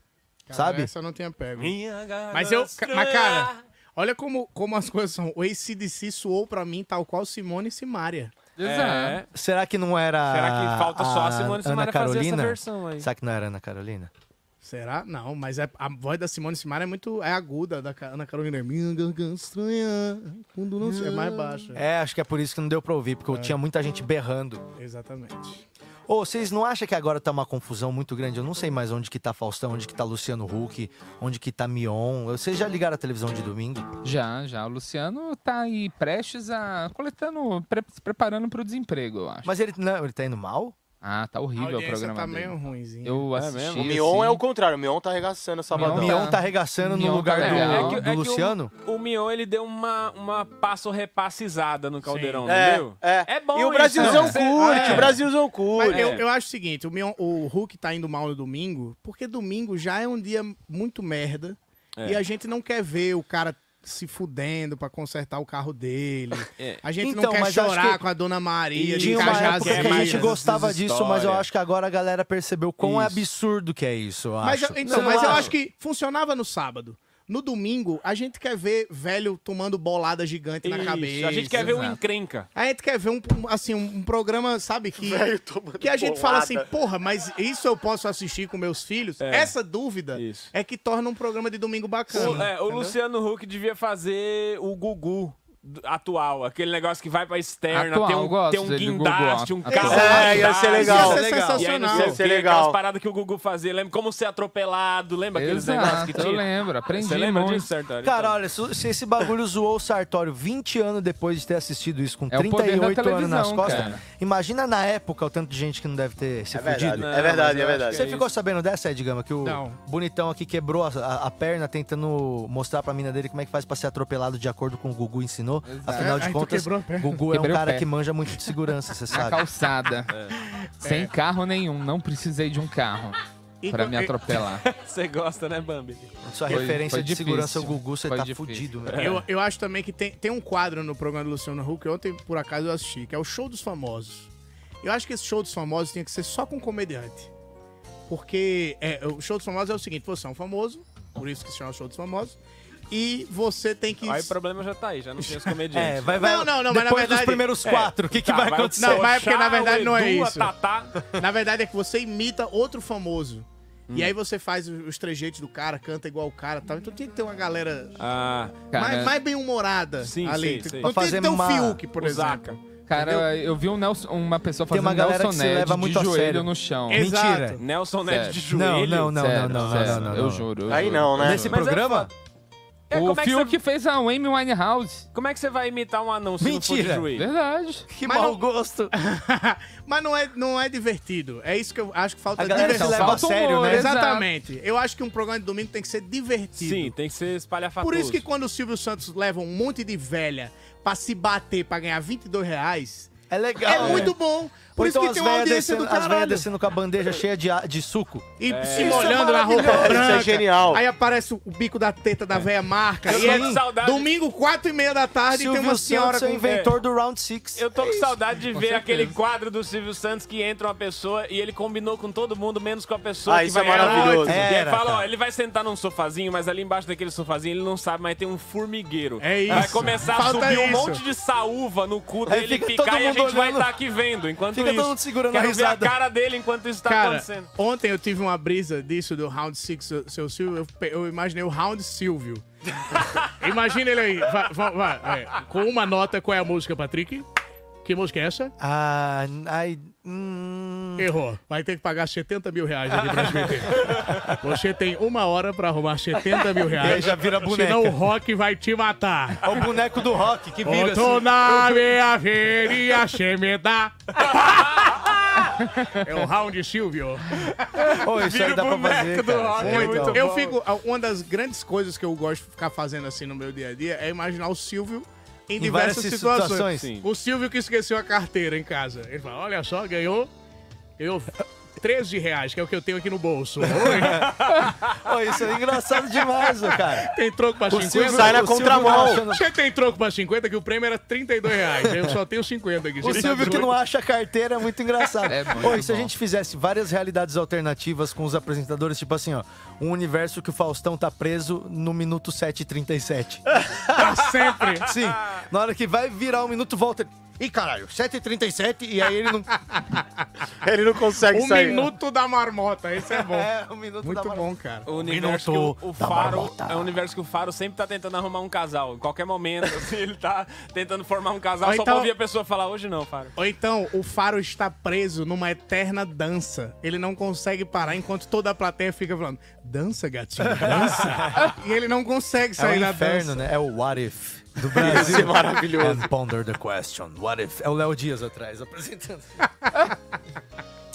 Cara, Sabe? Essa eu não tinha pego. Minha Mas eu. Mas, cara, olha como, como as coisas são. O ACDC soou pra mim tal qual Simone e Simaria. É. Será que não era. Será que falta só a Simone Ana Simaria fazer essa Carolina? versão aí? Será que não era Ana Carolina? Será? Não, mas é, a voz da Simone Simaria é muito. É aguda, da Ana Carolina. é Minha garganta estranha. Quando não sei. É mais baixa. É, acho que é por isso que não deu pra ouvir, porque tinha muita gente berrando. Exatamente. Ô, vocês não acham que agora tá uma confusão muito grande? Eu não sei mais onde que tá Faustão, onde que tá Luciano Huck, onde que tá Mion. Vocês já ligaram a televisão de domingo? Já, já. O Luciano tá aí prestes a. coletando, pre- se preparando pro desemprego, eu acho. Mas ele, não, ele tá indo mal? Ah, tá horrível o programa tá dele. meio ruimzinho. Eu É assisti. mesmo? O Mion é assim. o contrário. O Mion tá arregaçando essa O Mion tá arregaçando no Mion tá lugar do, legal. do É que o- Luciano? O, Mion, ele deu uma, uma passo repassizada no caldeirão, É, não deu? é. bom E o isso, Brasilzão né? curte, É. o Brasilzão curte. Mas eu, eu acho o seguinte, o, Mion, o Hulk tá indo mal no domingo, porque domingo já é um dia muito merda. É. E a gente não quer ver o cara se fudendo pra consertar o carro dele. É. A gente Então, não quer chorar que com a dona Maria de Tinha uma época que a Cajazeiras. gente gostava disso, mas eu acho que agora a galera percebeu quão Isso. absurdo que é isso, eu Mas, eu- então, não mas eu acho que funcionava no sábado. No domingo, a gente quer ver velho tomando bolada gigante na Isso, cabeça. A gente quer ver exato. encrenca. A gente quer ver um, um, assim, um programa, sabe, que, Velho tomando que a gente fala assim, bolada. porra, mas isso eu posso assistir com meus filhos? É. Essa dúvida Isso. é que torna um programa de domingo bacana. O, é, o? Luciano Huck devia fazer o Gugu atual. Aquele negócio que vai pra externa, Atual, tem eu um, gosto tem um guindaste, um carro. É, ia ser legal. Ia ser E aí sensacional. Ia ser legal. aquelas paradas que o Gugu fazia. Lembra como ser atropelado? Lembra aqueles negócios Exato, que eu tinha? lembro. Aprendi Você lembra muito. disso, Sartori? Cara, olha, se se esse bagulho zoou o Sartório 20 anos depois de ter assistido isso, com É o poder da 38 anos nas costas, cara. imagina na época o tanto de gente que não deve ter se É verdade, fudido. é verdade, é eu verdade. Você é ficou sabendo dessa, Ed Gama? Que o Não. bonitão aqui quebrou a, a- a perna tentando mostrar pra mina dele como é que faz pra ser atropelado de acordo com o Gugu ensinou. Exato. Afinal de tu contas, quebrou perna. Gugu é um Quebrei o cara pé. que manja muito de segurança, você Na sabe. calçada. Sem carro nenhum, não precisei de um carro. Pra me atropelar. Você gosta, né, Bambi? Sua Foi- referência foi de segurança, o difícil. Gugu, você Foi tá difícil. fudido, meu. Eu, eu acho também que tem, tem um quadro no programa do Luciano Huck, que ontem, por acaso, eu assisti, que é o Show dos Famosos. Eu acho que esse Show dos Famosos tinha que ser só com comediante. Porque é, o Show dos Famosos é o seguinte, você é um famoso, por isso que se chama Show dos Famosos, e você tem que... Aí o problema já tá aí, já não tem os comediantes. É, vai, vai. Não, não, não, mas na Depois verdade... dos primeiros É. quatro, o que, que Tá, vai acontecer? Não, mas é porque na verdade não é isso. Tatá. Na verdade é que você imita outro famoso. Hum. E aí você faz os os trejeitos do cara, canta igual o cara e tal. Então tem que ter uma galera Ah, mais, mais bem-humorada Sim, ali. sei, sei. Não Pra tem que fazer ter um uma- Fiuk, por exemplo. Cara, eu vi um Nelson- uma pessoa fazendo uma Nelson Ned leva de joelho no chão. Exato. Mentira. Nelson Ned de Não, joelho. não, não, Sério, não, não, sério, não, não, não. Eu juro. eu Aí juro. não, né? Nesse Mas é programa? foda. É, o como, é que você, fez a Amy Winehouse. como é que você vai imitar um anão se não for Mentira. de joelho? Verdade. Que Mas mau não- gosto. Mas não é, não é divertido. É isso que eu acho que falta A galera se diversão. leva a Falta sério, humor, né? exato. Exatamente. Eu acho que um programa de domingo tem que ser divertido. Sim, tem que ser espalhafatoso. Por isso que quando o Silvio Santos leva um monte de velha pra se bater pra ganhar 22 reais, É legal. é né? muito bom. Por isso então que as tem uma velhas audiência descendo, do as velhas descendo com a bandeja cheia de, de suco. E se Isso é molhando na roupa branca. Isso é genial. Aí aparece o bico da teta da velha marca. Eu e tô é com saudade. domingo, quatro e meia da tarde, Silvio tem uma senhora Santos é o com... inventor do Round Six. Eu tô com saudade de Com ver certeza. aquele quadro do Silvio Santos que entra uma pessoa e ele combinou com todo mundo, menos com a pessoa Ah, que isso é vai ganhar maravilhoso. oito. E Era, fala, ó, ele vai sentar num sofazinho, mas ali embaixo daquele sofazinho ele não sabe, mas tem um formigueiro. É isso. Vai começar a subir um monte de saúva no cu dele fica e a mundo gente vai estar aqui vendo. Enquanto Fica isso, todo mundo segurando a quero ver a risada. cara dele enquanto isso tá Cara, acontecendo. ontem eu tive uma brisa disso do Round Six, seu- seu Silvio. Eu, imaginei o Round Silvio. Imagina ele aí. Vai, vai, vai, é, com uma nota, qual é a música, Patrick? Que música é essa? Ah, ai. Hum, Errou. Vai ter que pagar 70 mil reais aqui pra SBT. Você tem uma hora pra arrumar 70 mil reais. Aí já vira boneca. Senão o Rock vai te matar. é o boneco do rock que vira Eu tô assim. na minha feria, che me dá. É o Round Silvio. Ô, isso aí dá o pra boneco fazer. é muito legal. Eu fico. Uma das grandes coisas que eu gosto de ficar fazendo assim no meu dia a dia é imaginar o Silvio em, Em diversas situações. situações. Sim. O Silvio que esqueceu a carteira em casa. Ele fala: olha só, ganhou. Ganhou 13 reais, que é o que eu tenho aqui no bolso. Oi. Isso é engraçado demais, cara. Tem troco pra O 50? Silvio- Sai na contramão. achando- Você tem troco pra 50, que o prêmio era 32 reais. Eu só tenho 50 aqui. O Você tem Silvio que não acha carteira é muito engraçado. É muito e se a gente fizesse várias realidades alternativas com os apresentadores, tipo assim, ó, um universo que o Faustão tá preso no minuto 7h37. Pra sempre. Sim. Na hora que vai virar o minuto, volta. Ih, caralho, 7h37 e aí ele não. Ele não consegue O sair. minuto da marmota, esse é bom. É, o minuto Muito da bom, cara. O universo que Minuto o, o da Faro marmota. é um universo que o Faro sempre tá tentando arrumar um casal. Em qualquer momento, assim, ele tá tentando formar um casal Ou só então- pra ouvir a pessoa falar hoje não, Faro. Ou então, o Faro está preso numa eterna dança. Ele não consegue parar enquanto toda a plateia fica falando: dança, gatinho, dança. e ele não consegue É o sair da inferno, dança. né? É o What If do Isso Brasil. é maravilhoso. And ponder the question. What if? É o Léo Dias atrás apresentando.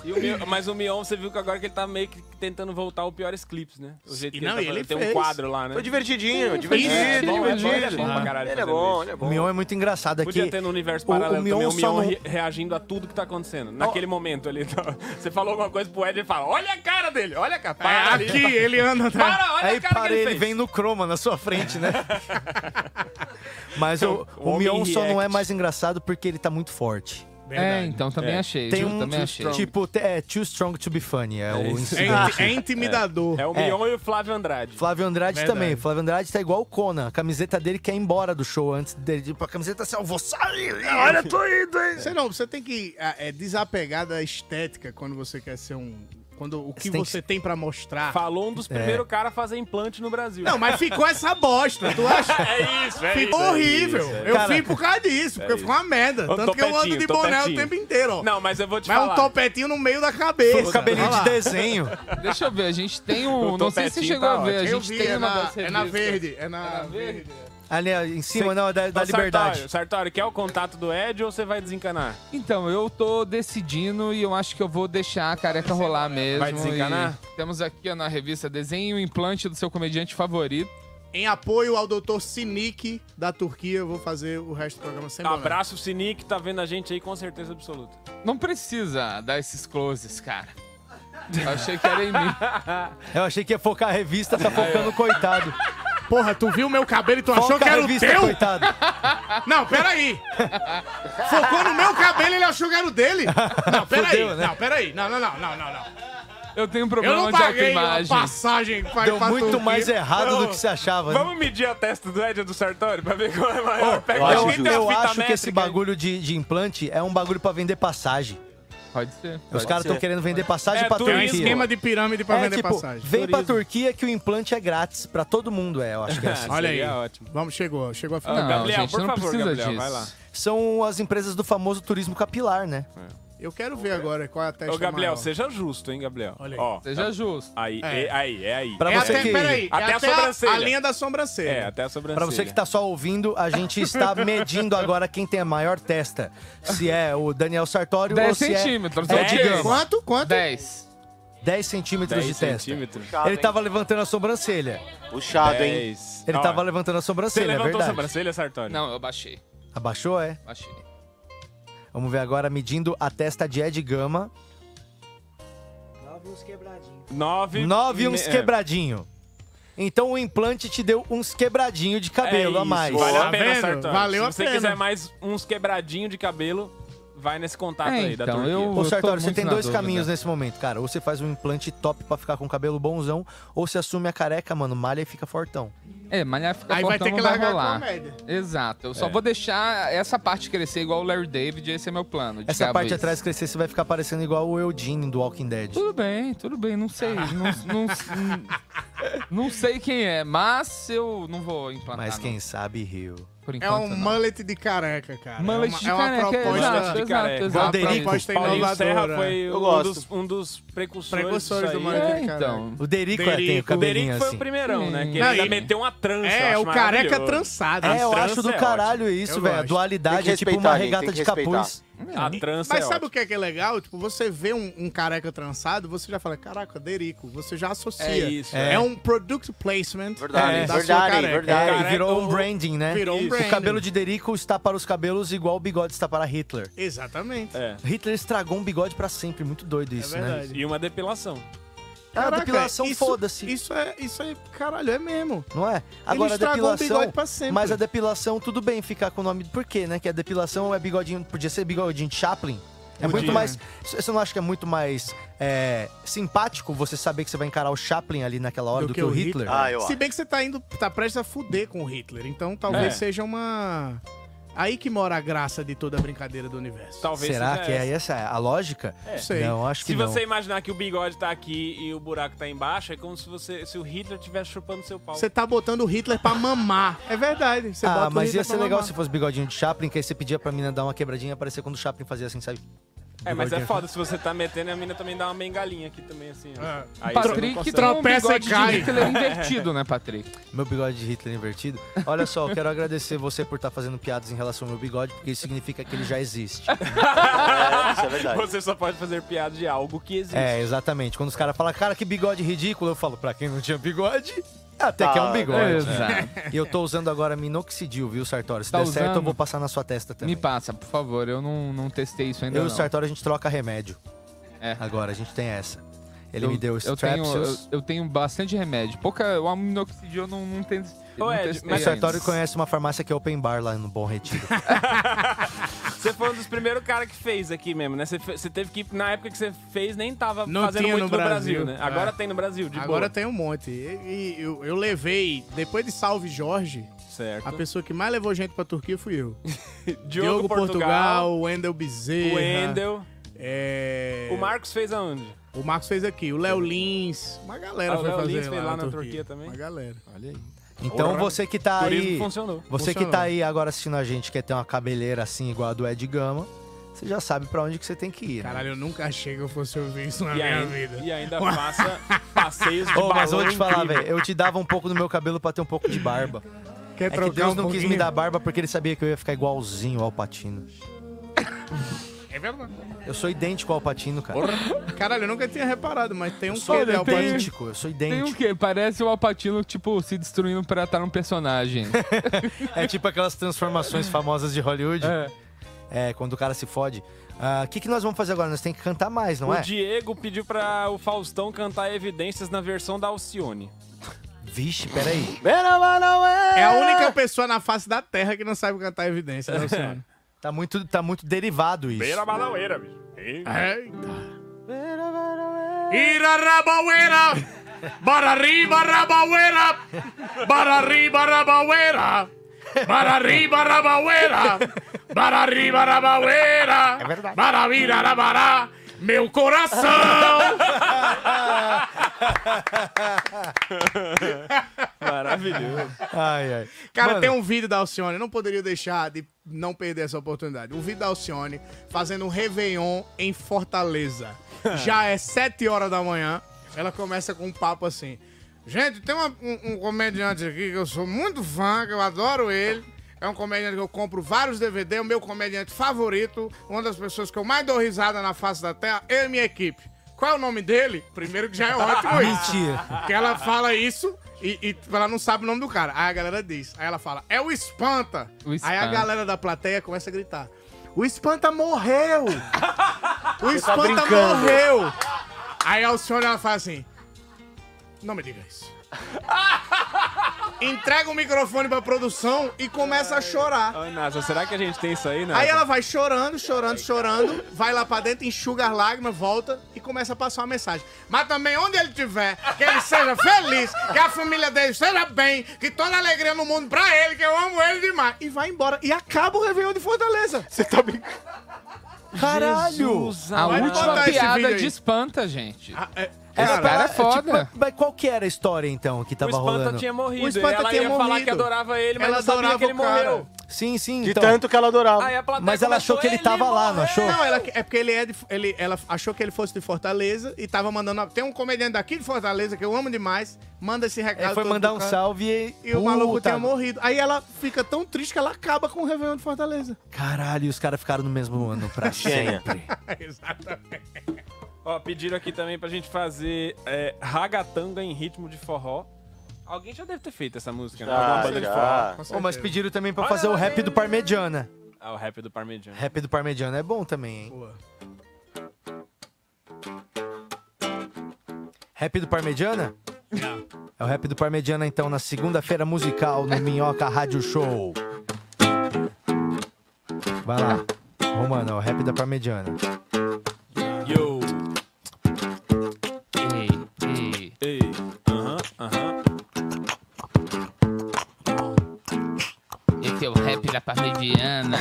E o Mi- mas o Mion, você viu que agora que ele tá meio que tentando voltar ao piores clipes, né? O jeito E que não, ele, tá ele. Tem um quadro lá, né? Foi divertidinho, É, divertido, é bom, é bom, divertido. ele é bom pra caralho Ele é bom, ele é O bom. Mion é muito engraçado aqui. Podia ter no universo o- paralelo o Mion também o só Mion não- re- reagindo a tudo que tá acontecendo. Naquele momento ali. então, você falou alguma coisa pro Ed ele fala: Olha a cara dele, olha a cara. É, Para ali. aqui, ele anda. Para, olha Aí a cara para que ele, ele, vem no croma na sua frente, né? Mas o, O o Mion só não é mais engraçado porque ele tá muito forte. É, então também É. achei. Tem um também achei. tipo, te- é too strong to be funny. É, É o isso. É, incidente. inti- é intimidador. É o É. Mion e o Flávio Andrade. Flávio Andrade Verdade. também. Flávio Andrade tá igual o Conan. A camiseta dele quer ir embora do show antes dele. Tipo, a camiseta assim, eu vou sair. Olha, tô indo, hein? Você não, você tem que ah, é, desapegar da estética quando você quer ser um. Quando o que Você tem você tem pra mostrar. Falou um dos primeiros caras a fazer implante no Brasil. Não, mas ficou essa bosta, tu acha? É isso, é Ficou isso, é horrível. isso, é eu Cara, fiz por causa disso, porque ficou uma merda. Tanto que eu ando de boné o tempo inteiro, ó. Não, mas eu vou te Mas um falar. topetinho no meio da cabeça. O cabelinho de desenho. Deixa eu ver, a gente tem um. O Não sei se você topetinho chegou tá a ver. A Eu gente vi, tem é uma na, é na verde. É na verde. Ali ó, em cima, não, da, da liberdade. Sartório, Sartório, quer o contato do Ed ou você vai desencanar? Então, eu tô decidindo e eu acho que eu vou deixar a careca rolar mesmo. Vai desencanar? e Temos aqui ó, na revista Desenho e Implante do seu comediante favorito. Em apoio ao Dr. Sinik da Turquia, eu vou fazer o resto do programa sem boné. Abraço, Sinic, tá vendo a gente aí com certeza absoluta. Não precisa dar esses closes, cara. Achei que era em mim. Eu achei que ia focar a revista, tá focando o coitado. Porra, tu viu meu cabelo e tu achou Foca que a era o revista, teu? coitado. Não, peraí. Focou no meu cabelo e ele achou que era o dele? Não, peraí. Fudeu, né? Não, peraí. Não, não, não, não, não, não. Eu tenho um Eu problema não de paguei uma autoimagem. passagem pra Deu pra muito Turquia. mais errado do que se achava. né? Vamos medir a testa do Ed e do Sartori pra ver qual é maior. Pega Eu a acho, eu acho que esse bagulho de, de implante é um bagulho pra vender passagem. Pode ser. Os caras estão querendo vender passagem É, pra. Turquia. esquema de pirâmide pra É, vender tipo, passagem. Vem pra Turismo. Turquia que o implante é grátis pra todo mundo, é, eu acho que é assim. Olha aí. Ótimo. Vamos, chegou. Chegou a final. Gabriel, gente, por não favor, precisa Gabriel, disso. vai lá. São as empresas do famoso turismo capilar, né? Eu quero ver agora qual é a testa Ô, Gabriel, maior. seja justo, hein, Gabriel? Olha aí. Ó, Seja justo. aí, É. é. aí, é aí. Pra É você até, que- peraí, Até é a até sobrancelha. a linha da sobrancelha. É, até a sobrancelha. Pra você que tá só ouvindo, a gente está medindo agora quem tem a maior testa. Se é o Daniel Sartório 10 ou se centímetros. é Ed Dez. Quanto? Quanto? 10. 10 centímetros 10 de testa. centímetros. Ele tava levantando a sobrancelha. Puxado, hein? 10. Ele tava levantando a Você sobrancelha, é levantou a verdade. sobrancelha, Sartori? Não, eu baixei. Abaixou, é? Baixei. Vamos ver agora medindo a testa de Ed Gama. Nove uns quebradinhos. 9. 9 e uns quebradinho. Então o implante te deu uns quebradinho de cabelo a mais. Vale Tá a pena. Valeu Se você pena. quiser mais uns quebradinhos de cabelo, vai nesse contato É, aí da então, Turquia. eu- Ô, Sartório, você tem dois dúvida. caminhos nesse momento, cara. Ou você faz um implante top pra ficar com cabelo bonzão, ou você assume a careca, mano, malha e fica fortão. É, malhar fica Aí vai ter que vai largar a rolar. comédia. Exato. Eu só É. vou deixar essa parte crescer igual o Larry David, esse é meu plano. de Essa parte isso. atrás crescer, você vai ficar parecendo igual o Eugene do Walking Dead. Tudo bem, tudo bem, não sei. Não, não, não, não sei quem é, mas eu não vou implantar. Mas não. quem sabe riu. Por É enquanto, um não. mullet de careca, cara. Mullet é uma, de é uma careca, proposta... exato, de exato, careca. exato. Valderico, proposta Paulinho inovadora. Serra foi Eu um dos, um dos precursores, Precursores do mullet É, de careca. então. O Derico, é, tem o Derico. O cabelinho Derico foi assim. o primeirão, né? Que ele Não, ainda e- meteu uma trança. É, o careca trançado. É, eu acho do é caralho isso, velho. A dualidade é tipo uma regata de capuz. A trança Mas é sabe ótima. o que é que é legal? Tipo, você vê um, um careca trançado, você já fala, caraca, Derico. Você já associa. É isso, É, é. um product placement Verdade, da sua verdade, careca. verdade. É, Careca, e virou um o- branding, né? Virou um branding. O cabelo de Derico está para os cabelos igual o bigode está para Hitler. Exatamente. É. Hitler estragou um bigode pra sempre, muito doido isso, né? verdade. E uma depilação. Ah, Caraca, depilação, isso- foda-se. Isso é, isso é, caralho, é mesmo. Não é? Agora a depilação. bigode pra sempre. Mas a depilação, tudo bem ficar com o nome. Por quê, né? Que a depilação é bigodinho. Podia ser bigodinho de Chaplin. É Podia. muito mais. Você não acha que é muito mais é, simpático você saber que você vai encarar o Chaplin ali naquela hora do, que, o Hitler? Ah, eu Se bem que você tá indo, tá prestes a fuder com o Hitler. Então talvez É. seja uma. Aí que mora a graça de toda a brincadeira do universo. Talvez Será seja que é essa. a lógica? É. Sei. Não, acho que Se não. você imaginar que o bigode tá aqui e o buraco tá embaixo, é como se você se o Hitler estivesse chupando seu pau. Você tá botando o Hitler pra mamar. É verdade. Você bota Ah, mas ia ser legal mamar. se fosse bigodinho de Chaplin, que aí você pedia pra mina dar uma quebradinha e aparecer quando o Chaplin fazia assim, sabe? É, mas é foda se você tá metendo e a mina também dá uma bengalinha aqui também, assim. ó. É. Aí Patrick um Tropeça e bigode cai. de Hitler invertido, né, Patrick? Meu bigode de Hitler invertido. Olha só, eu quero agradecer você por estar fazendo piadas em relação ao meu bigode, porque isso significa que ele já existe. É, isso é verdade. Você só pode fazer piada de algo que existe. É, exatamente. Quando os caras falam, cara, que bigode ridículo, eu falo, pra quem não tinha bigode, até que é um Ah, bigode. Exato. E eu tô usando agora minoxidil, viu, Sartório? Se Tá der certo, eu usando? vou passar na sua testa também. Me passa, por favor. Eu não, não testei isso ainda eu e não. o Sartório, a gente troca remédio. É. Agora, a gente tem essa. Ele eu, me deu eu tenho, eu, Strepsils. eu tenho bastante remédio. Pouca, o aminoxidil eu não, não tenho. Ô, não Ed, testei O mas Sartório conhece uma farmácia que é open bar lá no Bom Retiro. Você foi um dos primeiros caras que fez aqui mesmo, né? Você, fe- você teve que, na época que você fez, nem tava Não fazendo muito no no Brasil, Brasil. né? Agora É. tem no Brasil, de Agora boa. tem um monte. E, e eu, eu levei, depois de Salve Jorge, Certo. a pessoa que mais levou gente pra Turquia fui eu. Diogo, Portugal, Portugal, Wendel Bezerra. o Wendel. É... O Marcos fez aonde? O Marcos fez aqui, o Léo Lins, uma galera Ah, o foi Léo fazer Lins fez lá na Turquia. Turquia também? Uma galera. Olha aí. Então Porra. você que tá Turismo aí. funcionou. Você que Funcionou. tá aí agora assistindo a gente, quer ter uma cabeleira assim igual a do Ed Gama, você já sabe pra onde que você tem que ir. né? Caralho, eu nunca achei que eu fosse ouvir isso na E minha ainda, vida. e ainda faça passeios de Ô, mas vou te falar, velho, eu te dava um pouco do meu cabelo pra ter um pouco de barba. Quer É que Deus um não quis me pouquinho? dar barba porque ele sabia que eu ia ficar igualzinho ao Patino. É verdade. Eu sou idêntico ao Patino, cara. Caralho, eu nunca tinha reparado, mas tem um Eu sou quê de Alpatino? idêntico, eu sou Tem o idêntico. quê? Parece o Alpatino, tipo, se destruindo pra estar um personagem. É tipo aquelas transformações famosas de Hollywood. É. É, quando o cara se fode. Ah, O que, que nós vamos fazer agora? Nós temos que cantar mais, não o é? Diego pediu pra o Faustão cantar Evidências na versão da Alcione. Vixe, peraí. É a única pessoa na face da Terra que não sabe cantar evidência, né, Luciano? Tá muito, tá muito derivado isso. Beira Badaueira, bicho. Eita. Ira rabaueira, barariba rabaueira, barariba rabaueira, barariba rabaueira, barariba rabaueira, é verdade. baravira rabará, meu coração. Maravilhoso. Ai, ai. Cara, Mano. tem um vídeo da Alcione, eu não poderia deixar de não perder essa oportunidade. Um vídeo da Alcione fazendo um Réveillon em Fortaleza. Já é 7 horas da manhã, ela começa com um papo assim. Gente, tem uma- um, um comediante aqui que eu sou muito fã, que eu adoro ele. É um comediante que eu compro vários DVD, o meu comediante favorito, uma das pessoas que eu mais dou risada na face da terra, eu e minha equipe. Qual é o nome dele? Primeiro que já é ótimo isso. Mentira. Porque ela fala isso e, e ela não sabe o nome do cara. Aí a galera diz. Aí ela fala, é o Espanta. O Aí a Espanta. galera da plateia começa a gritar. O Espanta morreu! o tá Espanta brincando. morreu! Aí a Alcione ela fala assim: Não me diga isso. Entrega o microfone pra produção e começa a chorar. Oi, Nasa, será que a gente tem isso aí, Nasa? Aí ela vai chorando, chorando, chorando, vai lá pra dentro, enxuga as lágrimas, volta e começa a passar uma mensagem. Mas também, onde ele estiver, que ele seja feliz, que a família dele esteja bem, que toda alegria no mundo pra ele, que eu amo ele demais. E vai embora. E acaba o Réveillon de Fortaleza. Você tá brincando? Caralho! Jesus, A Vai última botar esse vídeo piada aí. de espanta, gente. Ah, é, Esse Cara, cara é tipo, foda. mas qual que era a história, então, que O tava Espanta rolando? tinha morrido. O Espanta ela tinha ia falar morrido. que adorava ele, mas Ela não sabia adorava que ele o morreu. Sim, sim. De então. tanto que ela adorava. Aí a plateia Mas ela achou que ele tava lá, não achou? Não, ela, é porque ele é de. Ele, ela achou que ele fosse de Fortaleza e tava mandando. Tem um comediante daqui de Fortaleza que eu amo demais. Manda esse recado. Ele foi mandar um cara. salve e. E o maluco tinha morrido. Aí ela fica tão triste que ela acaba com o Réveillon de Fortaleza. Caralho, e os caras ficaram no mesmo ano pra sempre. Exatamente. Ó, pediram aqui também pra gente fazer é, ragatanga em ritmo de forró. Alguém já deve ter feito essa música, né? Já, Alguma banda de já. forró. Ô, mas pediram também pra fazer o rap do Parmegiana. Ah, o rap do Parmegiana. Rap do Parmegiana é bom também, hein? Boa. Rap do Parmegiana? É o rap do Parmegiana, então, na segunda-feira musical no Minhoca Rádio Show. Vai lá. Romano, é o rap da Parmegiana. Rap da Parmegiana.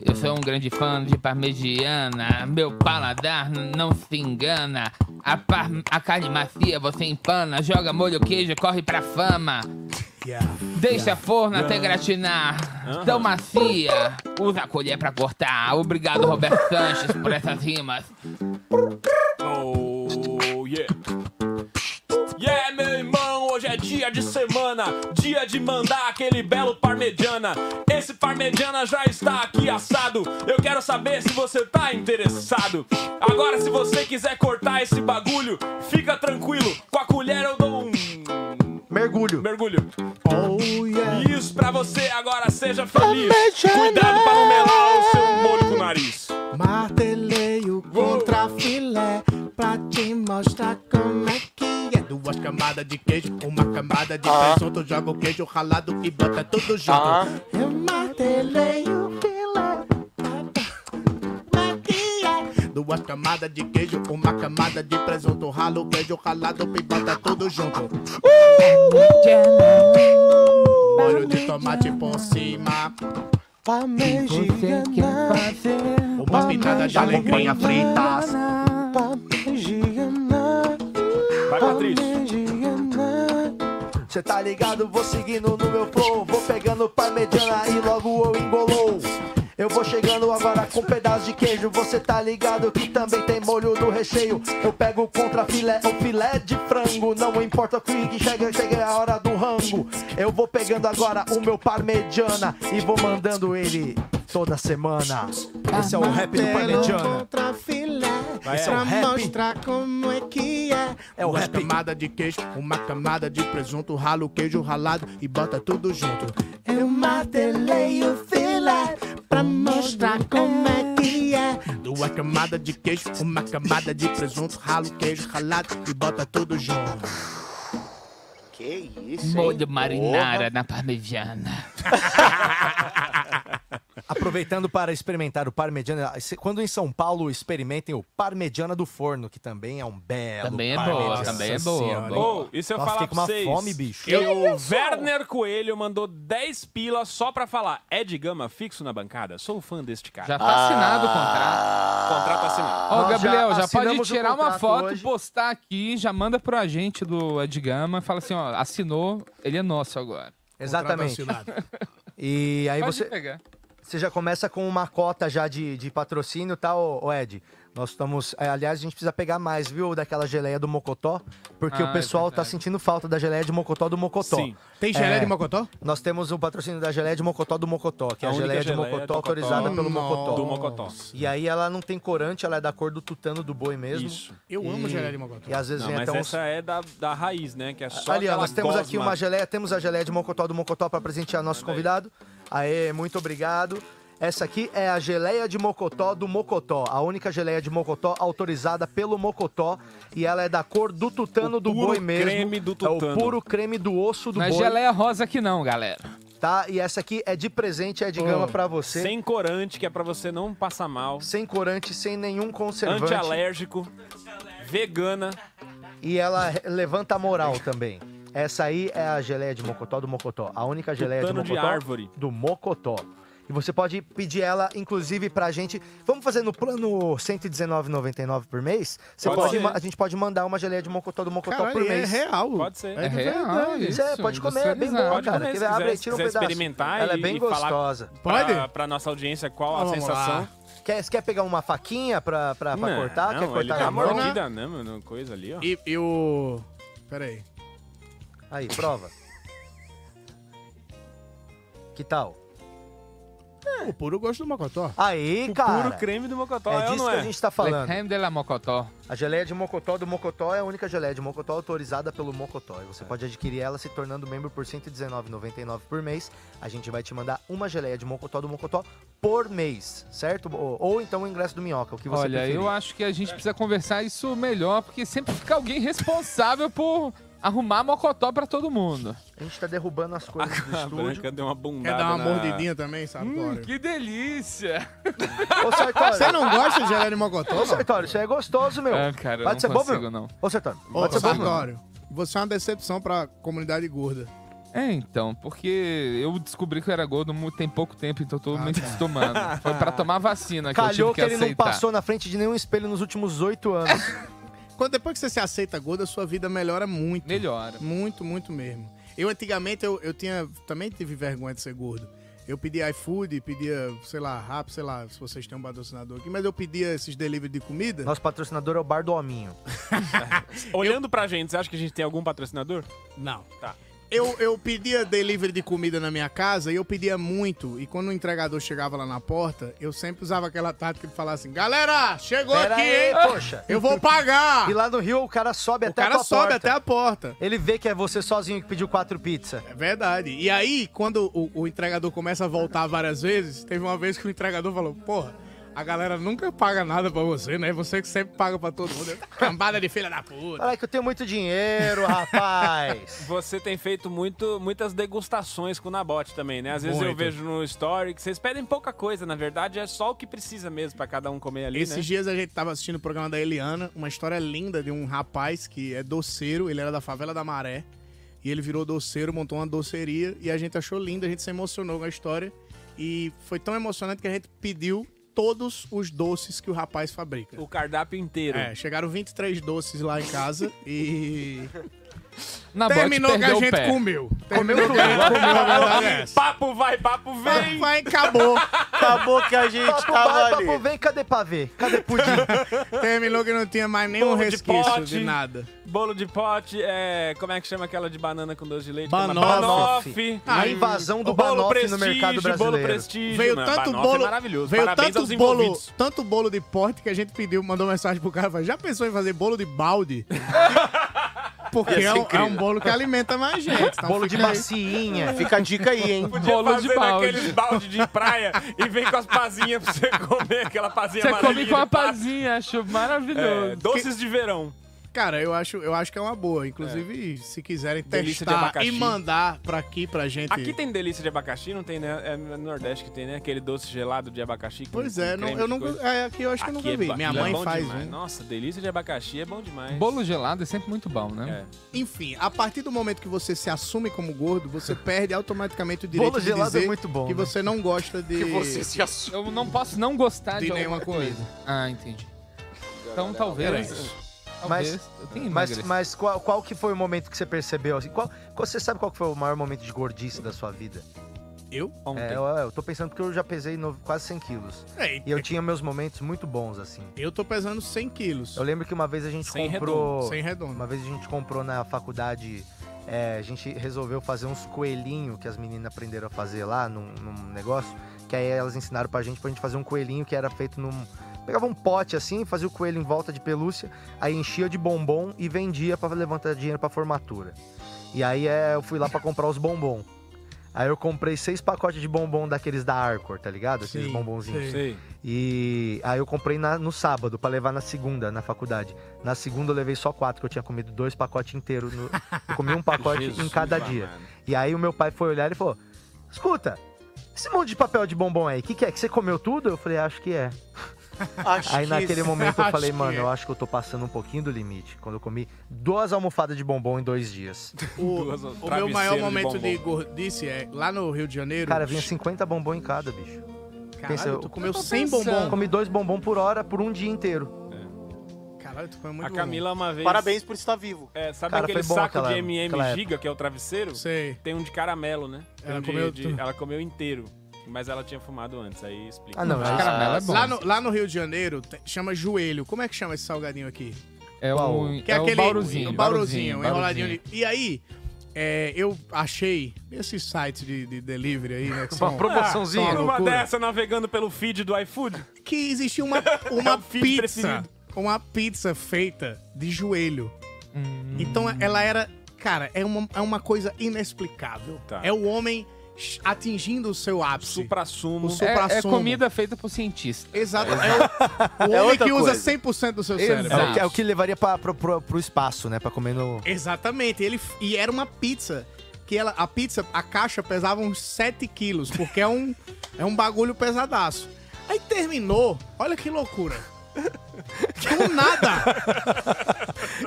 Eu sou um grande fã de Parmegiana. Meu paladar não se engana. A, par- a carne macia você empana. Joga molho queijo, corre pra fama. Deixa forno até gratinar. Tão macia. Usa a colher pra cortar. Obrigado, Roberto Sanches, por essas rimas. Oh, yeah. Yeah, de semana, dia de mandar aquele belo parmegiana. Esse parmegiana já está aqui assado. Eu quero saber se você tá interessado. Agora, se você quiser cortar esse bagulho, fica tranquilo. Com a colher eu dou um Mergulho. mergulho. Oh, yeah. Isso pra você agora, seja feliz. Cuidado pra não melar o seu Marteleio contra filé pra te mostrar como é que é. Duas camadas de queijo, uma camada de Ah. presunto, joga o queijo ralado e bota tudo junto. Ah. Eu marteleio filé. Duas camadas de queijo, uma camada de presunto, ralo queijo ralado e bota tudo junto. Molho de tomate por cima. Uma pitada de alecrim fritas. Vai, Patrícia. Cê tá ligado, vou seguindo no meu flow. Vou pegando parmegiana e logo eu engolou Eu vou chegando agora com pedaço de queijo Você tá ligado que também tem molho do recheio Eu pego contra filé, o filé de frango Não importa o que chega, chega a hora do rango Eu vou pegando agora o meu parmegiana E vou mandando ele toda semana Esse é o rap do parmegiana Contra filé, Vai, é o pra rap. mostrar como é que é. É o Duas rap. camada de queijo, uma camada de presunto, ralo o queijo ralado e bota tudo junto. Eu martelei o filé pra mostrar como é que é. Duas camadas de queijo, uma camada de presunto, ralo queijo ralado e bota tudo junto. Que isso, hein? Molho marinara na parmegiana. Aproveitando para experimentar o parmegiana, se- quando em São Paulo experimentem o parmegiana do forno, que também é um belo Também é boa, também é boa. Ô, e se eu Nossa, falar pra uma vocês fome, bicho. que o Werner Coelho mandou 10 pilas só pra falar Ed Gama fixo na bancada? Sou fã deste cara. Já tá assinado o contrato. Contrato assinado. Ó, Nós Gabriel, já já, pode tirar uma foto, hoje. postar aqui, já manda pro agente do Edgama e fala assim, ó, assinou, ele é nosso agora. Exatamente. E aí Pode você, pegar. Você já começa com uma cota já de, de patrocínio, tá, ô, ô Ed? Nós estamos. é, aliás, a gente precisa pegar mais, viu, daquela geleia do Mocotó, porque Ah, o é pessoal tá sentindo falta da geleia de Mocotó do Mocotó. Sim. Tem geleia É, de Mocotó? Nós temos o patrocínio da geleia de Mocotó do Mocotó, que é A a, única geleia de geleia Mocotó do Mocotó. autorizada pelo Mocotó. Do Mocotó. E aí ela não tem corante, ela é da cor do tutano do boi mesmo. Isso. Eu amo geleia de Mocotó. E às vezes Não, vem mas até uns... essa é da, da raiz, né? Que é só Ali, nós temos aqui gosma. uma geleia, temos a geleia de Mocotó do Mocotó para presentear nosso convidado. Aê, muito obrigado. Essa aqui é a geleia de Mocotó do Mocotó, a única geleia de Mocotó autorizada pelo Mocotó e ela é da cor do tutano do puro boi mesmo. creme do É o tutano. puro creme do osso do Não é boi. geleia rosa aqui não, galera. Tá? E essa aqui é de presente, é de gama pra você. Sem corante, que é pra você não passar mal. Sem corante, sem nenhum conservante. Antialérgico. Vegana. E ela levanta a moral também. Essa aí é a geleia de Mocotó do Mocotó. A única geleia de Tutano de Mocotó árvore. do Mocotó. E você pode pedir ela, inclusive, pra gente. Vamos fazer no plano R$ 119,99 por mês? Você Pode pode a gente pode mandar uma geleia de Mocotó do Mocotó Caralho, por é mês. real. Pode ser. É de real, verdade. Isso é, pode comer, é bem boa, Pode cara. comer? Abre quiser, aí, se tira um pedaço. experimentar Ela é e, bem e falar gostosa. pra, Pode? pra nossa audiência qual a Vamos sensação. lá. Quer, você quer pegar uma faquinha pra, pra, pra Não, cortar? não, quer ele cortar dá na mão? mordida, né, mano? Coisa ali, ó. E, e o... Pera aí. Aí, prova. Que tal? O puro gosto do Mocotó. Aí, O cara. puro creme do Mocotó, É é ou disso não que é? a gente tá Le falando. creme de la Mocotó. A geleia de Mocotó do Mocotó é a única geleia de Mocotó autorizada pelo Mocotó. E É. você pode adquirir ela se tornando membro por R$ 119,99 por mês. A gente vai te mandar uma geleia de Mocotó do Mocotó por mês, certo? Ou, ou então o ingresso do Minhoca, o que você Olha, preferir. eu acho que a gente precisa conversar isso melhor, porque sempre fica alguém responsável por arrumar Mocotó pra todo mundo. A gente tá derrubando as coisas do A estúdio. Branca deu uma bundada Quer dar uma na- mordidinha também, sabe, Hum, que delícia! Ô, Sartório. Você não gosta de geleia de Mocotó? Ô, não? Sartório, isso aí é gostoso, meu. É, cara, eu Pode não ser bom, consigo, meu? não. Ô, Sartório, Ô, pode ser bom, meu? Sartório, você é uma decepção pra comunidade gorda. É, então, porque eu descobri que eu era gordo mu- tem pouco tempo, então eu tô me acostumando. Foi pra tomar vacina que eu Calhou tive que, que, ele não aceitar. passou na frente de nenhum espelho nos últimos oito anos. Quando depois que você se aceita gorda, sua vida melhora muito. Melhora. Muito, muito mesmo. Eu antigamente eu, eu tinha também tive vergonha de ser gordo. Eu pedia iFood, pedia, sei lá, rap, sei lá, se vocês têm um patrocinador aqui, mas eu pedia esses delivery de comida. Nosso patrocinador é o Bar do Hominho. Olhando pra gente, você acha que a gente tem algum patrocinador? Não. Tá. Eu, eu pedia delivery de comida na minha casa e eu pedia muito. E quando o entregador chegava lá na porta, eu sempre usava aquela tática de falar assim: Galera, chegou Pera aqui, aí, hein? poxa. Eu vou pagar! E lá no Rio o cara sobe O até a cara tua sobe porta. até a porta. Ele vê que é você sozinho que pediu quatro pizzas. É verdade. E aí, quando o, o entregador começa a voltar várias vezes, teve uma vez que o entregador falou: Porra, a galera nunca paga nada pra você, né? Você que sempre paga pra todo mundo. Cambada de filha da puta. Fala que eu tenho muito dinheiro, rapaz. Você tem feito muito, muitas degustações com o Nabote também, né? Às vezes eu Muito. vejo no story que vocês pedem pouca coisa, na verdade é só o que precisa mesmo pra cada um comer ali, Esses né? dias a gente tava assistindo o programa da Eliana, uma história linda de um rapaz que é doceiro, ele era da favela da Maré, e ele virou doceiro, montou uma doceria, e a gente achou lindo, a gente se emocionou com a história, e foi tão emocionante que a gente pediu todos os doces que o rapaz fabrica. O cardápio inteiro. É, chegaram 23 doces lá em casa e. Nabote Terminou que a gente pé. comeu. A gente comeu, verdade é. Papo vai, papo vem! Vai, acabou. Acabou que a gente Papo tava vai, ali. papo vem, cadê pavê? Cadê pudim? Terminou que não tinha mais nenhum Bolo de resquício pote. de nada. Bolo de pote, é, como é que chama aquela de banana com doce de leite? Banoffee. Banoffee. A invasão do bolo prestígio, no mercado Bolo brasileiro. prestígio. Veio mano, tanto Banoffee bolo, é maravilhoso. veio Parabéns tanto bolo, envolvidos. tanto bolo de porte que a gente pediu, mandou mensagem pro cara, falou, já pensou em fazer bolo de balde? porque é um, é um bolo que alimenta mais gente. Então Bolo de bacinha. Fica a dica aí, hein? Podia Bolo de fazer balde. naqueles balde de praia e vem com as pazinhas pra você comer aquela pazinha Você come com a pazinha, acho maravilhoso. É, doces de verão. Cara, eu acho, eu acho que é uma boa. Inclusive, se quiserem Delícia de testar e mandar pra aqui pra gente. Aqui tem delícia de abacaxi, não tem, né? É no Nordeste que tem, né? Aquele doce gelado de abacaxi. Pois é, não- eu não- coisa. é, aqui eu acho que eu Aqui nunca é vi. Minha é mãe faz, demais. né? Nossa, delícia de abacaxi é bom demais. Bolo gelado é sempre muito bom, né? É. Enfim, a partir do momento que você se assume como gordo, você perde automaticamente o direito Bolo de gelado dizer é muito bom, que né? você não gosta de... Eu não posso não gostar de, De nenhuma coisa. comida. Ah, entendi. Então talvez. Mas, Talvez. mas, mas qual, qual que foi o momento que você percebeu? Assim, qual, você sabe qual que foi o maior momento de gordice da sua vida? Eu? É, eu, eu tô pensando porque eu já pesei no- quase 100 quilos. É, e eu tinha meus momentos muito bons, assim. Eu tô pesando 100 quilos. Eu lembro que uma vez a gente Sem comprou. redondo, sem redondo. Uma vez a gente comprou na faculdade. é, a gente resolveu fazer uns coelhinhos que as meninas aprenderam a fazer lá num, num negócio. Que aí elas ensinaram pra gente pra gente fazer um coelhinho que era feito num. Pegava um pote assim, fazia o coelho em volta de pelúcia, aí enchia de bombom e vendia pra levantar dinheiro pra formatura. E aí é, eu fui lá pra comprar os bombom. Aí eu comprei seis pacotes de bombom daqueles da Arcor, tá ligado? Aqueles Sim, bombonzinhos. sei. Sei. E aí eu comprei na- no sábado pra levar na segunda, na faculdade. Na segunda eu levei só quatro, que eu tinha comido dois pacotes inteiros. no- Eu comi um pacote em Jesus cada amado. dia. E aí o meu pai foi olhar e falou: Escuta, esse monte de papel de bombom aí, o que, que é? Que você comeu tudo? Eu falei, acho que é. Acho aí que naquele isso. momento eu Acho falei, que mano, é. eu acho que eu tô passando um pouquinho do limite. Quando eu comi duas almofadas de bombom em dois dias. O, Duas- o meu maior de momento de, bombom. gordice é lá no Rio de Janeiro. Cara, vinha 50 bombom em cada, bicho. Caralho, tu comeu eu tô 100 pensando. bombom? Comi dois bombom por hora por um dia inteiro. Caralho, tu comeu muito A Camila uma vez... Parabéns por estar vivo. É, sabe Cara, aquele foi saco aquela- de MM época. Giga, que é o travesseiro? Sei. Tem um de caramelo, né? Ela um de- comeu de- tudo. Ela comeu inteiro. Mas ela tinha fumado antes, aí explica. Ah, não, mas caramelo é bom. Lá no, lá no Rio de Janeiro, chama joelho. Como é que chama esse salgadinho aqui? É o, Que é, é aquele o bauruzinho. o bauruzinho, bauruzinho, enroladinho. ali. E aí, é, eu achei esses sites de, de delivery aí, né? Que Uma são, promoçãozinha. são uma Uma loucura, dessa navegando pelo feed do iFood? Que existia uma, uma feed pizza. preferido. Uma pizza feita de joelho. Hum. Então ela era. Cara, é uma, é uma coisa inexplicável. Tá. É o homem atingindo o seu ápice. Supra-sumo. O É, é comida feita por cientista. Exato. É o, o É homem que usa coisa. 100% do seu Exato. cérebro. É o, que, é o que levaria pra, pro, pro, pro espaço, né? Pra comer no. Exatamente. Ele, e era uma pizza. Que ela, a pizza, a caixa pesava uns 7 quilos, porque é um, é um bagulho pesadaço. Aí terminou, olha que loucura. Do nada,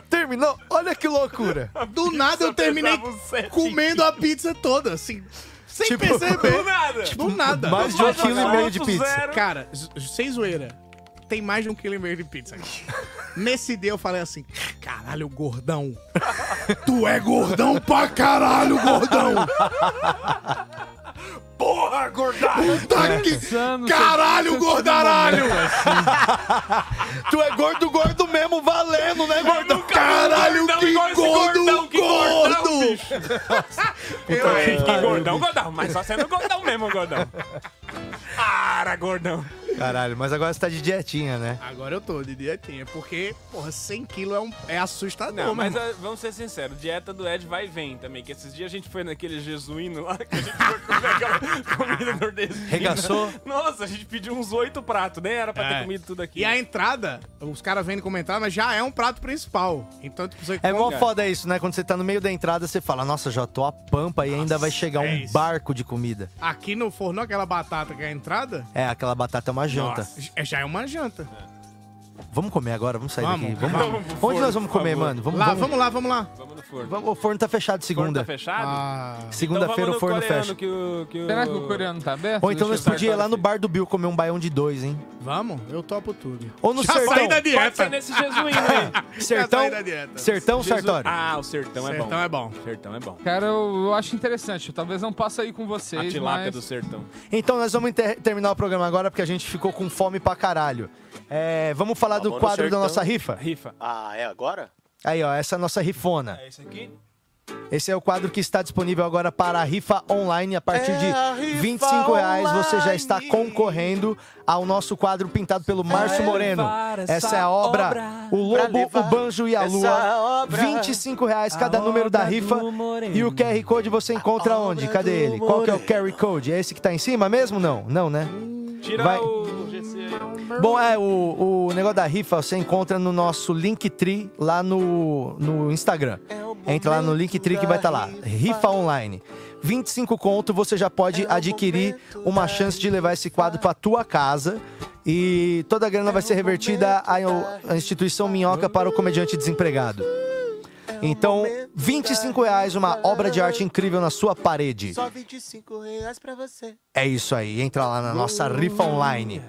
Terminou? Olha que loucura! do nada eu terminei comendo a pizza toda, assim, sem Tipo, perceber. do nada. Do nada. Mais de um quilo e meio de pizza. zero. Cara, sem zoeira, tem mais de um quilo e meio de pizza. Nesse dia eu falei assim, caralho, gordão. Tu é gordão pra caralho, gordão. Porra, gordão! Tá que... Pensando, Caralho, gordaralho! Tu é gordo, gordo mesmo, valendo, né, gordão? Caralho, Gordão que gordo, que gordo! bicho. Eu, hein, que gordão, gordão. Mas só sendo gordão mesmo, gordão. Para, gordão. Caralho, mas agora você tá de dietinha, né? Agora eu tô de dietinha, porque, porra, 100 quilos é, um, é assustador, Não, mas mano. ah, vamos ser sinceros, dieta do Ed vai e vem também. Que esses dias a gente foi naquele jesuíno lá, que a gente foi comer aquela comida nordestina. Regaçou? Nossa, a gente pediu uns oito pratos, nem era pra É. ter comido tudo aqui. E a entrada, os caras vêm comentar, mas já é um prato principal. Então, tipo, você É mó foda isso, né? Quando você tá no meio da entrada, você fala, nossa, já tô a pampa e ainda vai chegar é um isso. barco de comida. Aqui no forno, aquela batata que é a entrada, É, aquela batata é uma janta. nossa, é- já é uma janta. Vamos comer agora, vamos sair Vamos, daqui. Vamos, vamos Onde forno, nós vamos comer, mano? Vamos, lá, vamos, vamos lá, vamos lá. Vamos no forno. O forno tá fechado Forno segunda. tá fechado? Ah, Segunda-feira então o forno fecha. Que o, que o... Será que o coreano tá aberto? Ou então Deixa nós podíamos ir lá no bar do Bill comer um baião de dois, hein? vamos, eu topo tudo. Ou no Já sertão. saí da Pode dieta. ser nesse jesuíno aí. Sertão, sertão, Jesus- Sartório. Ah, o sertão, é bom. Sertão é bom. Sertão é bom. Cara, eu, eu acho interessante. Eu talvez não possa ir com A vocês, tilápia mas... do sertão. Então nós vamos ter- terminar o programa agora porque a gente ficou com fome pra caralho. É, vamos falar do Vamos no quadro da sertão. nossa rifa? Rifa. Ah, é agora? Aí, ó, essa é a nossa rifona. É isso aqui? Esse é o quadro que está disponível agora para a rifa online. A partir É de a R$ rifa 25 reais você já está concorrendo ao nosso quadro pintado pelo Márcio Moreno. levar essa Essa é a obra, obra. O Lobo, o Banjo e a Lua. obra. 25 reais cada número da rifa. do Moreno. E o QR Code você encontra onde? Cadê ele? Qual que é o QR Code? É esse que tá em cima mesmo? Não, não, né? Tira Vai- o GC aí. Bom, é, o, o negócio da rifa você encontra no nosso Linktree lá no, no Instagram. Entra lá no Linktree que vai estar lá. Rifa online. 25 conto, você já pode adquirir uma chance de levar esse quadro para tua casa. E toda a grana vai ser revertida à instituição Minhoca para o comediante desempregado. Então, 25 reais, uma obra de arte incrível na sua parede. Só 25 reais pra você. É isso aí, entra lá na nossa rifa online.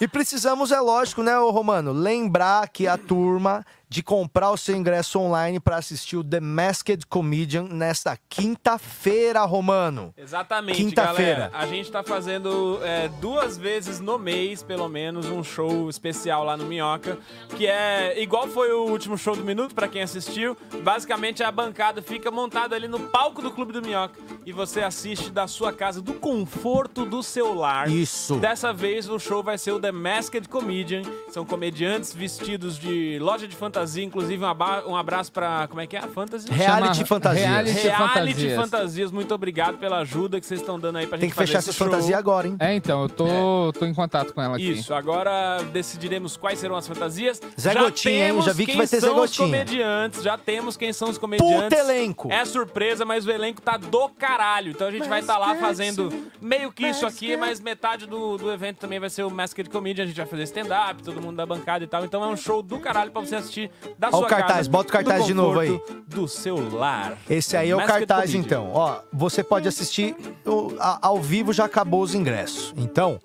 E precisamos, é lógico, né, ô Romano, lembrar que a turma de comprar o seu ingresso online para assistir o The Masked Comedian nesta quinta-feira, Romano. Exatamente, Quinta-feira. A gente tá fazendo é, duas vezes no mês, pelo menos, um show especial lá no Minhoca, que é igual foi o último show do Minuto, pra quem assistiu. Basicamente, a bancada fica montada ali no palco do Clube do Minhoca e você assiste da sua casa, do conforto do seu lar. Isso. Dessa vez, o show vai ser o The Masked Comedian. São comediantes vestidos de loja de fantasia, inclusive um, um abraço pra... como é que é? A fantasia? Reality Chama Fantasias. Reality Reality Fantasias. Fantasias, muito obrigado pela ajuda que vocês estão dando aí pra Tem gente que fechar show. fantasias agora, hein? É, então, eu tô, tô em contato com ela aqui. Isso, agora decidiremos quais serão as fantasias. Zé já Gotinha, hein? temos Já vi que vai ter Zé são os Gotinha. comediantes, já temos quem são os comediantes. Puta elenco! É surpresa, mas o elenco tá do caralho. Então a gente vai estar lá fazendo meio que isso aqui, mas metade do, do evento também vai ser o Masked Comedian. A gente vai fazer stand-up, todo mundo da bancada e tal. Então é um show do caralho pra você assistir da Ó sua o cartaz, casa. bota o cartaz do de novo aí. Do seu lar. Esse aí é o Masked cartaz, então. Ó, você pode assistir o- a- ao vivo, já acabou os ingressos. Então,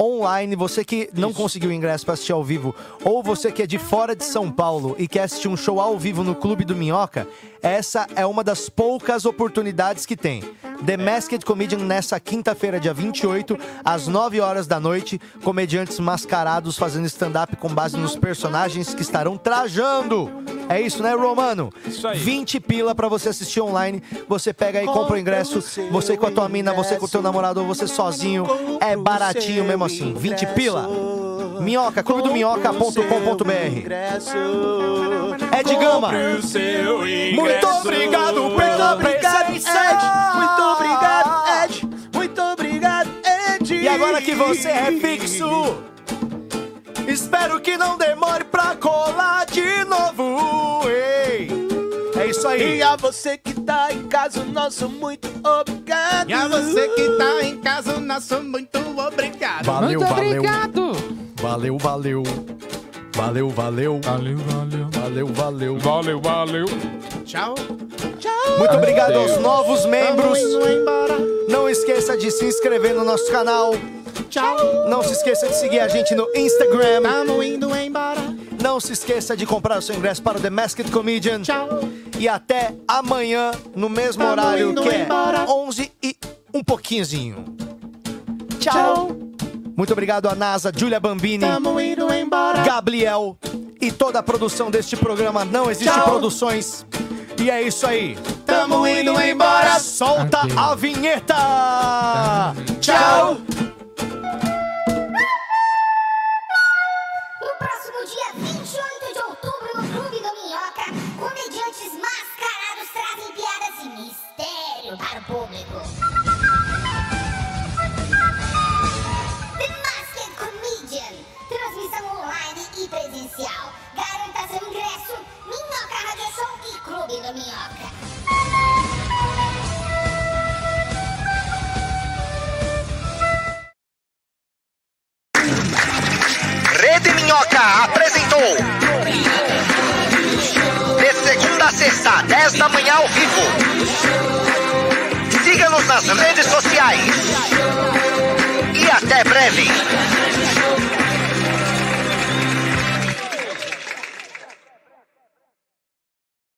online, você que não conseguiu ingresso para assistir ao vivo, ou você que é de fora de São Paulo e quer assistir um show ao vivo no Clube do Minhoca, essa é uma das poucas oportunidades que tem. The Masked Comedian nessa quinta-feira, dia 28, às 9 horas da noite, comediantes mascarados fazendo stand-up com base nos personagens que estarão trajando. É isso, né, Romano? Isso aí. 20 pila pra você assistir online. Você pega aí, compra o ingresso. Você com a tua mina, você com o teu namorado ou você sozinho. É baratinho mesmo assim. 20 pila. Minhoca, clube do minhoca.com.br. Ed Gama. Muito obrigado pela presença. Muito obrigado, Ed. Muito obrigado, Ed. E agora que você é fixo, espero que não demore pra colar de novo. Ei. Isso aí. E a você que tá em casa, o nosso muito obrigado. E a você que tá em casa, o nosso muito obrigado. Valeu, Muito valeu. obrigado. Valeu, valeu. Valeu, valeu. Valeu, valeu. Valeu, valeu. Valeu, valeu. Tchau. Muito obrigado aos novos membros. Não esqueça de se inscrever no nosso canal. Tchau. Não se esqueça de seguir a gente no Instagram. Tamo indo embora. Não se esqueça de comprar o seu ingresso para o The Masked Comedian. Tchau. E até amanhã, no mesmo Tamo horário, indo que é embora. 11 e um pouquinhozinho. Tchau. Muito obrigado a NASA, Julia Bambini, Tamo indo embora. Gabriel e toda a produção deste programa. Não existe Tchau. produções. E é isso aí. Tamo indo embora. Solta Adeus. a vinheta. Tchau. Para o público. The Masked Comedian. Transmissão online e presencial. Garanta seu ingresso. Minhoca Radio Show e Clube do Minhoca. Rede Minhoca apresentou. De segunda a sexta, 10 da manhã ao vivo. Siga-nos nas redes sociais. E até breve.